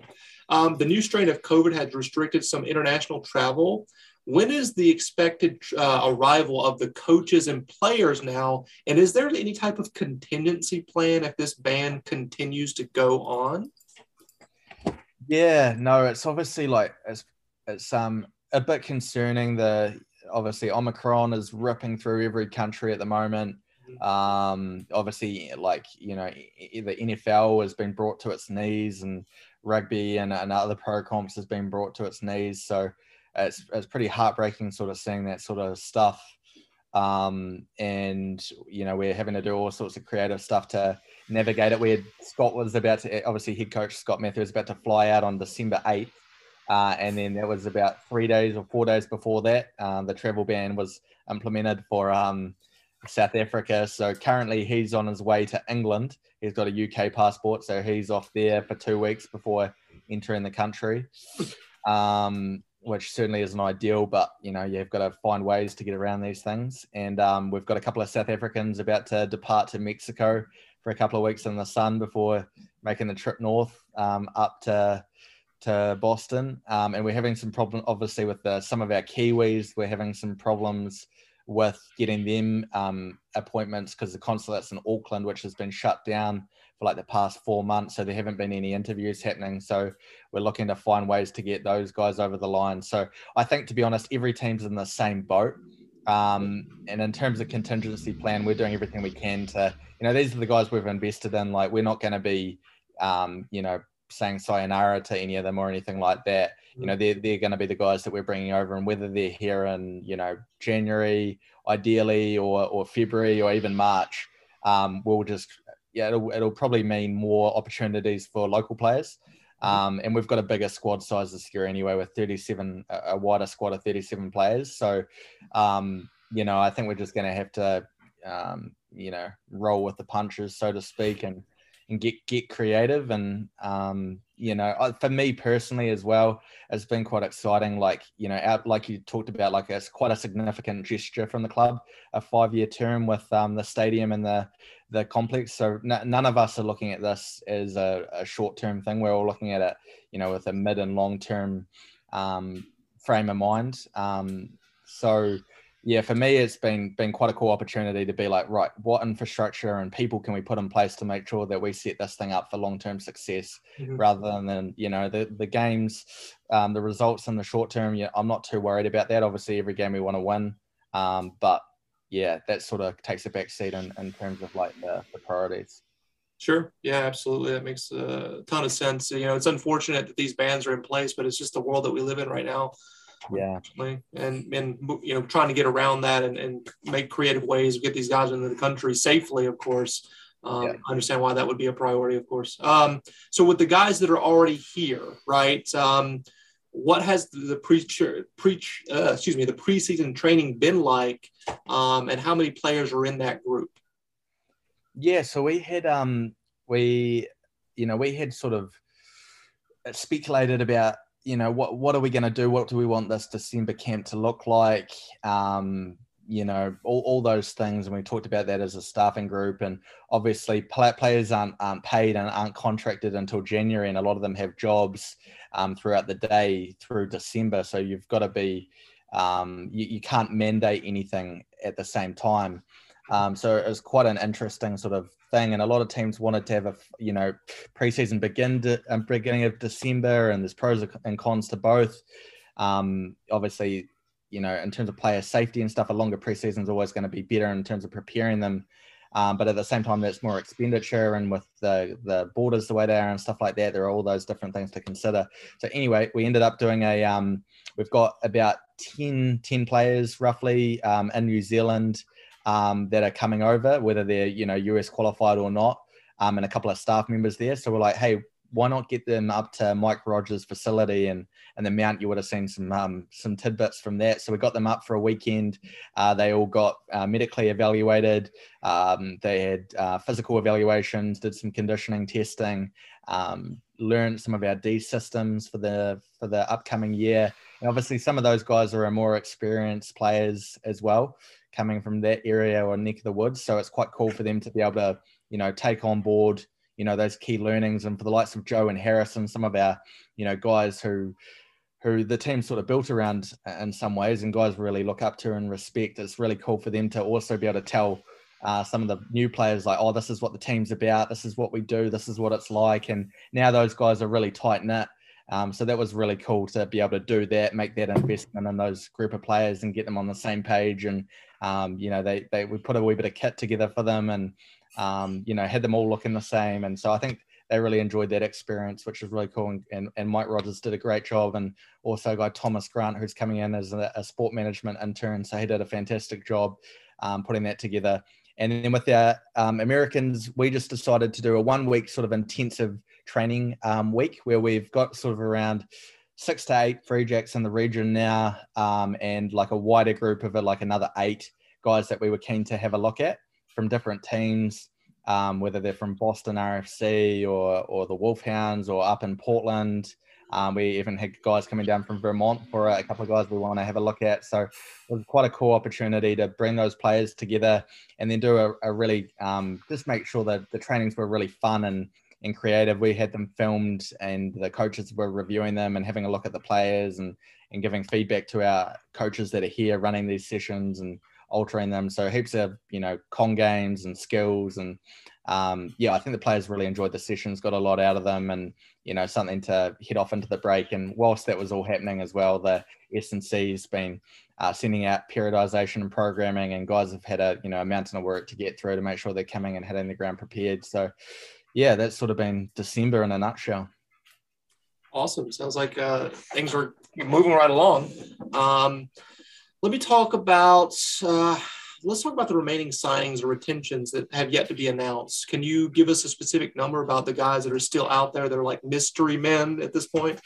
Um, the new strain of COVID has restricted some international travel. When is the expected uh, arrival of the coaches and players now? And is there any type of contingency plan if this ban continues to go on?
Yeah, no, it's obviously like it's it's um a bit concerning. The obviously Omicron is ripping through every country at the moment. Um, obviously, like you know, the NFL has been brought to its knees, and rugby and, and other pro comps has been brought to its knees. So it's it's pretty heartbreaking, sort of seeing that sort of stuff. Um, and you know, we're having to do all sorts of creative stuff to navigate it. We had Scott was about to obviously head coach Scott Mathie was about to fly out on December eighth, uh, and then that was about three days or four days before that. Um, the travel ban was implemented for um, South Africa. So currently he's on his way to England. He's got a UK passport, so he's off there for two weeks before entering the country. Um, which certainly isn't ideal, but you know you've got to find ways to get around these things. And um, we've got a couple of South Africans about to depart to Mexico for a couple of weeks in the sun before making the trip north um, up to to Boston. Um, and we're having some problem, obviously, with the, some of our Kiwis. We're having some problems with getting them um, appointments because the consulate's in Auckland, which has been shut down for like the past four months. So there haven't been any interviews happening. So we're looking to find ways to get those guys over the line. So I think, to be honest, every team's in the same boat. Um, and in terms of contingency plan, we're doing everything we can to, you know, these are the guys we've invested in. Like, we're not going to be, um, you know, saying sayonara to any of them or anything like that. You know, they're, they're going to be the guys that we're bringing over, and whether they're here in, you know, January, ideally, or, or February, or even March, um, we'll just, yeah, it'll, it'll probably mean more opportunities for local players. Um, and we've got a bigger squad size this year anyway, with 37, a a wider squad of 37 players. So, um, you know, I think we're just going to have to, um, you know, roll with the punches, so to speak, and and get get creative. And um, you know, for me personally as well, it's been quite exciting. Like you know, out like you talked about, like it's quite a significant gesture from the club, a five year term with um, the stadium and the the complex. So n- none of us are looking at this as a, a short term thing. We're all looking at it, you know, with a mid and long term um, frame of mind. Um, so yeah, for me, it's been been quite a cool opportunity to be like, right, what infrastructure and people can we put in place to make sure that we set this thing up for long term success,
Mhm.
rather than you know the the games, um, the results in the short term. Yeah, I'm not too worried about that. Obviously, every game we want to win, um, but yeah, that sort of takes a back seat in, in terms of like the, the priorities.
Sure. Yeah, absolutely. That makes a ton of sense. You know, it's unfortunate that these bans are in place, but it's just the world that we live in right now.
Yeah.
And and you know, trying to get around that and, and make creative ways to get these guys into the country safely, of course. Um,
Yeah.
I understand why that would be a priority, of course. Um, so with the guys that are already here, right? Um, what has the preach preach uh, excuse me the preseason training been like, um, and how many players are in that group?
Yeah, so we had um we you know we had sort of speculated about you know what what are we going to do? What do we want this December camp to look like? Um you know all, all those things and we talked about that as a staffing group and obviously players aren't, aren't paid and aren't contracted until January and a lot of them have jobs um, throughout the day through December so you've got to be um, you, you can't mandate anything at the same time. Um, so it was quite an interesting sort of thing, and a lot of teams wanted to have a you know preseason begin to, um, beginning of December, and there's pros and cons to both. Um, obviously, you know, in terms of player safety and stuff, a longer preseason is always going to be better in terms of preparing them. Um, but at the same time, that's more expenditure, and with the the borders the way they are and stuff like that, there are all those different things to consider. So anyway, we ended up doing a. Um, we've got about 10, 10 players roughly um, in New Zealand um, that are coming over, whether they're you know US qualified or not, um, and a couple of staff members there. So we're like, hey, why not get them up to Mike Rogers' facility and and the Mount? You would have seen some um, some tidbits from that. So we got them up for a weekend. Uh, they all got uh, medically evaluated. Um, they had uh, physical evaluations, did some conditioning testing, um, learned some of our D systems for the for the upcoming year. And obviously, some of those guys are more experienced players as well, coming from that area or neck of the woods. So it's quite cool for them to be able to, you know, take on board you know those key learnings. And for the likes of joe and harrison some of our you know guys who who the team sort of built around in some ways and guys really look up to and respect it's really cool for them to also be able to tell uh, some of the new players like oh this is what the team's about. This is what we do. This is what it's like. And now those guys are really tight knit um, so that was really cool to be able to do that make that investment in those group of players and get them on the same page and um, you know they, they we put a wee bit of kit together for them and um, you know, had them all looking the same. And so I think they really enjoyed that experience, which was really cool. And, and, and Mike Rogers did a great job. And also guy Thomas Grant, who's coming in as a, a sport management intern. So he did a fantastic job um, putting that together. And then with our um, Americans, we just decided to do a one week sort of intensive training um, week where we've got sort of around six to eight free jacks in the region now um, and like a wider group of like another eight guys that we were keen to have a look at from different teams, um, whether they're from Boston RFC or or the Wolfhounds or up in Portland. Um, we even had guys coming down from Vermont for a couple of guys we want to have a look at. So it was quite a cool opportunity to bring those players together and then do a, a really um, just make sure that the trainings were really fun and and creative. We had them filmed and the coaches were reviewing them and having a look at the players and and giving feedback to our coaches that are here running these sessions and altering them. So heaps of you know con games and skills and um, yeah, I think the players really enjoyed the sessions, got a lot out of them, and you know something to head off into the break. And whilst that was all happening as well, the S and C's been uh, sending out periodization and programming, and guys have had a you know a mountain of work to get through to make sure they're coming and hitting the ground prepared. So yeah, that's sort of been December in a nutshell.
Awesome. Sounds like uh, things are moving right along. Um, let me talk about. Uh, let's talk about the remaining signings or retentions that have yet to be announced. Can you give us a specific number about the guys that are still out there that are like mystery men at this point?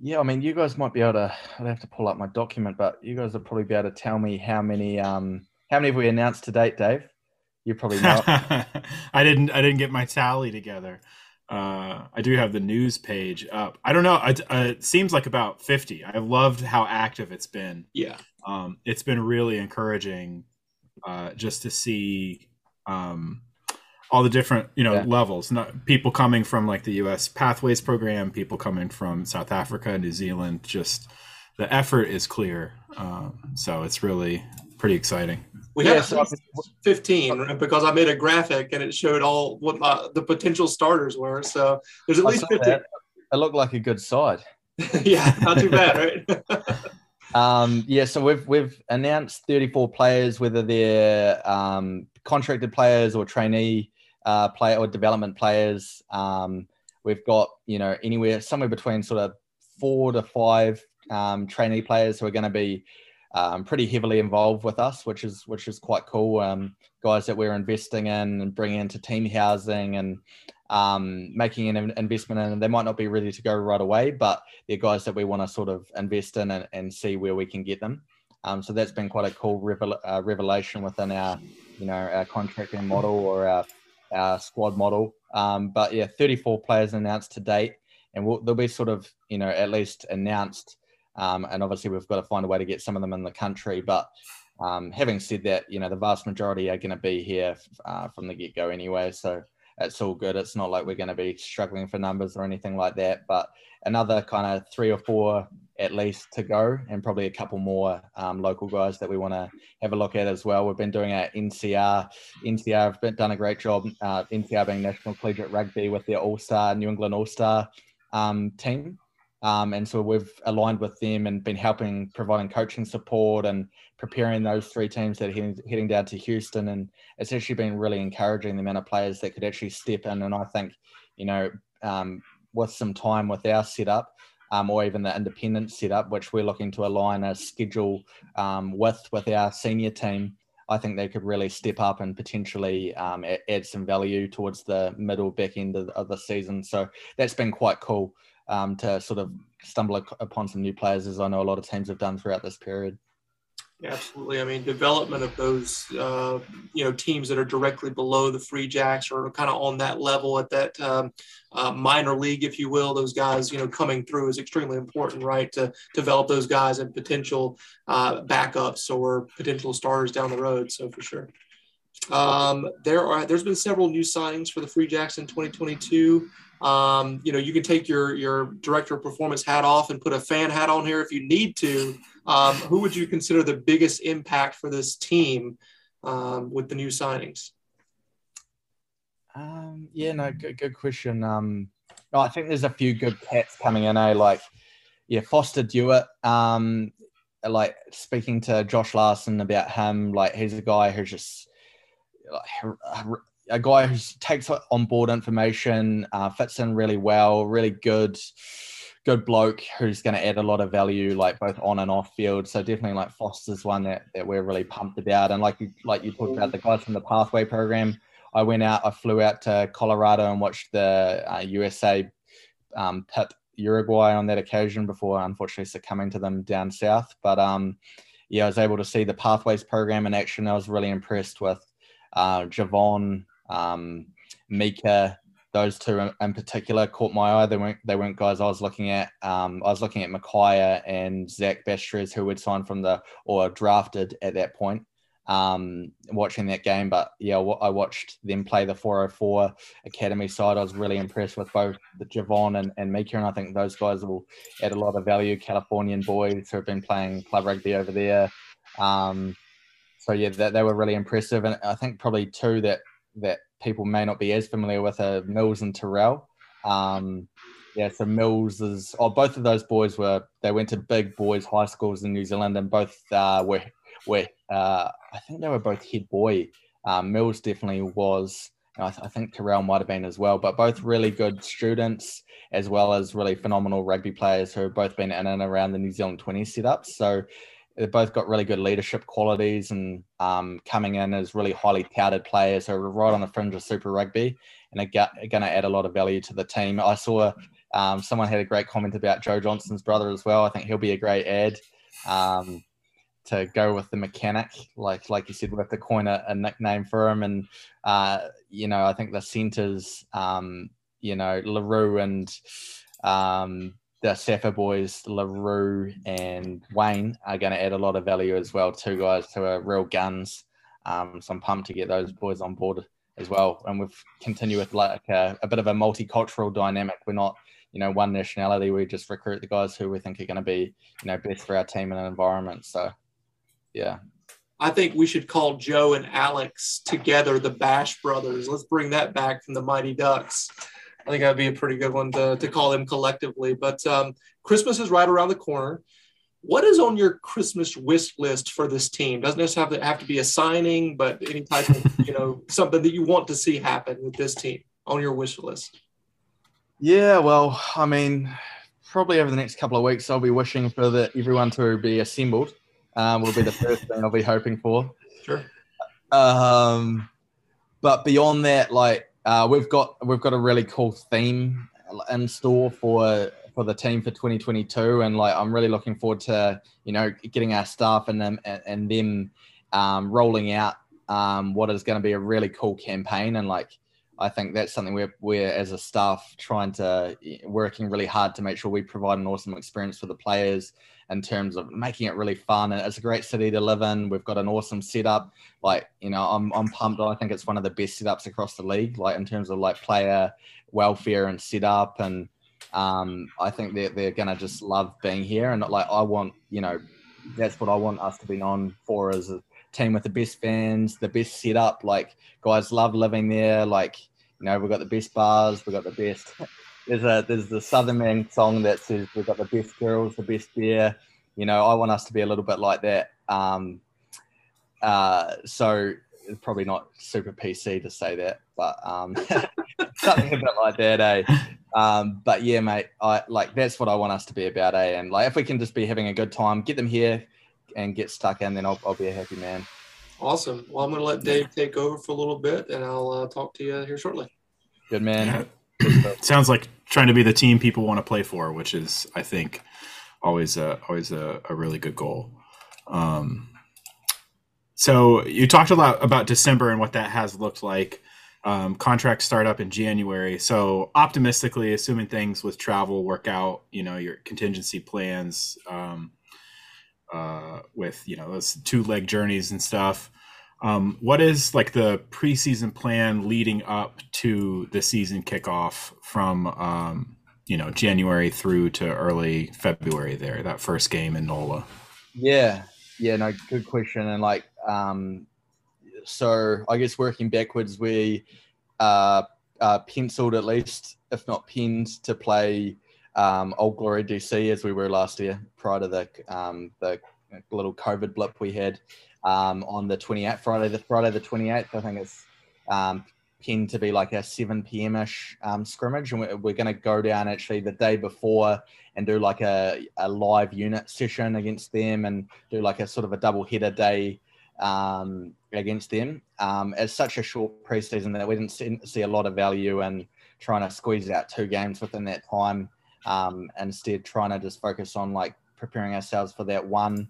Yeah, I mean, you guys might be able to. I'd have to pull up my document, but you guys would probably be able to tell me how many. Um, how many have we announced to date, Dave? You probably know. (laughs)
I didn't. I didn't get my tally together. Uh, I do have the news page up. I don't know. It, uh, it, seems like about 50. I loved how active it's been.
Yeah.
Um, it's been really encouraging uh, just to see um, all the different, you know, yeah. levels. Not people coming from like the U.S. Pathways program, people coming from South Africa, New Zealand. Just the effort is clear. Um, so it's really pretty exciting.
We yeah, have so 15 because I made a graphic and it showed all what my, the potential starters were. So there's at I least 15. That.
It looked like a good side. (laughs)
yeah, not too bad, right? (laughs)
um, yeah, so we've we've announced 34 players, whether they're um, contracted players or trainee uh, player or development players. Um, we've got you know anywhere somewhere between sort of four to five um, trainee players who are going to be um, pretty heavily involved with us, which is which is quite cool. Um, guys that we're investing in and bringing into team housing and um, making an investment in. They might not be ready to go right away, but they're guys that we want to sort of invest in and, and see where we can get them. Um, so that's been quite a cool revel- uh, revelation within our, you know, our contracting model or our, our squad model. Um, but yeah, 34 players announced to date, and we'll, they'll be sort of, you know, at least announced um, and obviously, we've got to find a way to get some of them in the country. But um, having said that, you know, the vast majority are going to be here uh, from the get go anyway. So it's all good. It's not like we're going to be struggling for numbers or anything like that. But another kind of three or four at least to go, and probably a couple more um, local guys that we want to have a look at as well. We've been doing our NCR. NCR have been, done a great job. Uh, NCR being National Collegiate Rugby with their All Star New England All Star um, team Um, and so we've aligned with them and been helping providing coaching support and preparing those three teams that are heading, heading down to Houston. And it's actually been really encouraging the amount of players that could actually step in. And I think, you know, um, with some time with our setup, um, or even the independent setup, which we're looking to align a schedule um, with with our senior team, I think they could really step up and potentially um, add some value towards the middle back end of the season. So that's been quite cool um, to sort of stumble upon some new players, as I know a lot of teams have done throughout this period.
Absolutely. I mean, development of those, uh, you know, teams that are directly below the Free Jacks or kind of on that level at that um, uh, minor league, if you will, those guys, you know, coming through is extremely important, right? To develop those guys and potential uh, backups or potential starters down the road. So for sure. Um, there are there's been several new signings for the Free Jacks in 2022. Um, you know, you can take your your director of performance hat off and put a fan hat on here if you need to. Um, who would you consider the biggest impact for this team um, with the new signings?
Um, yeah, no, good, good question. Um, no, I think there's a few good cats coming in. Eh? Like, yeah, Foster Dewitt. Um, like speaking to Josh Larson about him, like he's a guy who's just like, a guy who takes on board information, uh, fits in really well, really good good bloke who's going to add a lot of value, like both on and off field. So definitely, like Foster's one that, that we're really pumped about. And like you like you talked about the guys from the Pathway program. I went out, I flew out to Colorado and watched the uh, USA um, pit Uruguay on that occasion before unfortunately succumbing to them down south. But um, yeah, I was able to see the Pathways program in action. I was really impressed with uh, Javon, um, Mika, those two in particular caught my eye. They weren't they weren't guys I was looking at. Um, I was looking at Micaiah and Zach Bastres, who would sign from the or drafted at that point. Um, watching that game, but yeah, I watched them play the 404 academy side. I was really impressed with both the Javon and, and Mika, and I think those guys will add a lot of value. Californian boys who have been playing club rugby over there. Um, so yeah, that, they were really impressive, and I think probably two that that people may not be as familiar with are Mills and Terrell. Um, yeah, so Mills is, oh, both of those boys were, they went to big boys high schools in New Zealand and both uh, were, were uh, I think they were both head boy. Um, Mills definitely was, I, th- I, think Terrell might have been as well, but both really good students as well as really phenomenal rugby players who have both been in and around the New Zealand 20 setups. So they've both got really good leadership qualities and um, coming in as really highly touted players who are right on the fringe of Super Rugby and are, going to add a lot of value to the team. I saw um, someone had a great comment about Joe Johnson's brother as well. I think he'll be a great ad um, to go with the mechanic, like like you said, we have to coin a, a nickname for him. And uh, you know, I think the centers, um, you know, Larue and um, the Safa boys, LaRue and Wayne, are going to add a lot of value as well. Two guys who are real guns. Um, so I'm pumped to get those boys on board as well. And we've continued with like a, a, bit of a multicultural dynamic. We're not, you know, one nationality. We just recruit the guys who we think are going to be, you know, best for our team and environment. So, yeah.
I think we should call Joe and Alex together the Bash Brothers. Let's bring that back from the Mighty Ducks. I think that'd be a pretty good one to, to call them collectively. But um, Christmas is right around the corner. What is on your Christmas wish list for this team? Doesn't necessarily have to, have to be a signing, but any type of, you know, (laughs) something that you want to see happen with this team on your wish list?
Yeah, well, I mean, probably over the next couple of weeks, I'll be wishing for the, everyone to be assembled. Um, will be the first thing I'll be hoping for.
Sure.
Um, but beyond that, like uh, we've got we've got a really cool theme in store for for the team for 2022, and like I'm really looking forward to you know getting our staff and them and, them um, rolling out um, what is going to be a really cool campaign, and like I think that's something we're we're as a staff trying to working really hard to make sure we provide an awesome experience for the players in terms of making it really fun. And it's a great city to live in. We've got an awesome setup. Like, you know, I'm, I'm pumped. I think it's one of the best setups across the league, like in terms of like player welfare and setup. And um, I think they're, they're going to just love being here. And like, I want, you know, that's what I want us to be known for as a team with the best fans, the best setup. Like, guys love living there. Like, you know, we've got the best bars, we've got the best there's a there's the Southern Man song that says we've got the best girls, the best beer. You know, I want us to be a little bit like that. Um, uh, so it's probably not super PC to say that, but um, (laughs) something a bit like that, eh? Um, but yeah, mate, I like that's what I want us to be about, eh? And like if we can just be having a good time, get them here and get stuck in, then I'll, I'll be a happy man.
Awesome. Well, I'm going to let Dave take over for a little bit, and I'll uh, talk to you here shortly.
Good man.
Yeah. (clears throat) Sounds like trying to be the team people want to play for, which is, I think, always a always a, a really good goal. Um, so you talked a lot about December and what that has looked like. Um, contracts start up in January. So optimistically, assuming things with travel work out, you know your contingency plans um, uh, with you know those two leg journeys and stuff. Um, what is like the preseason plan leading up to the season kickoff from um, you know January through to early February? There, that first game in NOLA.
Yeah, yeah, no, good question. And like, um, so I guess working backwards, we uh, uh, penciled at least, if not pinned, to play um, Old Glory DC as we were last year prior to the um, the little COVID blip we had um, on the 28th Friday, the Friday the 28th. I think it's um, pinned to be like a 7 p.m. ish um, scrimmage, and we're, we're going to go down actually the day before and do like a, a live unit session against them and do like a sort of a double header day um, against them. Um, it's such a short preseason that we didn't see, a lot of value in trying to squeeze out two games within that time. Um, instead, trying to just focus on like preparing ourselves for that one.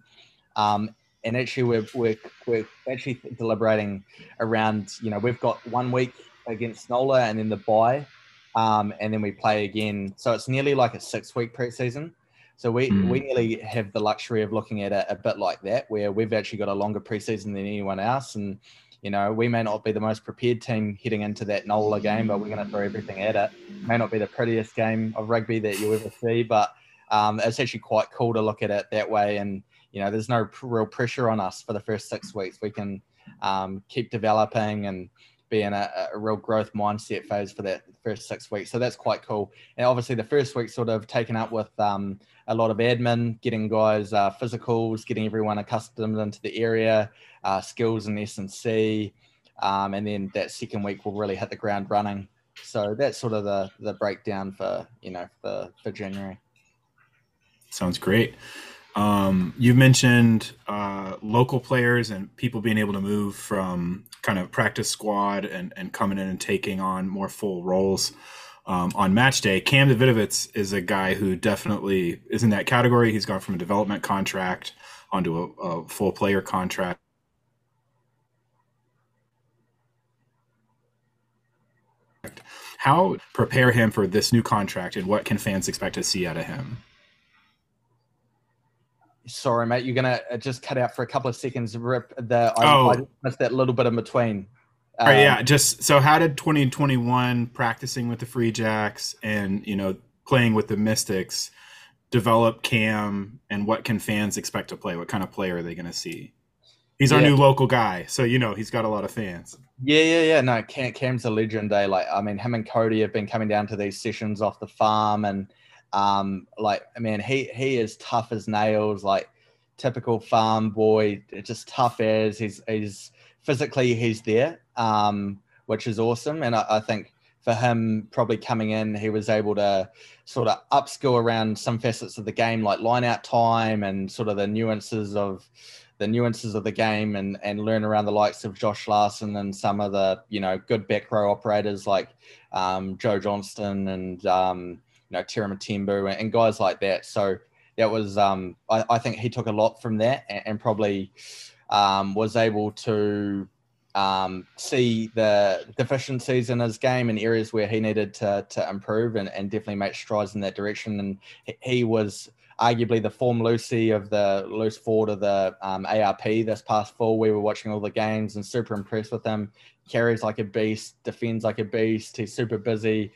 Um, and actually, we're, we're, we're actually deliberating around, you know, we've got one week against Nola and then the bye um, and then we play again. So it's nearly like a six week preseason. So we, mm. we nearly have the luxury of looking at it a bit like that, where we've actually got a longer preseason than anyone else. And, you know, we may not be the most prepared team heading into that NOLA game, but we're going to throw everything at it. May not be the prettiest game of rugby that you ever see, but um, it's actually quite cool to look at it that way. And, you know, there's no real pressure on us for the first six weeks. We can um, keep developing and, be in a, a, real growth mindset phase for that first six weeks. So that's quite cool. And obviously, the first week sort of taken up with um, a lot of admin, getting guys uh, physicals, getting everyone accustomed into the area, uh, skills in S and C, um, and then that second week will really hit the ground running. So that's sort of the the breakdown for you know for for January.
Sounds great. Um, you mentioned uh, local players and people being able to move from kind of practice squad and, and coming in and taking on more full roles um, on match day. Cam Davidovitz is a guy who definitely is in that category. He's gone from a development contract onto a, a full player contract. How prepare him for this new contract and what can fans expect to see out of him?
Sorry, mate. You're gonna uh, just cut out for a couple of seconds. Rip the. I, oh. I missed that little bit in between.
Um, right, yeah. Just so, how did 2021 practicing with the Free Jacks and you know playing with the Mystics develop Cam, and what can fans expect to play? What kind of player are they going to see? He's our yeah. new local guy, so you know he's got a lot of fans.
Yeah, yeah, yeah. No, Cam, Cam's a legend. Eh? Like, I mean, him and Cody have been coming down to these sessions off the farm, and um, like, I mean, he he is tough as nails, like typical farm boy, just tough as he's he's physically he's there, um, which is awesome. And I, I think for him probably coming in, he was able to sort of upskill around some facets of the game, like line out time and sort of the nuances of the nuances of the game and and learn around the likes of Josh Larson and some of the you know good back row operators like um, Joe Johnston and um, know Tira Timbu and guys like that. So that was um, I, I, think he took a lot from that and, and probably um, was able to um, see the deficiencies in his game and areas where he needed to, to improve and, and definitely make strides in that direction. And he was arguably the form Lucy of the loose forward of the um, ARP this past fall. We were watching all the games and super impressed with him. Carries like a beast, defends like a beast. He's super busy.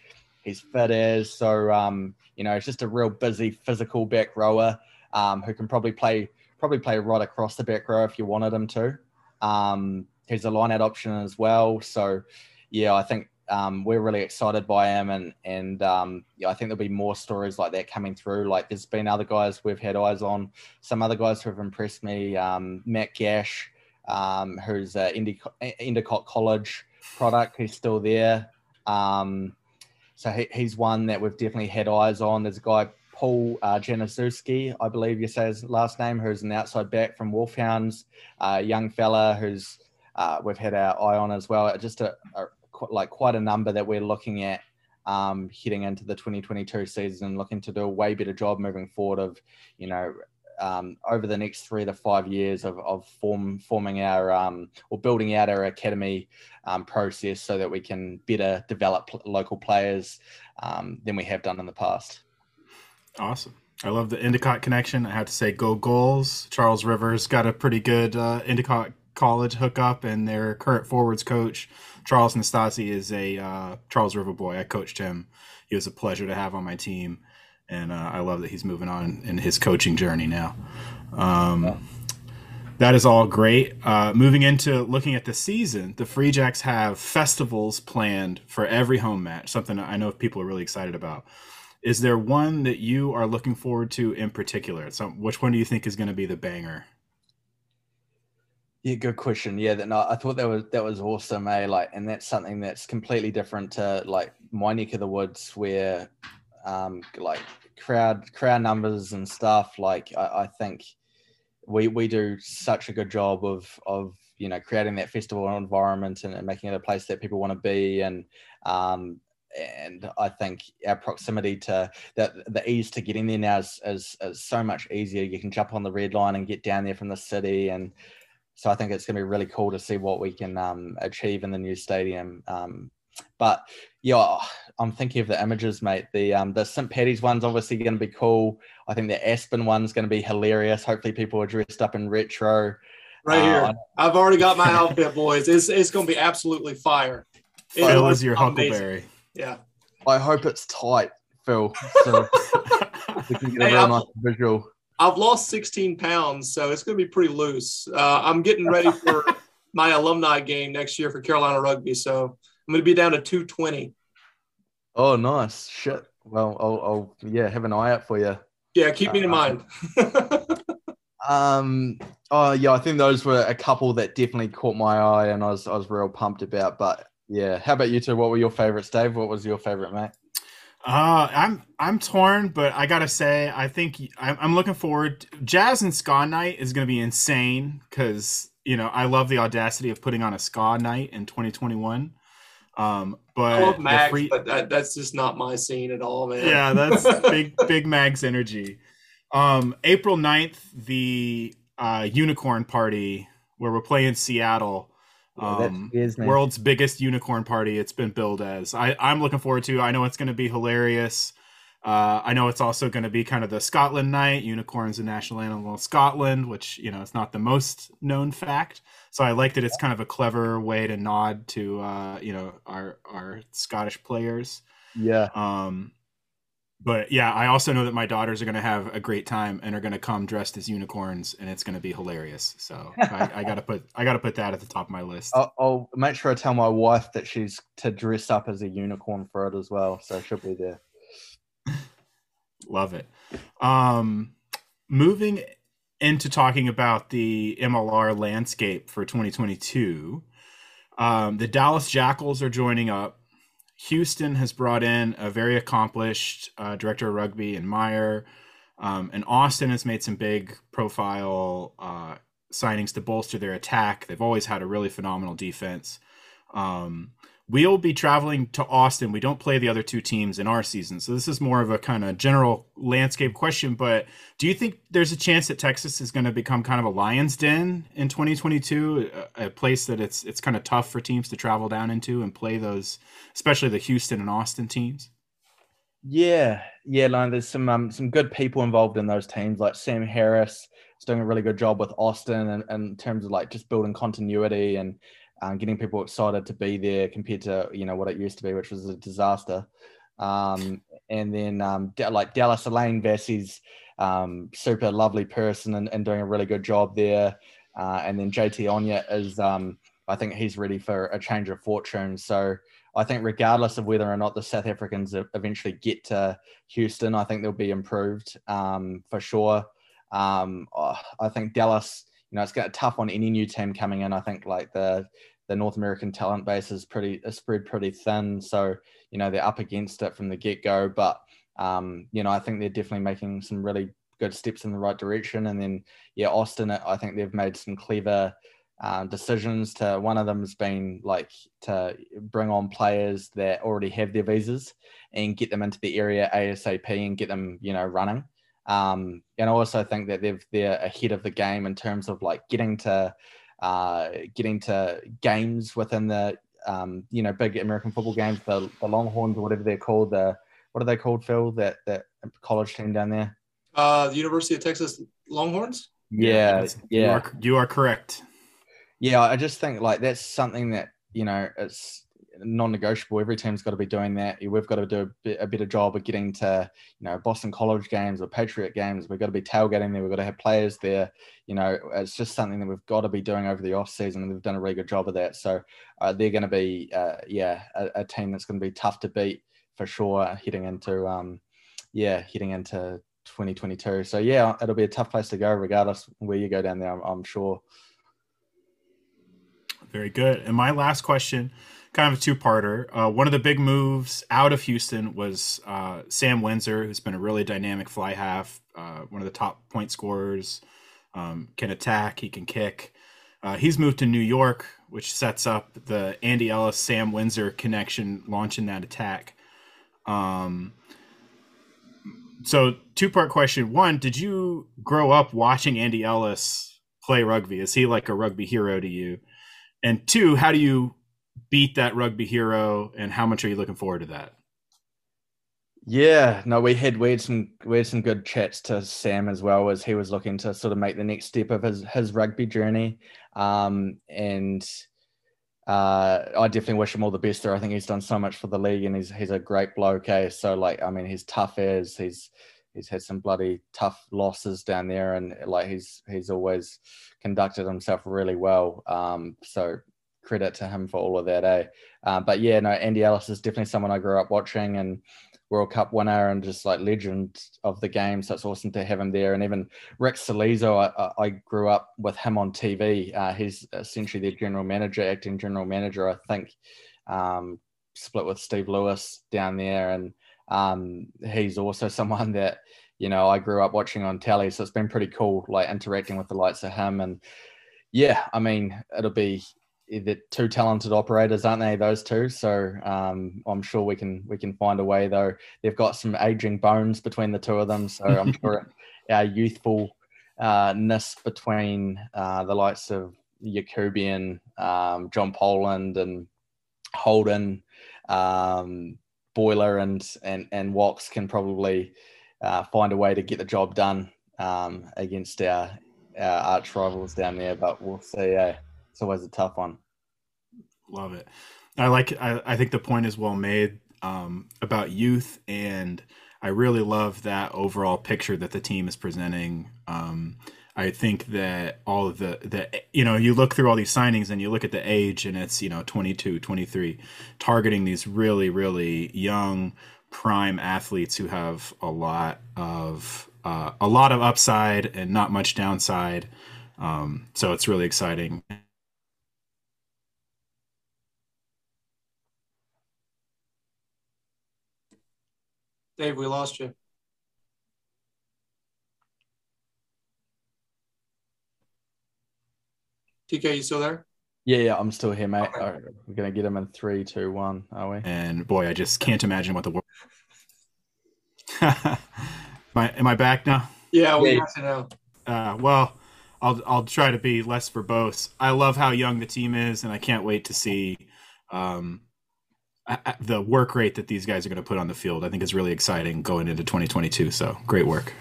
He's fit as so. Um, you know, he's just a real busy physical back rower um, who can probably play probably play right across the back row if you wanted him to. Um, he's a line out option as well. So, yeah, I think um, we're really excited by him, and and um, yeah, I think there'll be more stories like that coming through. Like there's been other guys we've had eyes on, some other guys who have impressed me. Um, Matt Gash, um, who's a Endicott College product, who's still there. Um, so he, he's one that we've definitely had eyes on. There's a guy Paul uh, Januszewski, I believe you say his last name, who's an outside back from Wolfhounds, a young fella who's uh, we've had our eye on as well. Just a, a like quite a number that we're looking at um, heading into the 2022 season and looking to do a way better job moving forward of, you know, um, over the next three to five years of, of form, forming our um, or building out our academy um, process so that we can better develop local players um, than we have done in the past.
Awesome. I love the Endicott connection. I have to say, go Gulls. Charles Rivers got a pretty good uh, Endicott college hookup, and their current forwards coach, Charles Nastasi, is a uh, Charles River boy. I coached him. He was a pleasure to have on my team, and uh, I love that he's moving on in his coaching journey now. Um. That is all great. Uh, moving into looking at the season, the Free Jacks have festivals planned for every home match, something I know people are really excited about. Is there one that you are looking forward to in particular? So, which one do you think is going to be the banger?
Yeah, good question. Yeah, that no, I thought that was that was awesome, eh? Like, and that's something that's completely different to like my neck of the woods, where um, like crowd crowd numbers and stuff. Like, I, I think we we do such a good job of of you know creating that festival environment and, and making it a place that people want to be and um, and I think our proximity to that the ease to getting there now is, is, is, so much easier. You can jump on the red line and get down there from the city. And so I think it's going to be really cool to see what we can um, achieve in the new stadium. Um, but yeah, I'm thinking of the images, mate. The um, the St. Patty's one's obviously going to be cool. I think the Aspen one's going to be hilarious. Hopefully, people are dressed up in retro.
Right here, uh, I've already got my (laughs) outfit, boys. It's it's going to be absolutely fire.
Phil is your huckleberry.
Yeah.
I hope it's tight, Phil. So (laughs) we can get a hey, real nice visual.
I've lost 16 pounds, so it's going to be pretty loose. Uh, I'm getting ready for (laughs) my alumni game next year for Carolina Rugby, so I'm going to be down to 220.
Oh, nice. Shit. Well, I'll, I'll yeah, have an eye out for you.
Yeah, keep me in uh, mind. (laughs)
um. Oh, yeah. I think those were a couple that definitely caught my eye, and I was I was real pumped about. But yeah. How about you two? What were your favorites, Dave? What was your favorite, mate?
Uh, I'm I'm torn, but I gotta say, I think I'm, I'm looking forward. Jazz and ska night is gonna be insane because you know I love the audacity of putting on a ska night in 2021. Um, but I
love Mags, free... but that, that's just not my scene at all, man.
Yeah, that's (laughs) big big Mags energy. Um, April 9th, the uh, Unicorn Party where we're playing Seattle um, is, world's biggest unicorn party. It's been billed as. I, I'm looking forward to. I know it's going to be hilarious. Uh, I know it's also going to be kind of the Scotland night. Unicorns, the national animal of Scotland, which you know it's not the most known fact. So I like that it's kind of a clever way to nod to uh, you know our our Scottish players.
Yeah.
Um, but yeah, I also know that my daughters are going to have a great time and are going to come dressed as unicorns, and it's going to be hilarious. So I, I got to put I got to put that at the top of my list.
I'll, I'll, make sure I tell my wife that she's to dress up as a unicorn for it as well, so she'll be there.
Love it. Um, moving into talking about the MLR landscape for 2022, um, the Dallas Jackals are joining up. Houston has brought in a very accomplished uh, director of rugby in Meyer, um, and Austin has made some big profile uh, signings to bolster their attack. They've always had a really phenomenal defense. Um, we'll be traveling to Austin. We don't play the other two teams in our season. So this is more of a kind of general landscape question. But do you think there's a chance that Texas is going to become kind of a lion's den in 2022, a, a, place that it's it's kind of tough for teams to travel down into and play those, especially the Houston and Austin teams?
Yeah, yeah, like there's some um, some good people involved in those teams, like Sam Harris is doing a really good job with Austin and, and in terms of like just building continuity and um, getting people excited to be there compared to you know what it used to be, which was a disaster. Um, and then um, like Dallas Elaine Vassie's um, super lovely person and, and, doing a really good job there. Uh, and then JT Onya is, um, I think he's ready for a change of fortune. So I think regardless of whether or not the South Africans eventually get to Houston, I think they'll be improved um, for sure. Um, oh, I think Dallas, you know, it's got tough on any new team coming in. I think like the the North American talent base is pretty is spread pretty thin, so you know they're up against it from the get go. But um, you know, I think they're definitely making some really good steps in the right direction. And then yeah, Austin, I think they've made some clever um, decisions to one of them has been like to bring on players that already have their visas and get them into the area ASAP and get them, you know, running. Um, and I also think that they've they're ahead of the game in terms of like getting to uh, getting to games within the um, you know big American football games, the, the Longhorns or whatever they're called. The what are they called, Phil? That that college team down there.
Uh, the University of Texas Longhorns.
Yeah, yeah.
You are, you are correct.
Yeah, I just think like that's something that you know it's non-negotiable. Every team's got to be doing that. We've got to do a, bit, a better job of getting to you know Boston College games or Patriot games. We've got to be tailgating there. We've got to have players there. You know, it's just something that we've got to be doing over the off season, and they've done a really good job of that. So uh, they're going to be uh, yeah a, a, team that's going to be tough to beat for sure heading into um yeah heading into 2022. So yeah, it'll be a tough place to go regardless where you go down there. I'm, I'm sure.
Very good. And my last question, kind of a two-parter. Uh, one of the big moves out of Houston was uh, Sam Windsor, who's been a really dynamic fly half, uh, one of the top point scorers. Um, can attack, he can kick. Uh, he's moved to New York, which sets up the Andy Ellis Sam Windsor connection, launching that attack. Um, so two part question. One, did you grow up watching Andy Ellis play rugby? Is he like a rugby hero to you? And two, how do you beat that rugby hero and how much are you looking forward to that?
Yeah, no, we had we had some we had some good chats to Sam as well as he was looking to sort of make the next step of his his rugby journey. Um, and uh, I definitely wish him all the best there. I think he's done so much for the league and he's he's a great bloke. Eh? So like I mean he's tough as he's he's had some bloody tough losses down there and like he's he's always conducted himself really well. Um, so credit to him for all of that, eh? Uh, but yeah, no, Andy Ellis is definitely someone I grew up watching and World Cup winner and just like legend of the game. So it's awesome to have him there. And even Rick Salizo, I, I grew up with him on TV. Uh, he's essentially their general manager, acting general manager, I think. Um, split with Steve Lewis down there, and um, he's also (laughs) someone that you know I grew up watching on telly. So it's been pretty cool, like interacting with the likes of him. And yeah, I mean, it'll be they're two talented operators, aren't they? Those two. So um, I'm sure we can we can find a way. Though they've got some aging bones between the two of them, so I'm sure (laughs) our youthfulness uh, between uh, the likes of Jacobian, um, John Poland, and Holden, um, Boiler, and and and Wox can probably uh, find a way to get the job done um, against our our arch rivals down there. But we'll see. Eh? It's always a tough one.
Love it. I like. I, I think the point is well made um, about youth, and I really love that overall picture that the team is presenting. Um, I think that all of the the you know you look through all these signings and you look at the age and it's you know 22 23 targeting these really really young prime athletes who have a lot of uh, a lot of upside and not much downside um, so it's really exciting
Dave, we lost you. TK, you still there?
Yeah, yeah, I'm still here, mate. Okay. Right, we're gonna get him in three, two, one, are we?
And boy, I just can't imagine what the world. (laughs) am, I, am I back now?
Yeah, we got to know.
Uh, well, I'll I'll try to be less verbose. I love how young the team is, and I can't wait to see um, the work rate that these guys are going to put on the field, I think is really exciting going into 2022. So great work.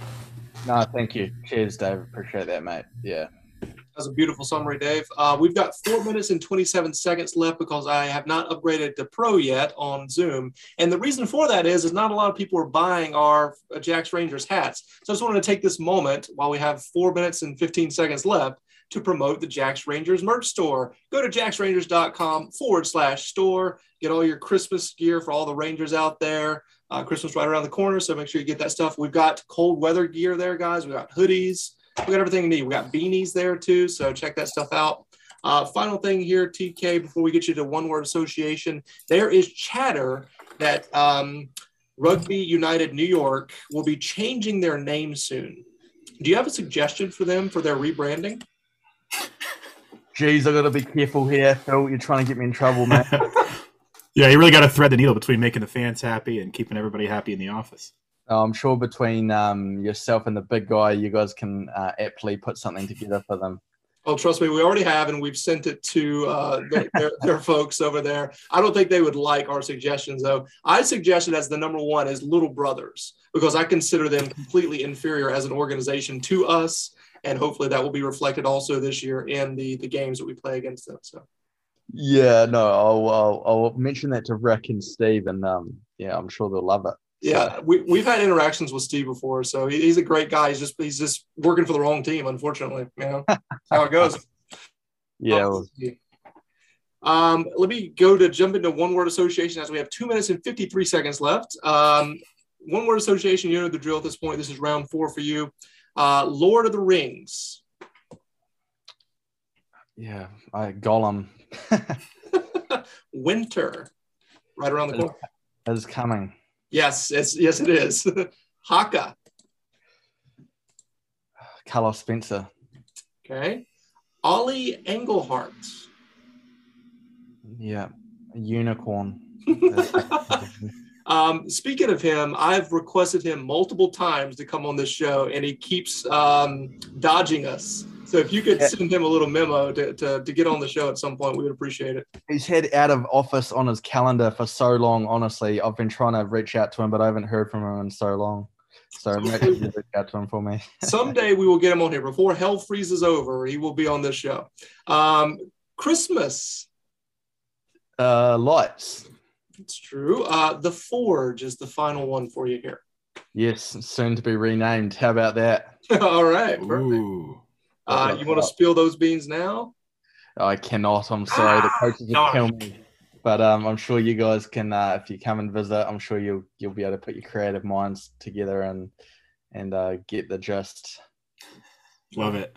No, thank you. Cheers, Dave. Appreciate that, mate. Yeah.
That was a beautiful summary, Dave. Uh, we've got four minutes and 27 seconds left because I have not upgraded to Pro yet on Zoom. And the reason for that is, is not a lot of people are buying our Jacks Rangers hats. So I just wanted to take this moment while we have four minutes and 15 seconds left to promote the Jacks Rangers merch store. Go to jacksrangers.com forward slash store. Get all your Christmas gear for all the Rangers out there. Uh, Christmas right around the corner, so make sure you get that stuff. We've got cold weather gear there, guys. We got hoodies. We got everything you need. We got beanies there too, so check that stuff out. Uh, final thing here, TK, before we get you to one word association, there is chatter that um, Rugby United New York will be changing their name soon. Do you have a suggestion for them for their rebranding?
Jeez, I got to be careful here, Phil. You're trying to get me in trouble, man. (laughs)
yeah, you really got to thread the needle between making the fans happy and keeping everybody happy in the office.
Oh, I'm sure between um, yourself and the big guy, you guys can uh, aptly put something together for them.
Oh, trust me, we already have, and we've sent it to uh, their, their, (laughs) their, folks over there. I don't think they would like our suggestions, though. I suggested as the number one is Little Brothers because I consider them completely inferior as an organization to us, and hopefully that will be reflected also this year in the the games that we play against them. So.
Yeah, no, I'll, I'll, I'll mention that to Rick and Steve, and um, yeah, I'm sure they'll love it.
Yeah, we, we've had interactions with Steve before, so he's a great guy. He's just he's just working for the wrong team, unfortunately. You know how it goes. (laughs)
yeah. (laughs)
Um, let me go to jump into one word association as we have two minutes and 53 seconds left. Um, one word association, you know the drill at this point. This is round four for you. Uh, Lord of the Rings.
Yeah, I Gollum. (laughs)
Winter, right around the corner.
Is coming.
Yes, yes, yes, it is. (laughs) Haka.
Carlos Spencer.
Okay. Ollie Englehart.
Yeah, a unicorn. (laughs)
um, speaking of him, I've requested him multiple times to come on this show, and he keeps um, dodging us. So if you could send him a little memo to, to, to get on the show at some point, we would appreciate it.
He's had out of office on his calendar for so long. Honestly, I've been trying to reach out to him, but I haven't heard from him in so long. So maybe reach out to him for me. (laughs)
Someday we will get him on here. Before hell freezes over, he will be on this show. Um, Christmas.
Uh, lights.
It's true. Uh, the Forge is the final one for you here.
Yes, soon to be renamed. How about that? (laughs)
All right. Perfect. Ooh. Uh, you want to spill those beans now?
I cannot. I'm sorry. the coaches will kill me. But um, I'm sure you guys can. Uh, if you come and visit, I'm sure you'll you'll be able to put your creative minds together and and uh, get the gist.
Love it.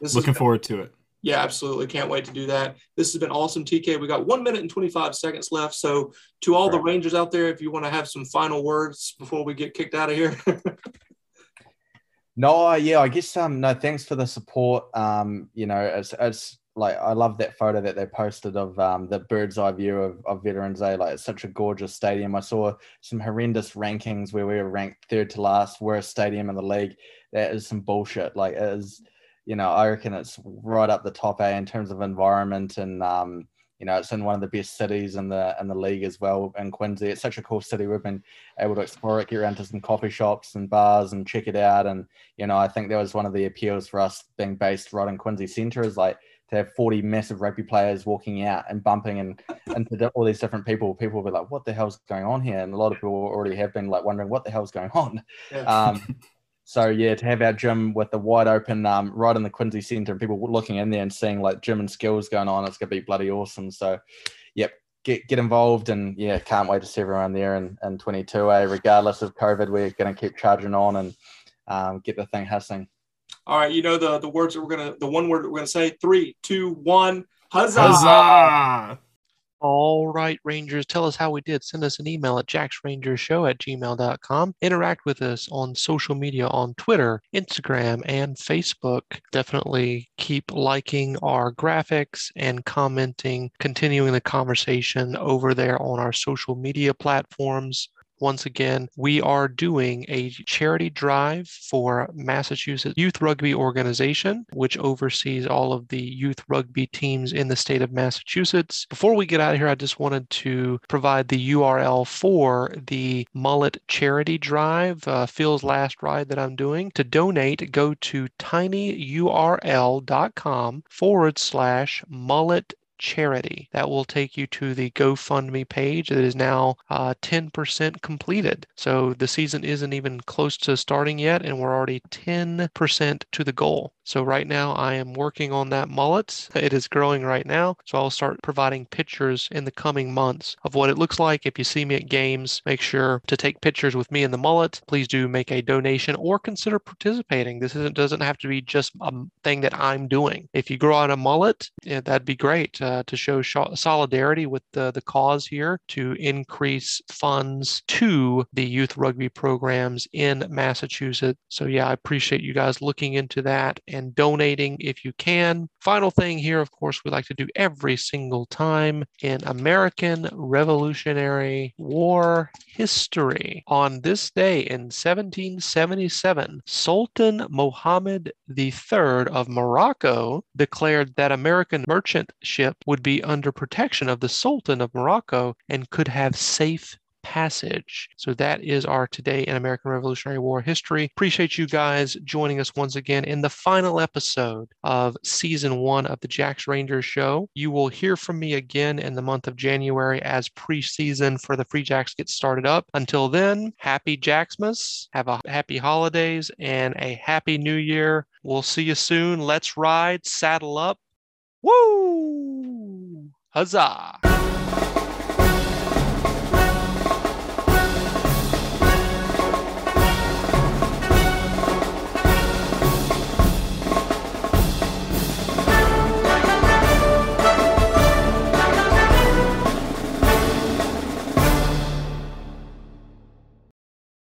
This Looking been, forward to it.
Yeah, absolutely. Can't wait to do that. This has been awesome, TK. We got one minute and 25 seconds left. So, to all, all the Rangers out there, if you want to have some final words before we get kicked out of here. (laughs)
No, yeah, I guess um no, thanks for the support. Um, you know, it's it's like I love that photo that they posted of um the bird's eye view of, of Veterans Day. Like it's such a gorgeous stadium. I saw some horrendous rankings where we were ranked third to last, worst stadium in the league. That is some bullshit. Like it is, you know, I reckon it's right up the top A in terms of environment and um you know, it's in one of the best cities in the in the league as well. In Quincy, it's such a cool city. We've been able to explore it, get around to some coffee shops and bars, and check it out. And you know, I think that was one of the appeals for us being based right in Quincy Centre is like to have 40 massive rugby players walking out and bumping and (laughs) into all these different people. People will be like, "What the hell's going on here?" And a lot of people already have been like wondering, "What the hell's going on?" Yeah. Um, (laughs) So yeah, to have our gym with the wide open, um, right in the Quincy Centre, and people looking in there and seeing like gym and skills going on, it's gonna be bloody awesome. So, yep, get get involved, and yeah, can't wait to see everyone there in, in 22A. Regardless of COVID, we're gonna keep charging on and um, get the thing hustling.
All right, you know the the words that we're gonna, the one word that we're gonna say: three, two, one, huzzah!
Huzzah!
All right, Rangers, tell us how we did. Send us an email at jacksrangershow at gmail.com. Interact with us on social media on Twitter, Instagram, and Facebook. Definitely keep liking our graphics and commenting, continuing the conversation over there on our social media platforms once again, we are doing a charity drive for Massachusetts Youth Rugby Organization, which oversees all of the youth rugby teams in the state of Massachusetts. Before we get out of here, I just wanted to provide the URL for the Mullet Charity Drive, uh, Phil's last ride that I'm doing. To donate, go to tinyurl.com forward slash mullet charity. That will take you to the GoFundMe page that is now uh, 10% completed. So the season isn't even close to starting yet, and we're already 10% to the goal. So right now I am working on that mullet. It is growing right now. So I'll start providing pictures in the coming months of what it looks like. If you see me at games, make sure to take pictures with me in the mullet. Please do make a donation or consider participating. This doesn't have to be just a thing that I'm doing. If you grow out a mullet, yeah, that'd be great uh, to show sh- solidarity with the, the cause here to increase funds to the youth rugby programs in Massachusetts. So, yeah, I appreciate you guys looking into that and donating if you can. Final thing here, of course, we like to do every single time in American Revolutionary War history. On this day in 1777, Sultan Mohammed III of Morocco declared that American merchant ship would be under protection of the Sultan of Morocco and could have safe passage. So that is our today in American Revolutionary War history. Appreciate you guys joining us once again in the final episode of season one of the Jacks Rangers show. You will hear from me again in the month of January as preseason for the Free Jacks get started up. Until then, happy Jacksmas, have a happy holidays and a happy new year. We'll see you soon. Let's ride, saddle up. Woo! Huzzah!